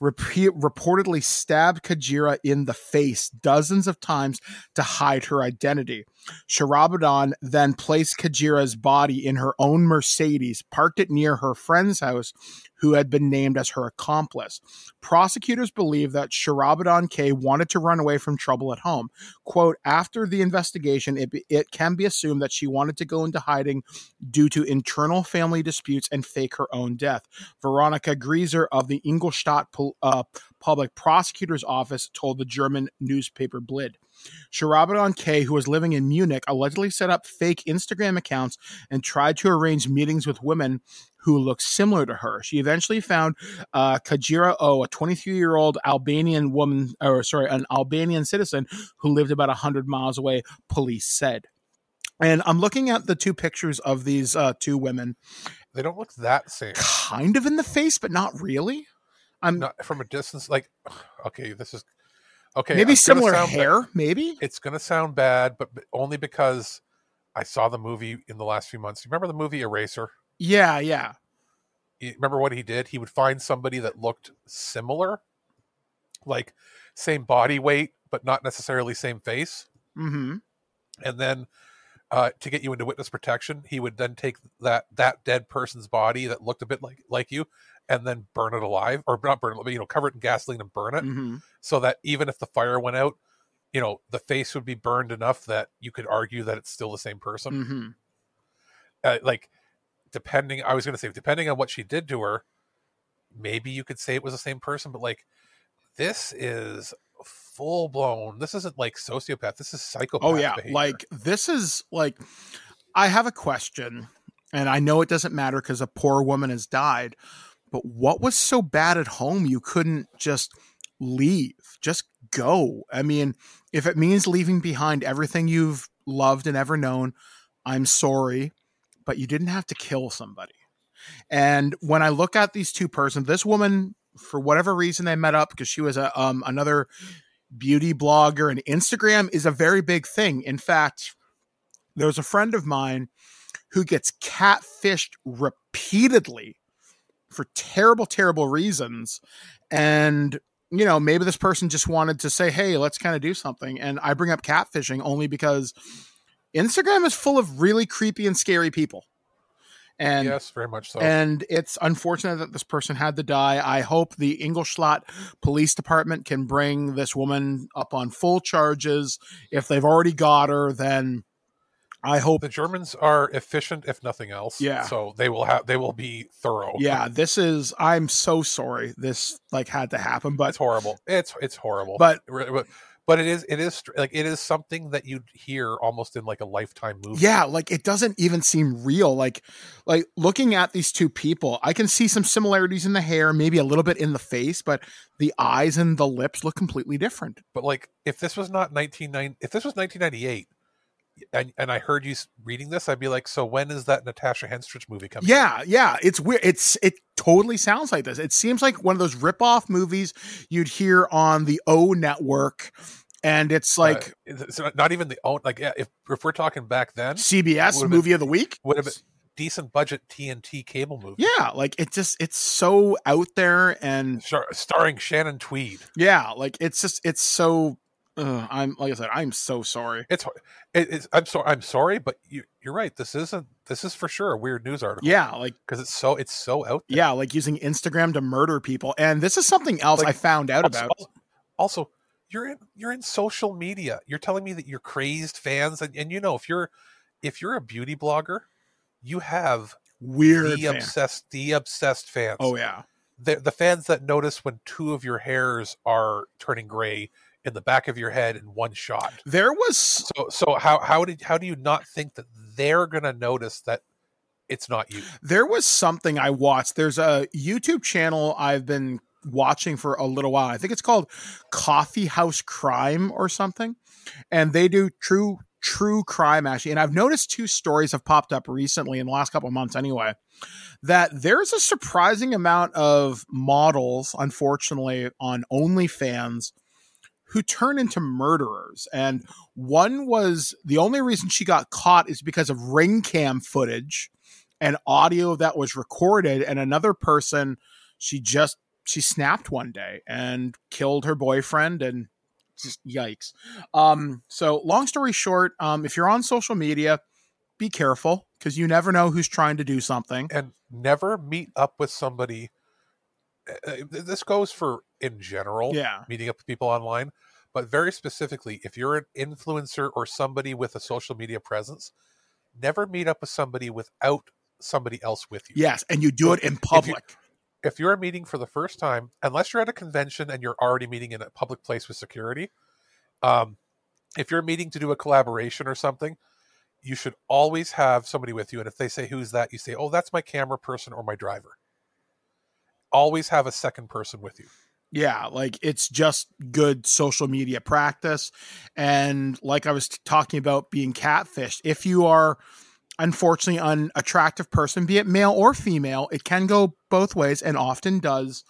reportedly stabbed Kajira in the face dozens of times to hide her identity. Sharabadan then placed Kajira's body in her own Mercedes, parked it near her friend's house, who had been named as her accomplice. Prosecutors believe that Sharabadan K wanted to run away from trouble at home. Quote, after the investigation, it, it can be assumed that she wanted to go into hiding due to internal family disputes and fake her own death. Veronica Grieser of the Ingolstadt uh, Public Prosecutor's Office told the German newspaper Blick. Sharabadan K, who was living in Munich, allegedly set up fake Instagram accounts and tried to arrange meetings with women who looked similar to her. She eventually found uh, Kajira O, a 23 year old Albanian woman, or sorry, an Albanian citizen who lived about 100 miles away, police said. And I'm looking at the two pictures of these uh, two women. They don't look that same. Kind of in the face, but not really. I'm not from a distance. Like, <sighs> okay, this is okay. Maybe similar hair. Bad. Maybe it's going to sound bad, but only because I saw the movie in the last few months. You remember the movie Eraser? Yeah, yeah. You remember what he did? He would find somebody that looked similar, like same body weight, but not necessarily same face. Mm-hmm. And then uh, to get you into witness protection, he would then take that that dead person's body that looked a bit like like you, and then burn it alive, or not burn it, but you know, cover it in gasoline and burn it, mm-hmm. so that even if the fire went out, you know, the face would be burned enough that you could argue that it's still the same person. Mm-hmm. Uh, like, depending, I was going to say, depending on what she did to her, maybe you could say it was the same person, but like, this is full blown. This isn't like sociopath. This is oh, psychopath. Oh yeah, behavior. like this is like. I have a question, and I know it doesn't matter because a poor woman has died. But what was so bad at home you couldn't just leave? Just go. I mean, if it means leaving behind everything you've loved and ever known, I'm sorry, but you didn't have to kill somebody. And when I look at these two persons, this woman, for whatever reason, they met up because she was a um, another beauty blogger and Instagram is a very big thing. In fact, there's a friend of mine who gets catfished repeatedly for terrible, terrible reasons. And, you know, maybe this person just wanted to say, hey, let's kind of do something. And I bring up catfishing only because Instagram is full of really creepy and scary people. And yes, very much so. and it's unfortunate that this person had to die. I hope the Ingolstadt Police Department can bring this woman up on full charges. If they've already got her, then I hope the Germans are efficient, if nothing else. Yeah. So they will have they will be thorough. Yeah, this is. I'm so sorry. This like had to happen, but it's horrible. It's it's horrible. But but it is it is like it is something that you'd hear almost in like a lifetime movie. Yeah, like it doesn't even seem real. Like like looking at these two people, I can see some similarities in the hair, maybe a little bit in the face, but the eyes and the lips look completely different. But like if this was not 1990 if this was 1998 and, and I heard you reading this, I'd be like, so when is that Natasha Henstridge movie coming? Yeah, yeah, it's weird. It's it totally sounds like this. It seems like one of those rip-off movies you'd hear on the O network and it's like uh, it's not even the own like yeah, if if we're talking back then CBS movie been, of the week would have been decent budget TNT cable movie. Yeah, like it just it's so out there and Star- starring Shannon Tweed. Yeah, like it's just it's so uh, I'm like I said I'm so sorry. It's it's I'm sorry I'm sorry but you you're right this isn't this is for sure a weird news article. Yeah, like cuz it's so it's so out there. Yeah, like using Instagram to murder people. And this is something else like, I found out also, about. Also, also you're in you're in social media. You're telling me that you're crazed fans, and, and you know if you're if you're a beauty blogger, you have weird the fan. obsessed the obsessed fans. Oh yeah, the the fans that notice when two of your hairs are turning gray in the back of your head in one shot. There was so so how how did how do you not think that they're gonna notice that it's not you? There was something I watched. There's a YouTube channel I've been watching for a little while. I think it's called Coffee House Crime or something. And they do true true crime actually. And I've noticed two stories have popped up recently in the last couple of months anyway. That there's a surprising amount of models, unfortunately, on OnlyFans who turn into murderers. And one was the only reason she got caught is because of ring cam footage and audio that was recorded. And another person, she just she snapped one day and killed her boyfriend and just yikes. Um, so long story short, um, if you're on social media, be careful because you never know who's trying to do something. And never meet up with somebody. Uh, this goes for in general, yeah, meeting up with people online, but very specifically, if you're an influencer or somebody with a social media presence, never meet up with somebody without somebody else with you. Yes, and you do so it in public if you're meeting for the first time, unless you're at a convention and you're already meeting in a public place with security, um, if you're meeting to do a collaboration or something, you should always have somebody with you. And if they say, Who's that? you say, Oh, that's my camera person or my driver. Always have a second person with you. Yeah, like it's just good social media practice. And like I was talking about being catfished, if you are unfortunately an attractive person, be it male or female. It can go both ways and often does.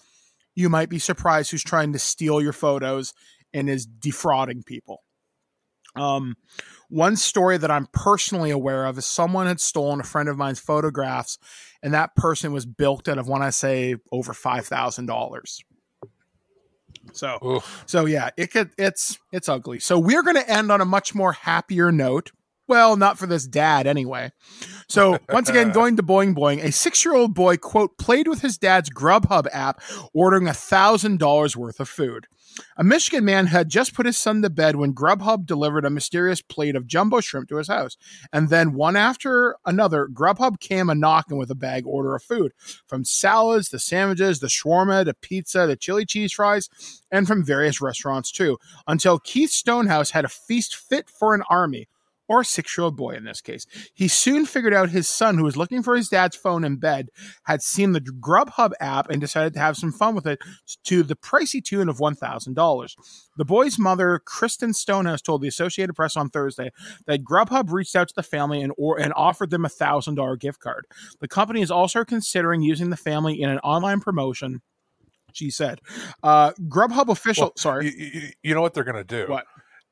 You might be surprised who's trying to steal your photos and is defrauding people. Um, one story that I'm personally aware of is someone had stolen a friend of mine's photographs, and that person was bilked out of when I say over five thousand dollars. So, Oof. so yeah, it could, it's it's ugly. So we're going to end on a much more happier note. Well, not for this dad anyway. So <laughs> once again, going to Boing Boing, a six-year-old boy quote played with his dad's Grubhub app, ordering a thousand dollars worth of food. A Michigan man had just put his son to bed when Grubhub delivered a mysterious plate of jumbo shrimp to his house. And then one after another, Grubhub came a knocking with a bag order of food from salads, the sandwiches, the shawarma, the pizza, the chili cheese fries, and from various restaurants too, until Keith Stonehouse had a feast fit for an army or six year old boy in this case. He soon figured out his son, who was looking for his dad's phone in bed, had seen the Grubhub app and decided to have some fun with it to the pricey tune of $1,000. The boy's mother, Kristen Stonehouse, told the Associated Press on Thursday that Grubhub reached out to the family and, or, and offered them a $1,000 gift card. The company is also considering using the family in an online promotion She said. Uh, Grubhub official. Well, sorry. You, you, you know what they're going to do? What?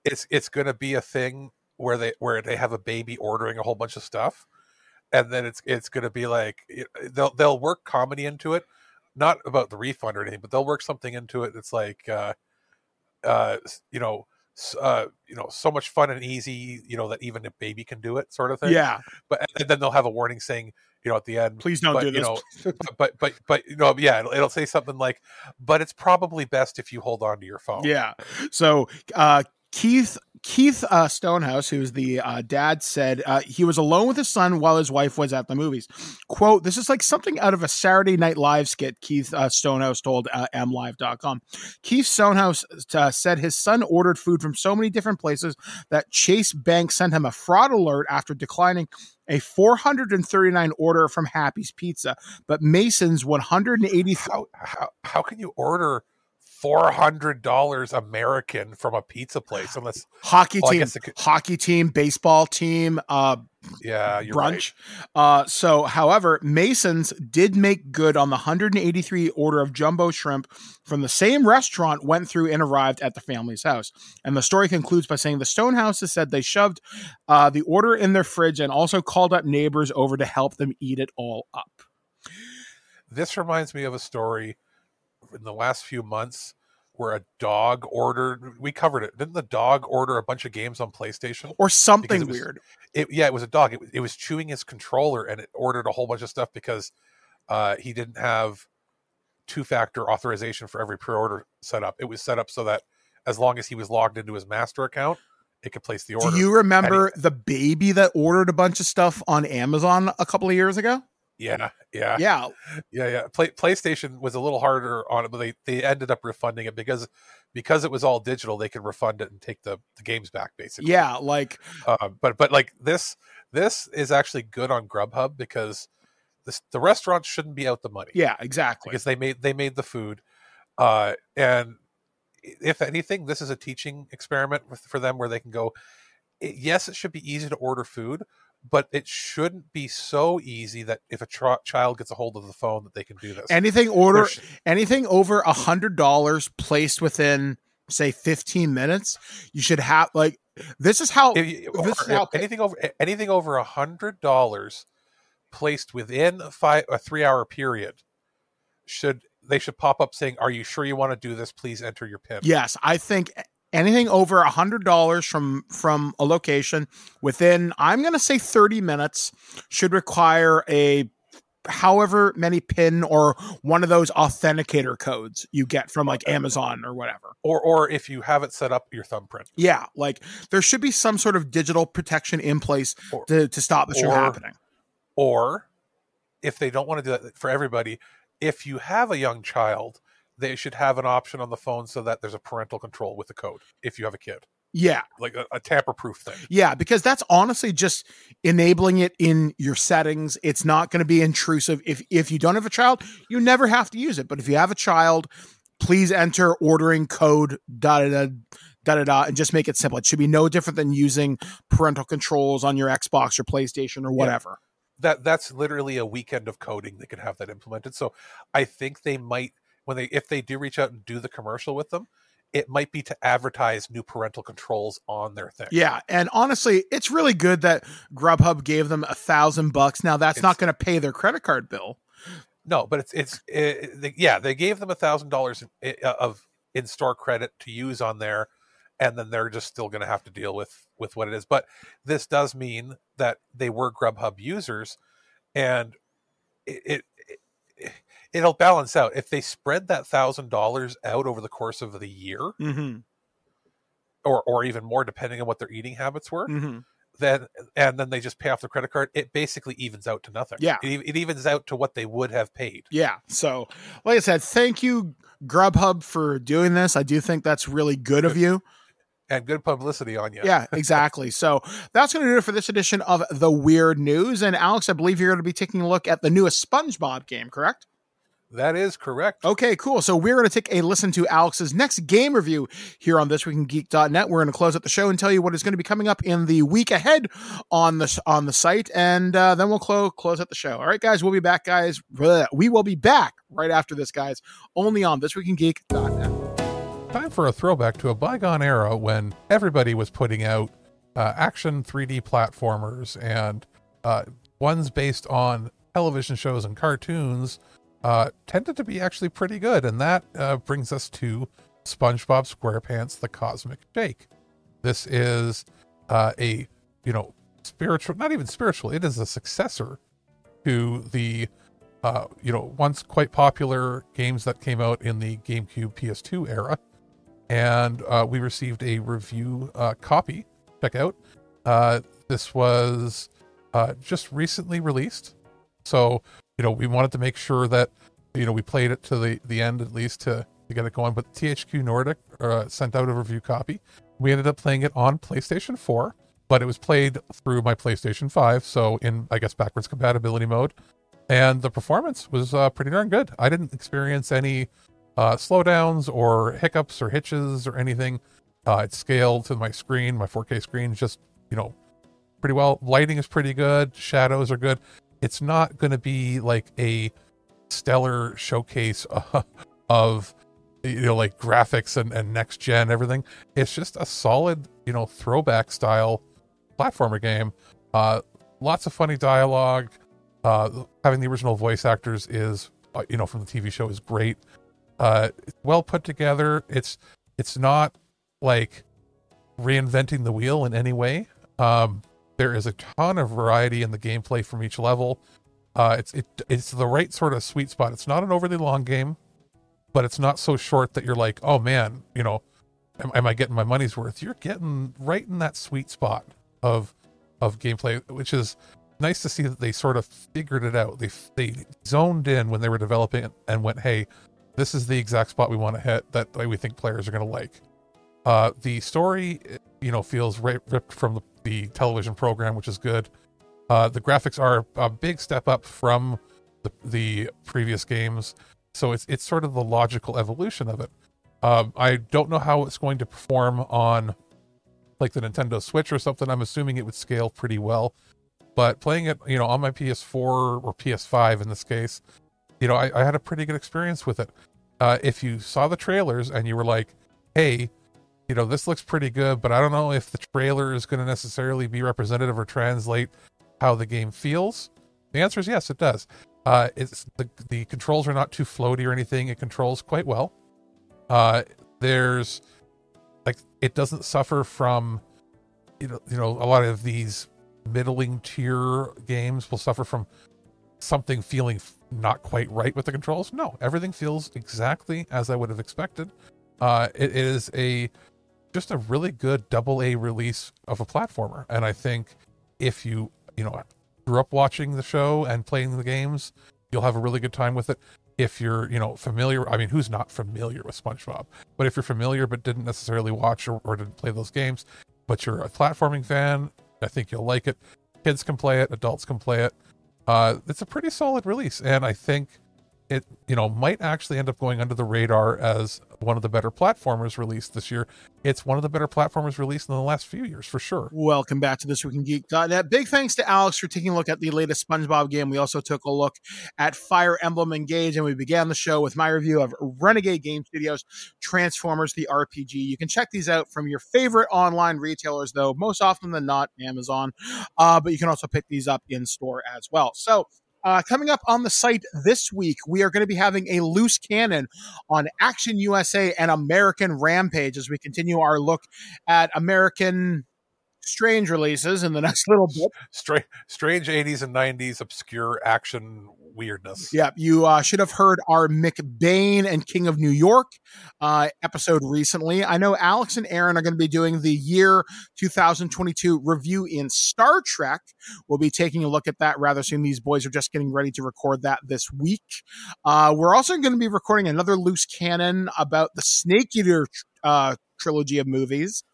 It's it's going to be a thing where they where they have a baby ordering a whole bunch of stuff, and then it's it's going to be like they'll they'll work comedy into it, not about the refund or anything, but they'll work something into it that's like, uh, uh, you know. Uh, you know, so much fun and easy, you know, that even a baby can do it, sort of thing. Yeah. But and then they'll have a warning saying, you know, at the end, Please don't but, do you this. know, but but but you know, yeah, it'll, it'll say something like, "But it's probably best if you hold on to your phone." Yeah. So uh, Keith Keith uh, Stonehouse, who's the uh, dad, said uh, he was alone with his son while his wife was at the movies. "Quote: This is like something out of a Saturday Night Live skit." Keith uh, Stonehouse told uh, MLive.com. Keith Stonehouse uh, said his son ordered food from so many different places that Chase Bank sent him a fraud alert after declining a 439 order from Happy's Pizza, but Mason's 180. How, how, how can you order four hundred dollars American from a pizza place <sighs> unless hockey well, team, could- hockey team, baseball team, uh, yeah, brunch. Uh, so, however, Masons did make good on the 183 order of jumbo shrimp from the same restaurant went through and arrived at the family's house. And the story concludes by saying the Stonehouses said they shoved uh, the order in their fridge and also called up neighbors over to help them eat it all up. This reminds me of a story in the last few months where a dog ordered. We covered it. Didn't the dog order a bunch of games on PlayStation Or something it was- weird. It, yeah, it was a dog. It, was- it was chewing his controller and it ordered a whole bunch of stuff because uh, he didn't have two factor authorization for every pre order set up. It was set up so that as long as he was logged into his master account, it could place the order. Do you remember the baby that ordered a bunch of stuff on Amazon a couple of years ago? Yeah, yeah, Yeah. yeah, yeah. Play, PlayStation was a little harder on it, but they, they ended up refunding it because because it was all digital. They could refund it and take the, the games back, basically. Yeah, like Uh, but but like this this is actually good on Grubhub because this the restaurants shouldn't be out the money. yeah, exactly. because they made they made the food, uh, and if anything, this is a teaching experiment with, for them where they can go. "I- Yes, it should be easy to order food, but it shouldn't be so easy that if a tr- child gets a hold of the phone that they can do this. anything order sh- anything over a hundred dollars placed within say 15 minutes you should have like this is how you- this is how anything over anything over a hundred dollars placed within a five a three hour period should they should pop up saying, "Are you sure you want to do this? Please enter your pin." yes i think anything over a hundred dollars from from a location within i'm gonna say 30 minutes should require a however many pin or one of those authenticator codes you get from like amazon or whatever. Or or if you have it set up, your thumbprint. yeah like there should be some sort of digital protection in place Or- to, to stop this from happening. Or if they don't want to do that for everybody, if you have a young child, they should have an option on the phone so that there's a parental control with the code. If you have a kid, yeah like a, a tamper-proof thing. Yeah, because that's honestly just enabling it in your settings. It's not going to be intrusive. If if you don't have a child, you never have to use it. But if you have a child, please enter ordering code da da da da da da and just make it simple. It should be no different than using parental controls on your Xbox or PlayStation or whatever. that that's literally a weekend of coding they could have that implemented so i think they might when they if they do reach out and do the commercial with them it might be to advertise new parental controls on their thing Yeah, and honestly, it's really good that Grubhub gave them a thousand bucks. Now that's not going to pay their credit card bill. no but it's it's it, they, yeah they gave them a thousand dollars uh, of in-store credit to use on there and then they're just still going to have to deal with with what it is but this does mean that they were grubhub users and it, it it'll balance out if they spread that thousand dollars out over the course of the year Mm-hmm. or or even more depending on what their eating habits were Mm-hmm. then and then they just pay off the credit card it basically evens out to nothing Yeah. it, it evens out to what they would have paid Yeah. So, like I said, thank you, Grubhub, for doing this. I do think that's really good of you. and good publicity on you Yeah, exactly. <laughs> So that's going to do it for this edition of the Weird News. And Alex, I believe you're going to be taking a look at the newest SpongeBob game, correct? That is correct. Okay, cool. So we're going to take a listen to Alex's next game review here on this week in geek.net. We're going to close out the show and tell you what is going to be coming up in the week ahead on the on the site, and uh, then we'll close close out the show. All right, guys, we'll be back, guys. We will be back right after this, guys. Only on this week in geek.net. Time for a throwback to a bygone era when everybody was putting out uh, action 3D platformers and uh, ones based on television shows and cartoons uh, tended to be actually pretty good. And that uh, brings us to SpongeBob SquarePants The Cosmic Shake. This is uh, a, you know, spiritual, not even spiritual, it is a successor to the, uh, you know, once quite popular games that came out in the GameCube PS2 era. And uh, we received a review uh, copy. Check out. Uh, this was uh, just recently released. So you know, we wanted to make sure that, you know, we played it to the, the end at least to, to get it going. But THQ Nordic uh, sent out a review copy. We ended up playing it on PlayStation 4, but it was played through my PlayStation 5. So in, I guess, backwards compatibility mode. And the performance was uh, pretty darn good. I didn't experience any uh, slowdowns or hiccups or hitches or anything. Uh, it scaled to my screen, my 4K screen, just, you know, pretty well. Lighting is pretty good. Shadows are good it's not going to be like a stellar showcase <laughs> of you know like graphics and, and next gen everything. It's just a solid you know throwback style platformer game. Uh lots of funny dialogue. Uh having the original voice actors is uh, you know from the tv show is great. Uh well put together. It's it's not like reinventing the wheel in any way. Um there is a ton of variety in the gameplay from each level. Uh, it's it it's the right sort of sweet spot. It's not an overly long game, but it's not so short that you're like, oh man, you know, am, am I getting my money's worth? You're getting right in that sweet spot of of gameplay, which is nice to see that they sort of figured it out. They they zoned in when they were developing and went, hey, this is the exact spot we want to hit that we think players are going to like. Uh, the story, you know, feels ripped from the the television program, which is good. Uh, the graphics are a big step up from the, the previous games, so it's it's sort of the logical evolution of it. Um, I don't know how it's going to perform on like the Nintendo Switch or something. I'm assuming it would scale pretty well, but playing it, you know, on my PS4 or PS5 in this case, you know, I, I had a pretty good experience with it. Uh, if you saw the trailers and you were like, "Hey, you know, this looks pretty good, but I don't know if the trailer is going to necessarily be representative or translate how the game feels. The answer is yes, it does. Uh, it's the the controls are not too floaty or anything. It controls quite well. Uh, there's like it doesn't suffer from you know you know a lot of these middling tier games will suffer from something feeling not quite right with the controls. No, everything feels exactly as I would have expected. Uh, it is a just a really good double A release of a platformer. And I think if you, you know, grew up watching the show and playing the games, you'll have a really good time with it. If you're, you know, familiar, I mean, who's not familiar with SpongeBob? But if you're familiar but didn't necessarily watch or, or didn't play those games, but you're a platforming fan, I think you'll like it. Kids can play it, adults can play it. Uh, it's a pretty solid release, and I think it, you know, might actually end up going under the radar as one of the better platformers released this year. It's one of the better platformers released in the last few years for sure. Welcome back to This Week in Geek.net. Big thanks to Alex for taking a look at the latest SpongeBob game. We also took a look at Fire Emblem Engage, and we began the show with my review of Renegade Game Studios Transformers the RPG. You can check these out from your favorite online retailers, though, most often than not, Amazon. Uh, but you can also pick these up in store as well. So, uh, coming up on the site this week, we are going to be having a loose cannon on Action USA and American Rampage as we continue our look at American strange releases in the next little bit. Strange, strange 80s and 90s obscure action weirdness. Yeah, you uh, should have heard our McBain and King of New York uh, episode recently. I know Alex and Aaron are going to be doing the year 2022 review in Star Trek. We'll be taking a look at that rather soon. These boys are just getting ready to record that this week. Uh, we're also going to be recording another loose cannon about the Snake Eater uh, trilogy of movies.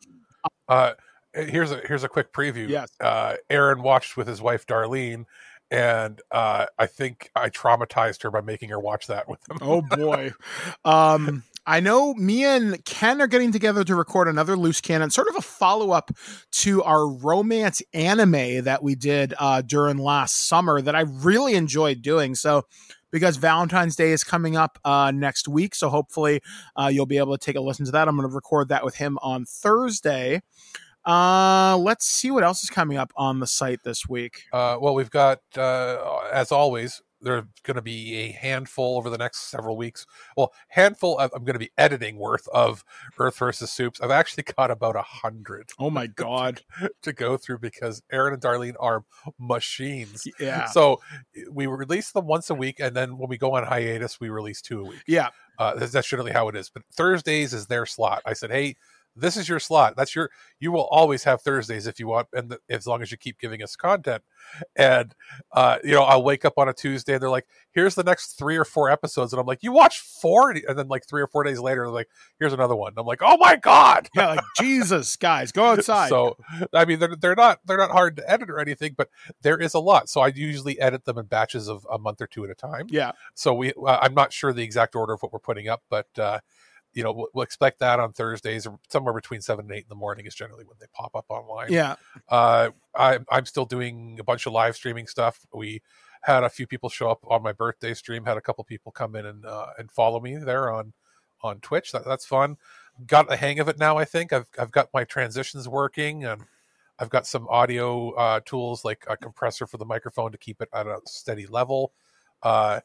Uh, here's a here's a quick preview. Yes. Uh, Aaron watched with his wife Darlene and uh, I think I traumatized her by making her watch that with him. Oh boy. um I know me and Ken are getting together to record another loose cannon, sort of a follow up to our romance anime that we did uh, during last summer that I really enjoyed doing. So, because Valentine's Day is coming up uh, next week, so hopefully uh, you'll be able to take a listen to that. I'm going to record that with him on Thursday. Uh, let's see what else is coming up on the site this week. Uh, well, we've got, uh, as always, there's going to be a handful over the next several weeks. Well, handful of, I'm going to be editing worth of Earth versus Soups. I've actually got about a hundred. Oh my <laughs> god, to go through because Aaron and Darlene are machines. Yeah. So we release them once a week, and then when we go on hiatus, we release two a week. Yeah. Uh, that's, that's generally how it is. But Thursdays is their slot. I said, hey, this is your slot. That's your. You will always have Thursdays if you want, and the, as long as you keep giving us content. And uh, you know, I'll wake up on a Tuesday and they're like, "Here's the next three or four episodes," and I'm like, "You watched four? And then like three or four days later, they're like, "Here's another one." And I'm like, "Oh my god!" Yeah, like Jesus, guys, go <laughs> outside. So I mean, they're they're not they're not hard to edit or anything, but there is a lot. So I usually edit them in batches of a month or two at a time. Yeah. So we, uh, I'm not sure the exact order of what we're putting up, but. uh you know, we'll, we'll, expect that on Thursdays or somewhere between seven and eight in the morning is generally when they pop up online. Yeah. Uh, I, I'm still doing a bunch of live streaming stuff. We had a few people show up on my birthday stream. Had a couple people come in and uh, and follow me there on on Twitch. That, that's fun. Got the hang of it now. I think I've I've got my transitions working and. I've got some audio uh, tools like a compressor for the microphone to keep it at a steady level, uh,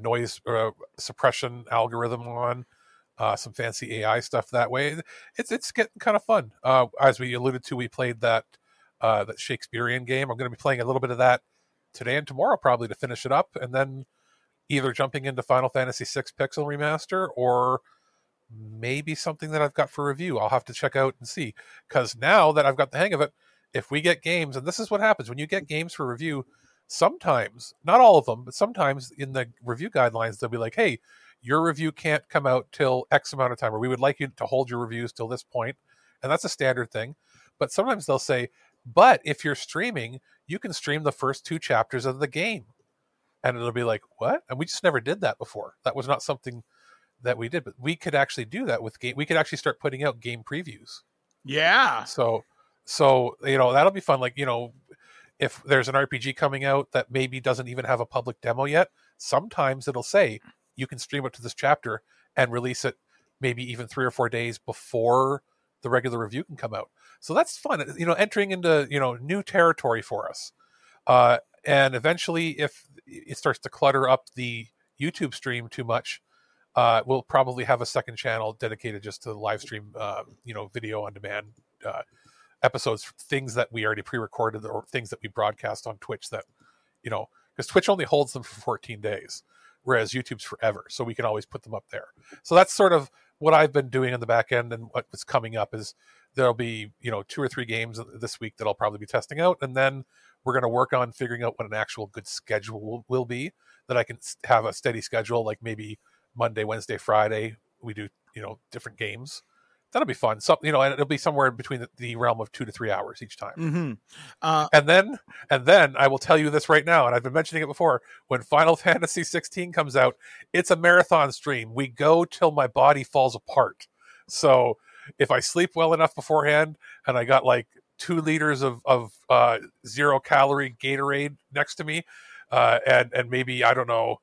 noise uh, suppression algorithm on, uh, some fancy AI stuff that way. It's it's getting kind of fun. Uh, as we alluded to, we played that uh, that Shakespearean game. I'm going to be playing a little bit of that today and tomorrow, probably to finish it up, and then either jumping into Final Fantasy VI Pixel Remaster or maybe something that I've got for review. I'll have to check out and see because now that I've got the hang of it, if we get games, and this is what happens when you get games for review. Sometimes, not all of them, but sometimes in the review guidelines, they'll be like, "Hey, your review can't come out till X amount of time, or we would like you to hold your reviews till this point. And that's a standard thing. But sometimes they'll say, but if you're streaming, you can stream the first two chapters of the game. And it'll be like, what? And we just never did that before. That was not something that we did, but we could actually do that with game. We could actually start putting out game previews. Yeah. So, so, you know, that'll be fun. Like, you know, if there's an RPG coming out that maybe doesn't even have a public demo yet, sometimes it'll say you can stream up to this chapter and release it maybe even three or four days before the regular review can come out. So that's fun. You know, entering into you know new territory for us. Uh, and eventually, if it starts to clutter up the YouTube stream too much, uh, we'll probably have a second channel dedicated just to the live stream, uh, you know, video on demand uh, episodes, things that we already pre-recorded or things that we broadcast on Twitch that, you know, because Twitch only holds them for 14 days whereas YouTube's forever. So we can always put them up there. So that's sort of what I've been doing on the back end and what's coming up is there'll be, you know, two or three games this week that I'll probably be testing out. And then we're going to work on figuring out what an actual good schedule will, will be that I can have a steady schedule, like maybe Monday, Wednesday, Friday, we do, you know, different games that'll be fun. So you know, and it'll be somewhere between the, the realm of two to three hours each time. Mm-hmm. Uh, and then, and then I will tell you this right now, and I've been mentioning it before. When Final <laughs> Fantasy 16 comes out, it's a marathon stream. We go till my body falls apart. So if I sleep well enough beforehand, and I got like two liters of of uh, zero calorie Gatorade next to me, uh, and and maybe I don't know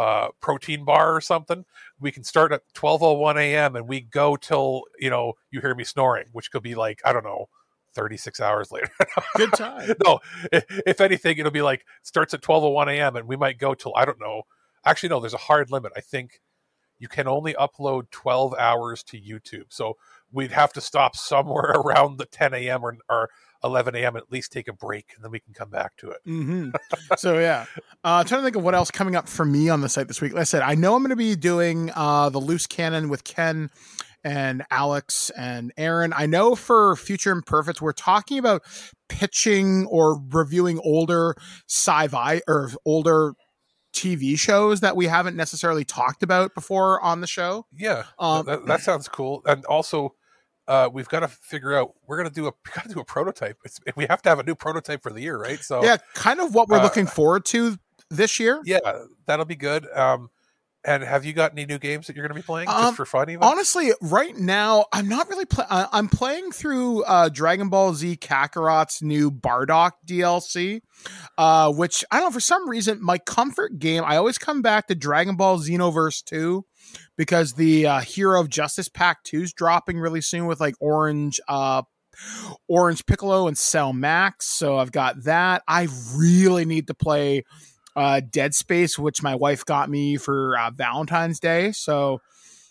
uh, protein bar or something. We can start at 12:01 a.m. and we go till you know you hear me snoring, which could be like I don't know 36 hours <laughs> later. Good time. <laughs> no, if, if, anything, it'll be like starts at 12:01 a.m. and we might go till I don't know. Actually, no, there's a hard limit. I think you can only upload 12 hours to YouTube, so we'd have to stop somewhere <laughs> around the 10 a.m. or, or 11 a.m. at least take a break and then we can come back to it. Mm-hmm. so yeah, <laughs> uh, trying to think of what else coming up for me on the site this week. Like I said, I know I'm going to be doing uh, the loose cannon with Ken and Alex and Aaron. I know for Future Imperfect, we're talking about pitching or reviewing older sci-fi or older TV shows that we haven't necessarily talked about before on the show. Yeah, um, that, that sounds cool. And also, uh, we've got to figure out. We're gonna do a <laughs> got to do a prototype. It's, we have to have a new prototype for the year, right? So yeah, kind of what we're uh, looking forward to this year. Yeah, that'll be good. Um, and have you got any new games that you're going to be playing Um, just for fun? Even Honestly, right now I'm not really. Play- I- I'm playing through uh, Dragon Ball Z Kakarot's new Bardock DLC, uh, which I don't know for some reason my comfort game. I always come back to Dragon Ball Xenoverse Two because the uh, Hero of Justice Pack 2 is dropping really soon with like Orange. Uh, Orange Piccolo and Cell Max. So I've got that. I really need to play uh Dead Space, which my wife got me for uh, Valentine's Day. So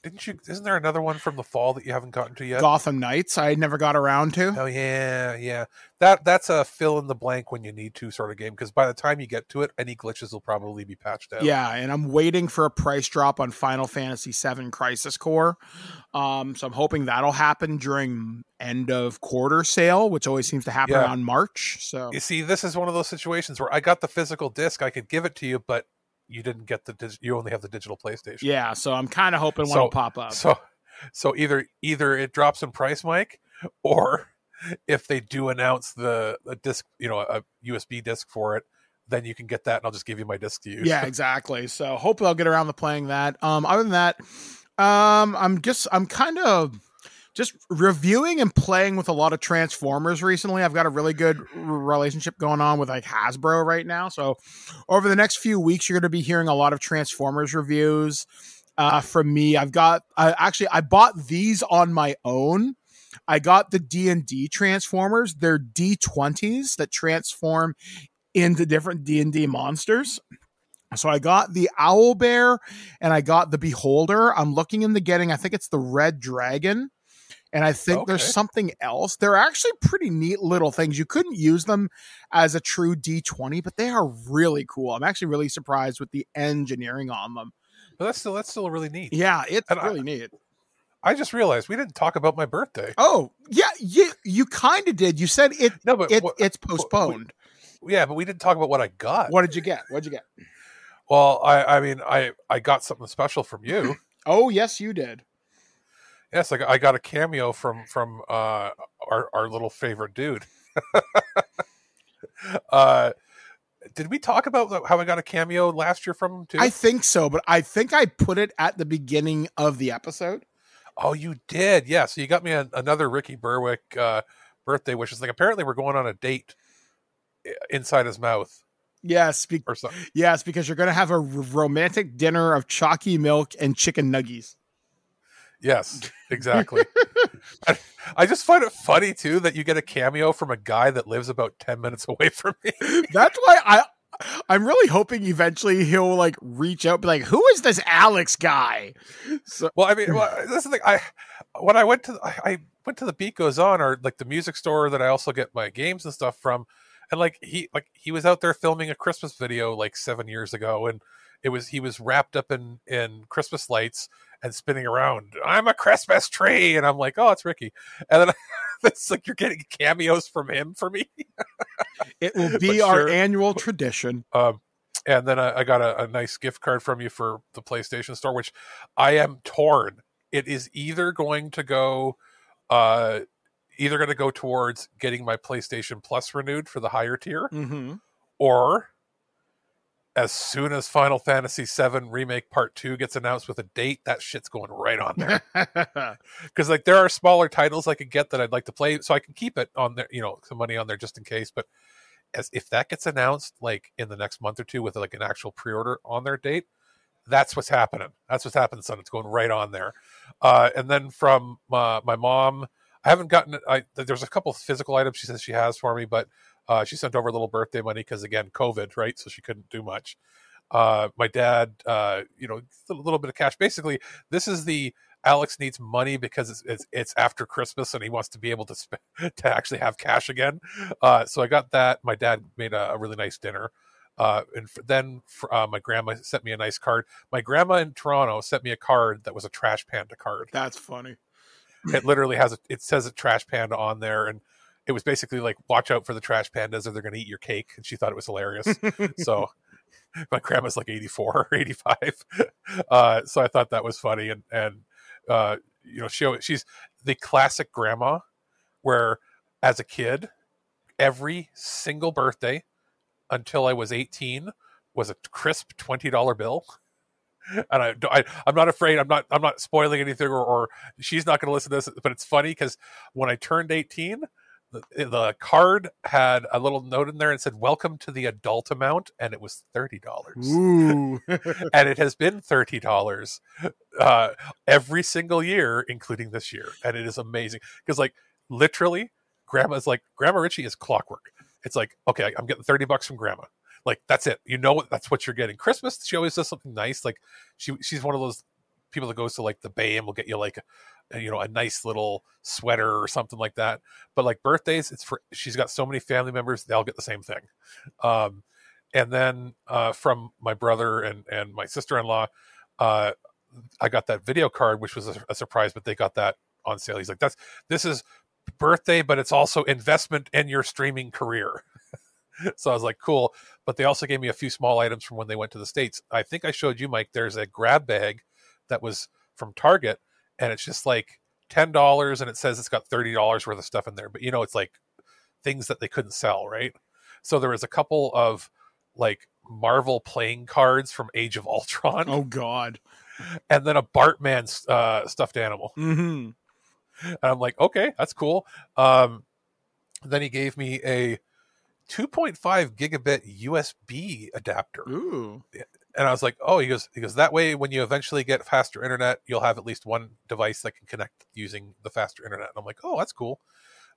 didn't you? Isn't there another one from the fall that you haven't gotten to yet? Gotham Knights, I never got around to. Oh yeah, yeah. That that's a fill in the blank when you need to sort of game because by the time you get to it, any glitches will probably be patched out. Yeah, and I'm waiting for a price drop on Final Fantasy VII Crisis Core. Um, so I'm hoping that'll happen during end of quarter sale, which always seems to happen Yeah. around March. So You see, this is one of those situations where I got the physical disc, I could give it to you, but you didn't get the. dig- You only have the digital PlayStation. yeah, so I'm kind of hoping one so will pop up. So, so either either it drops in price, Mike, or <laughs> if they do announce the a disc, you know, a USB disc for it, then you can get that, and I'll just give you my disc to use. Yeah, <laughs> exactly. So hopefully I'll get around to playing that. Um, other than that, um, I'm just I'm kind of just reviewing and playing with a lot of Transformers recently. I've got a really good relationship going on with like Hasbro right now. So over the next few weeks, you're going to be hearing a lot of Transformers reviews uh, from me. I've got actually I bought these on my own. I got the D and D Transformers. They're D twenties that transform into different D and D monsters. So I got the owl bear and I got the beholder. I'm looking into getting, I think it's the red dragon. And I think there's something else. They're actually pretty neat little things. You couldn't use them as a true D20, but they are really cool. I'm actually really surprised with the engineering on them. but that's still that's still really neat. Yeah, it's And I- really neat. I just realized we didn't talk about my birthday. Oh, yeah, you you kind of did. You said it No, but it, what- it's postponed. Yeah, but we didn't talk about what I got. What did you get? What'd you get? Well, I I mean I I got something special from you. <laughs> Oh, yes, you did. Yes, I got, I got a cameo from from uh our our little favorite dude. <laughs> uh did we talk about how I got a cameo last year from him too? I think so, but I think I put it at the beginning of the episode. Oh, you did. Yeah. So you got me an, another Ricky Berwick uh, birthday wish. It's like apparently we're going on a date inside his mouth Yes, be- yes, because you're gonna have a r- romantic dinner of chalky milk and chicken nuggies. Yes, <laughs> exactly. I, I just find it funny too that you get a cameo from a guy that lives about ten minutes away from me. <laughs> That's why I I'm really hoping eventually he'll like reach out, be like, "Who is this Alex guy?" So Well, I mean, well, <laughs> this is the thing. I when I went to I, I went to the Beat Goes On or like the music store that I also get my games and stuff from, and like he like he was out there filming a Christmas video like seven years ago, and it was he was wrapped up in in Christmas lights and spinning around. I'm a Christmas tree, and I'm like, oh, it's Ricky, and then <laughs> it's like you're getting cameos from him for me. <laughs> it will But be our sure. annual tradition. Um, and then I, I got a, a nice gift card from you for the PlayStation Store, which I am torn. It is either going to go, uh, either going to go towards getting my PlayStation Plus renewed for the higher tier, Mm-hmm. or as soon as Final Fantasy VII Remake Part Two gets announced with a date, that shit's going right on there. <laughs> Because like there are smaller titles I could get that I'd like to play, so I can keep it on there, you know, some money on there just in case. But as if that gets announced like in the next month or two with like an actual pre-order on their date, that's what's happening. That's what's happening, son. It's going right on there. Uh, and then from uh, my mom, I haven't gotten. I there's a couple physical items she says she has for me, but uh, she sent over a little birthday money because again, COVID, right? So she couldn't do much. Uh, my dad, uh, you know, a little bit of cash. Basically, this is the Alex needs money because it's, it's it's after Christmas and he wants to be able to spend <laughs> to actually have cash again. Uh, so I got that. My dad made a, a really nice dinner. Uh, and then uh, my grandma sent me a nice card. My grandma in Toronto sent me a card that was a Trash Panda card. That's funny. It literally has a, it says a Trash Panda on there, and it was basically like, "Watch out for the Trash Pandas, or they're going to eat your cake." And she thought it was hilarious. <laughs> so <laughs> my grandma's like 84 or 85 <laughs> uh so i thought that was funny and and uh you know she she's the classic grandma where as a kid every single birthday until I was 18 was a crisp $20 bill. And I, I, I'm not afraid. I'm not. I'm not spoiling anything, or, or she's not going to listen to this. But it's funny because when I turned 18, the, the card had a little note in there and said "Welcome to the adult amount," and it was thirty dollars. Ooh. <laughs> <laughs> and it has been thirty dollars uh, every single year, including this year, and it is amazing because, like, literally, Grandma's like Grandma Richie is clockwork. It's like, okay, I'm getting thirty bucks from Grandma. Like that's it. You know that's what you're getting. Christmas, she always does something nice. Like she she's one of those people that goes to like the Bay and will get you like you know a nice little sweater or something like that. But like birthdays, it's for she's got so many family members, they all get the same thing. Um, and then uh, from my brother and and my sister in law, uh, I got that video card, which was a, a surprise, but they got that on sale. He's like, that's this is birthday, but it's also investment in your streaming career. <laughs> so I was like, cool. But they also gave me a few small items from when they went to the States. I think I showed you, Mike, there's a grab bag that was from Target, and it's just like $10, and it says it's got $30 worth of stuff in there. But you know, it's like things that they couldn't sell, right? So there was a couple of like Marvel playing cards from Age of Ultron. Oh, God. And then a Bartman uh, stuffed animal. Mm-hmm. And I'm like, okay, that's cool. Um, then he gave me a 2.5 gigabit USB adapter. Ooh. And I was like, oh, he goes, he goes, that way when you eventually get faster internet, you'll have at least one device that can connect using the faster internet. And I'm like, oh, that's cool.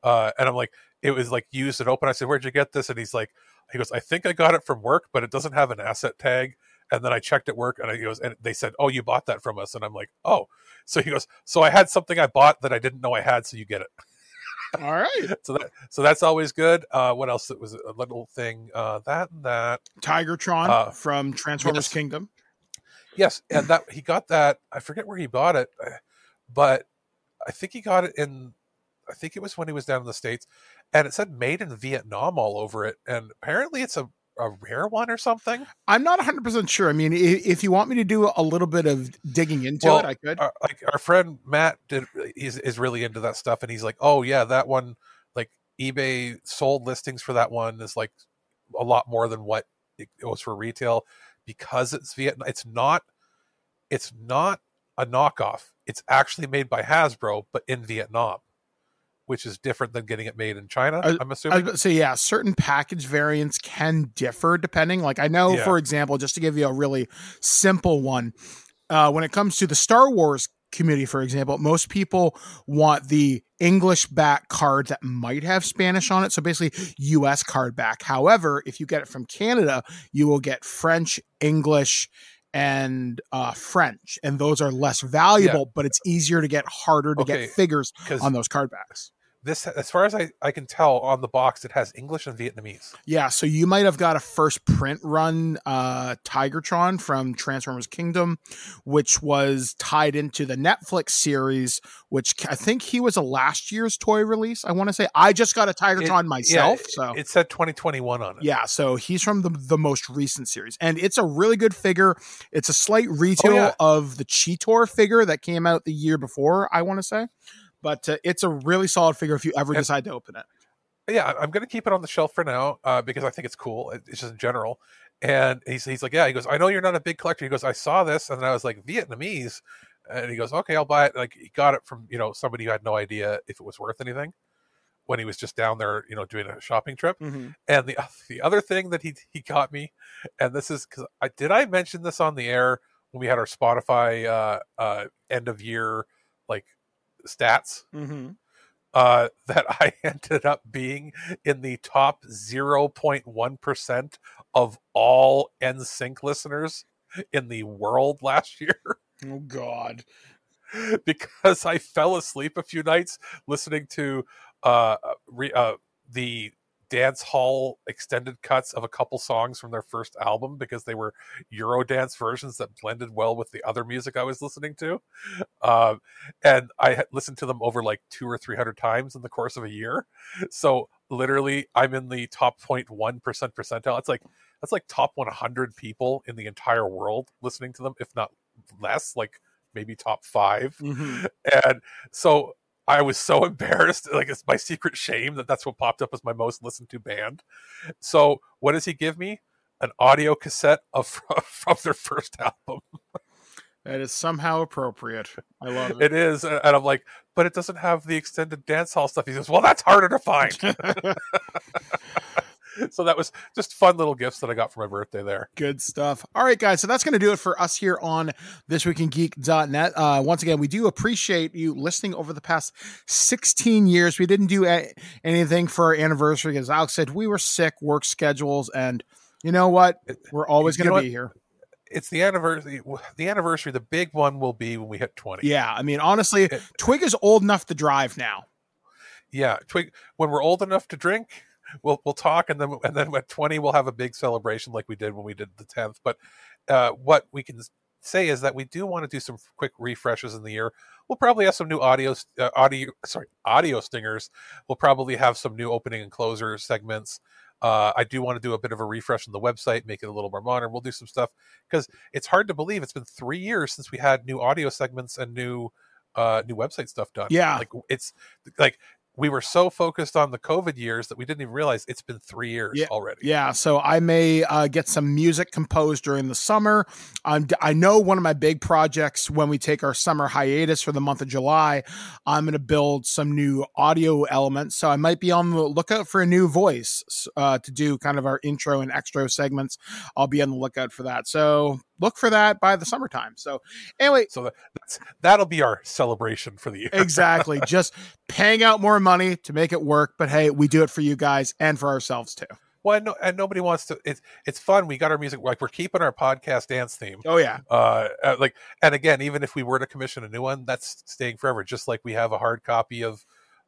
Uh, and I'm like, it was like used and open. I said, where'd you get this? And he's like, he goes, I think I got it from work, but it doesn't have an asset tag. And then I checked at work and he goes, and they said, oh, you bought that from us. And I'm like, oh, so he goes, so I had something I bought that I didn't know I had. So you get it. All right. <laughs> so that so that's always good. Uh, what else? It was a little thing. Uh, that and that. Tigertron Uh, from Transformers yes. Kingdom. Yes, and that he got that. I forget where he bought it, uh, but I think he got it in. I think it was when he was down in the states, and it said "Made in Vietnam" all over it. And apparently, it's a a rare one or something. I'm not 100% sure. I mean, if you want me to do a little bit of digging into it, I could. Our, like our friend Matt did is is really into that stuff, and he's like, "Oh yeah, that one." Like eBay sold listings for that one is like a lot more than what it was for retail because it's Vietnam. It's not. It's not a knockoff. It's actually made by Hasbro, but in Vietnam, which is different than getting it made in China. I- I'm assuming. say, yeah, certain package variants can differ depending. Like, I know, Yeah. for example, just to give you a really simple one, uh, when it comes to the Star Wars community, for example, most people want the English back card that might have Spanish on it. So basically, US card back. However, if you get it from Canada, you will get French, English, and uh, French, and those are less valuable, but it's easier to get harder to Okay, get figures on those card backs. This, as far as I, I can tell, on the box it has English and Vietnamese. Yeah, so you might have got a first print run uh Tigertron from Transformers Kingdom, which was tied into the Netflix series, which I think he was a last year's toy release. I want to say I just got a Tigertron It- myself, yeah, so it said 2021 on it. yeah, so he's from the the most recent series, and it's a really good figure. It's a slight retail Oh, yeah. of the Cheetor figure that came out the year before. I want to say, but uh, it's a really solid figure if you ever decide to open it. yeah, I'm going to keep it on the shelf for now uh, because I think it's cool. It's just in general. And he's, he's like, yeah, he goes, I know you're not a big collector. He goes, I saw this and I was like, Vietnamese. And he goes, okay, I'll buy it. Like he got it from, you know, somebody who had no idea if it was worth anything when he was just down there, you know, doing a shopping trip. Mhm. And the, the other thing that he, he got me, and this is because I, did I mention this on the air when we had our Spotify uh, uh, end of year, like stats? Mm-hmm. uh, <laughs> that I ended up being in the top 0.1% of all NSYNC listeners in the world last year <laughs> Oh God. because I fell asleep a few nights listening to uh, re, uh, the dance hall extended cuts of a couple songs from their first album because they were Eurodance versions that blended well with the other music I was listening to. Um, and I had listened to them over like two or three hundred times in the course of a year. So literally, I'm in the top 0.1 percent percentile. It's like that's like top 100 people in the entire world listening to them, if not less, like maybe top 5 Mhm. And so I was so <laughs> embarrassed. Like it's my secret shame that that's what popped up as my most listened to band. So what does he give me? An audio cassette of <laughs> from their first album. That is somehow appropriate. I love it. It is, and I'm like, but it doesn't have the extended dance hall stuff. He says, "Well, that's harder to find." <laughs> <laughs> so that was just fun little gifts that I got for my birthday there. Good stuff. All right, guys. So that's going to do it for us here on This Week in Geek.net. Uh, once again, we do appreciate you listening over the past 16 years. We didn't do a- anything for our anniversary, as Alex said, we were sick, work schedules, and you know what? We're always You going know to be here. It's the anniversary. The anniversary, the big one will be when we hit 20. Yeah. I mean, honestly, Twig is old enough to drive now. yeah twig when we're old enough to drink we'll we'll talk and then and then at 20 we'll have a big celebration like we did when we did the 10th but uh what we can say is that we do want to do some quick refreshes in the year we'll probably have some new audio uh, audio sorry audio stingers we'll probably have some new opening and closer segments uh, I do want to do a bit of a refresh on the website, make it a little more modern. We'll do some stuff because it's hard to believe it's been three years since we had new audio segments and new uh, new website stuff done. Yeah. like it's like we were so focused on the COVID years that we didn't even realize it's been three years Yeah, already. Yeah, so I may uh, get some music composed during the summer. Um, d- I know one of my big projects when we take our summer hiatus for the month of July, I'm going to build some new audio elements. So I might be on the lookout for a new voice uh, to do kind of our intro and extra segments. I'll be on the lookout for that. So look for that by the summertime. So anyway, so that'll be our celebration for the year. exactly, <laughs> just paying out more money to make it work. But hey, we do it for you guys and for ourselves too. Well, and, no, and nobody wants to. It's it's fun. We got our music like we're keeping our podcast dance theme. Oh yeah, uh, uh, like and again, even if we were to commission a new one, that's staying forever. Just like we have a hard copy of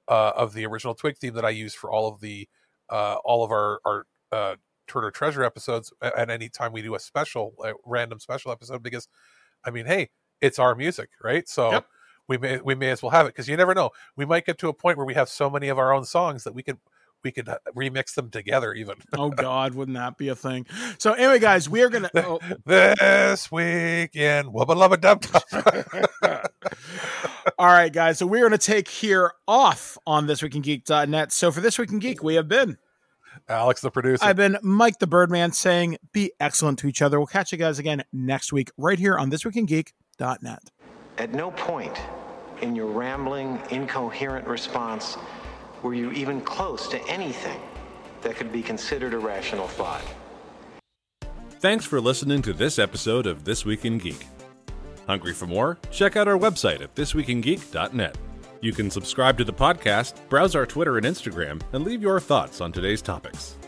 uh, of the original Twig theme that I use for all of the uh, all of our our uh, Turner Treasure episodes. at any time we do a special, a random special episode, because I mean, hey, it's our music, right? So. Yep. We may we may as well have it because you never know. We might get to a point where we have so many of our own songs that we could we could uh, remix them together even. <laughs> oh God, wouldn't that be a thing? So anyway, guys, we are gonna. Oh, this week in Wubba Lubba Dub Dub. <laughs> all right, guys. So we're gonna take here off on this week in geek.net. So for this week in geek, we have been Alex, the producer. I've been Mike the Birdman saying be excellent to each other. We'll catch you guys again next week right here on this week in At no point in your rambling, incoherent response were you even close to anything that could be considered a rational thought. Thanks for listening to this episode of This Week in Geek. Hungry for more? Check out our website at thisweekingeek.net. You can subscribe to the podcast, browse our Twitter and Instagram, and leave your thoughts on today's topics.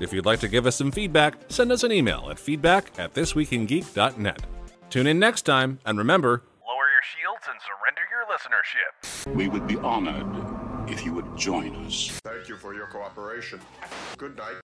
If you'd like to give us some feedback, send us an email at feedback at thisweekingeek.net. Tune in next time, and remember, Lower your shields and surrender your listenership. We would be honored if you would join us. Thank you for your cooperation. Good night.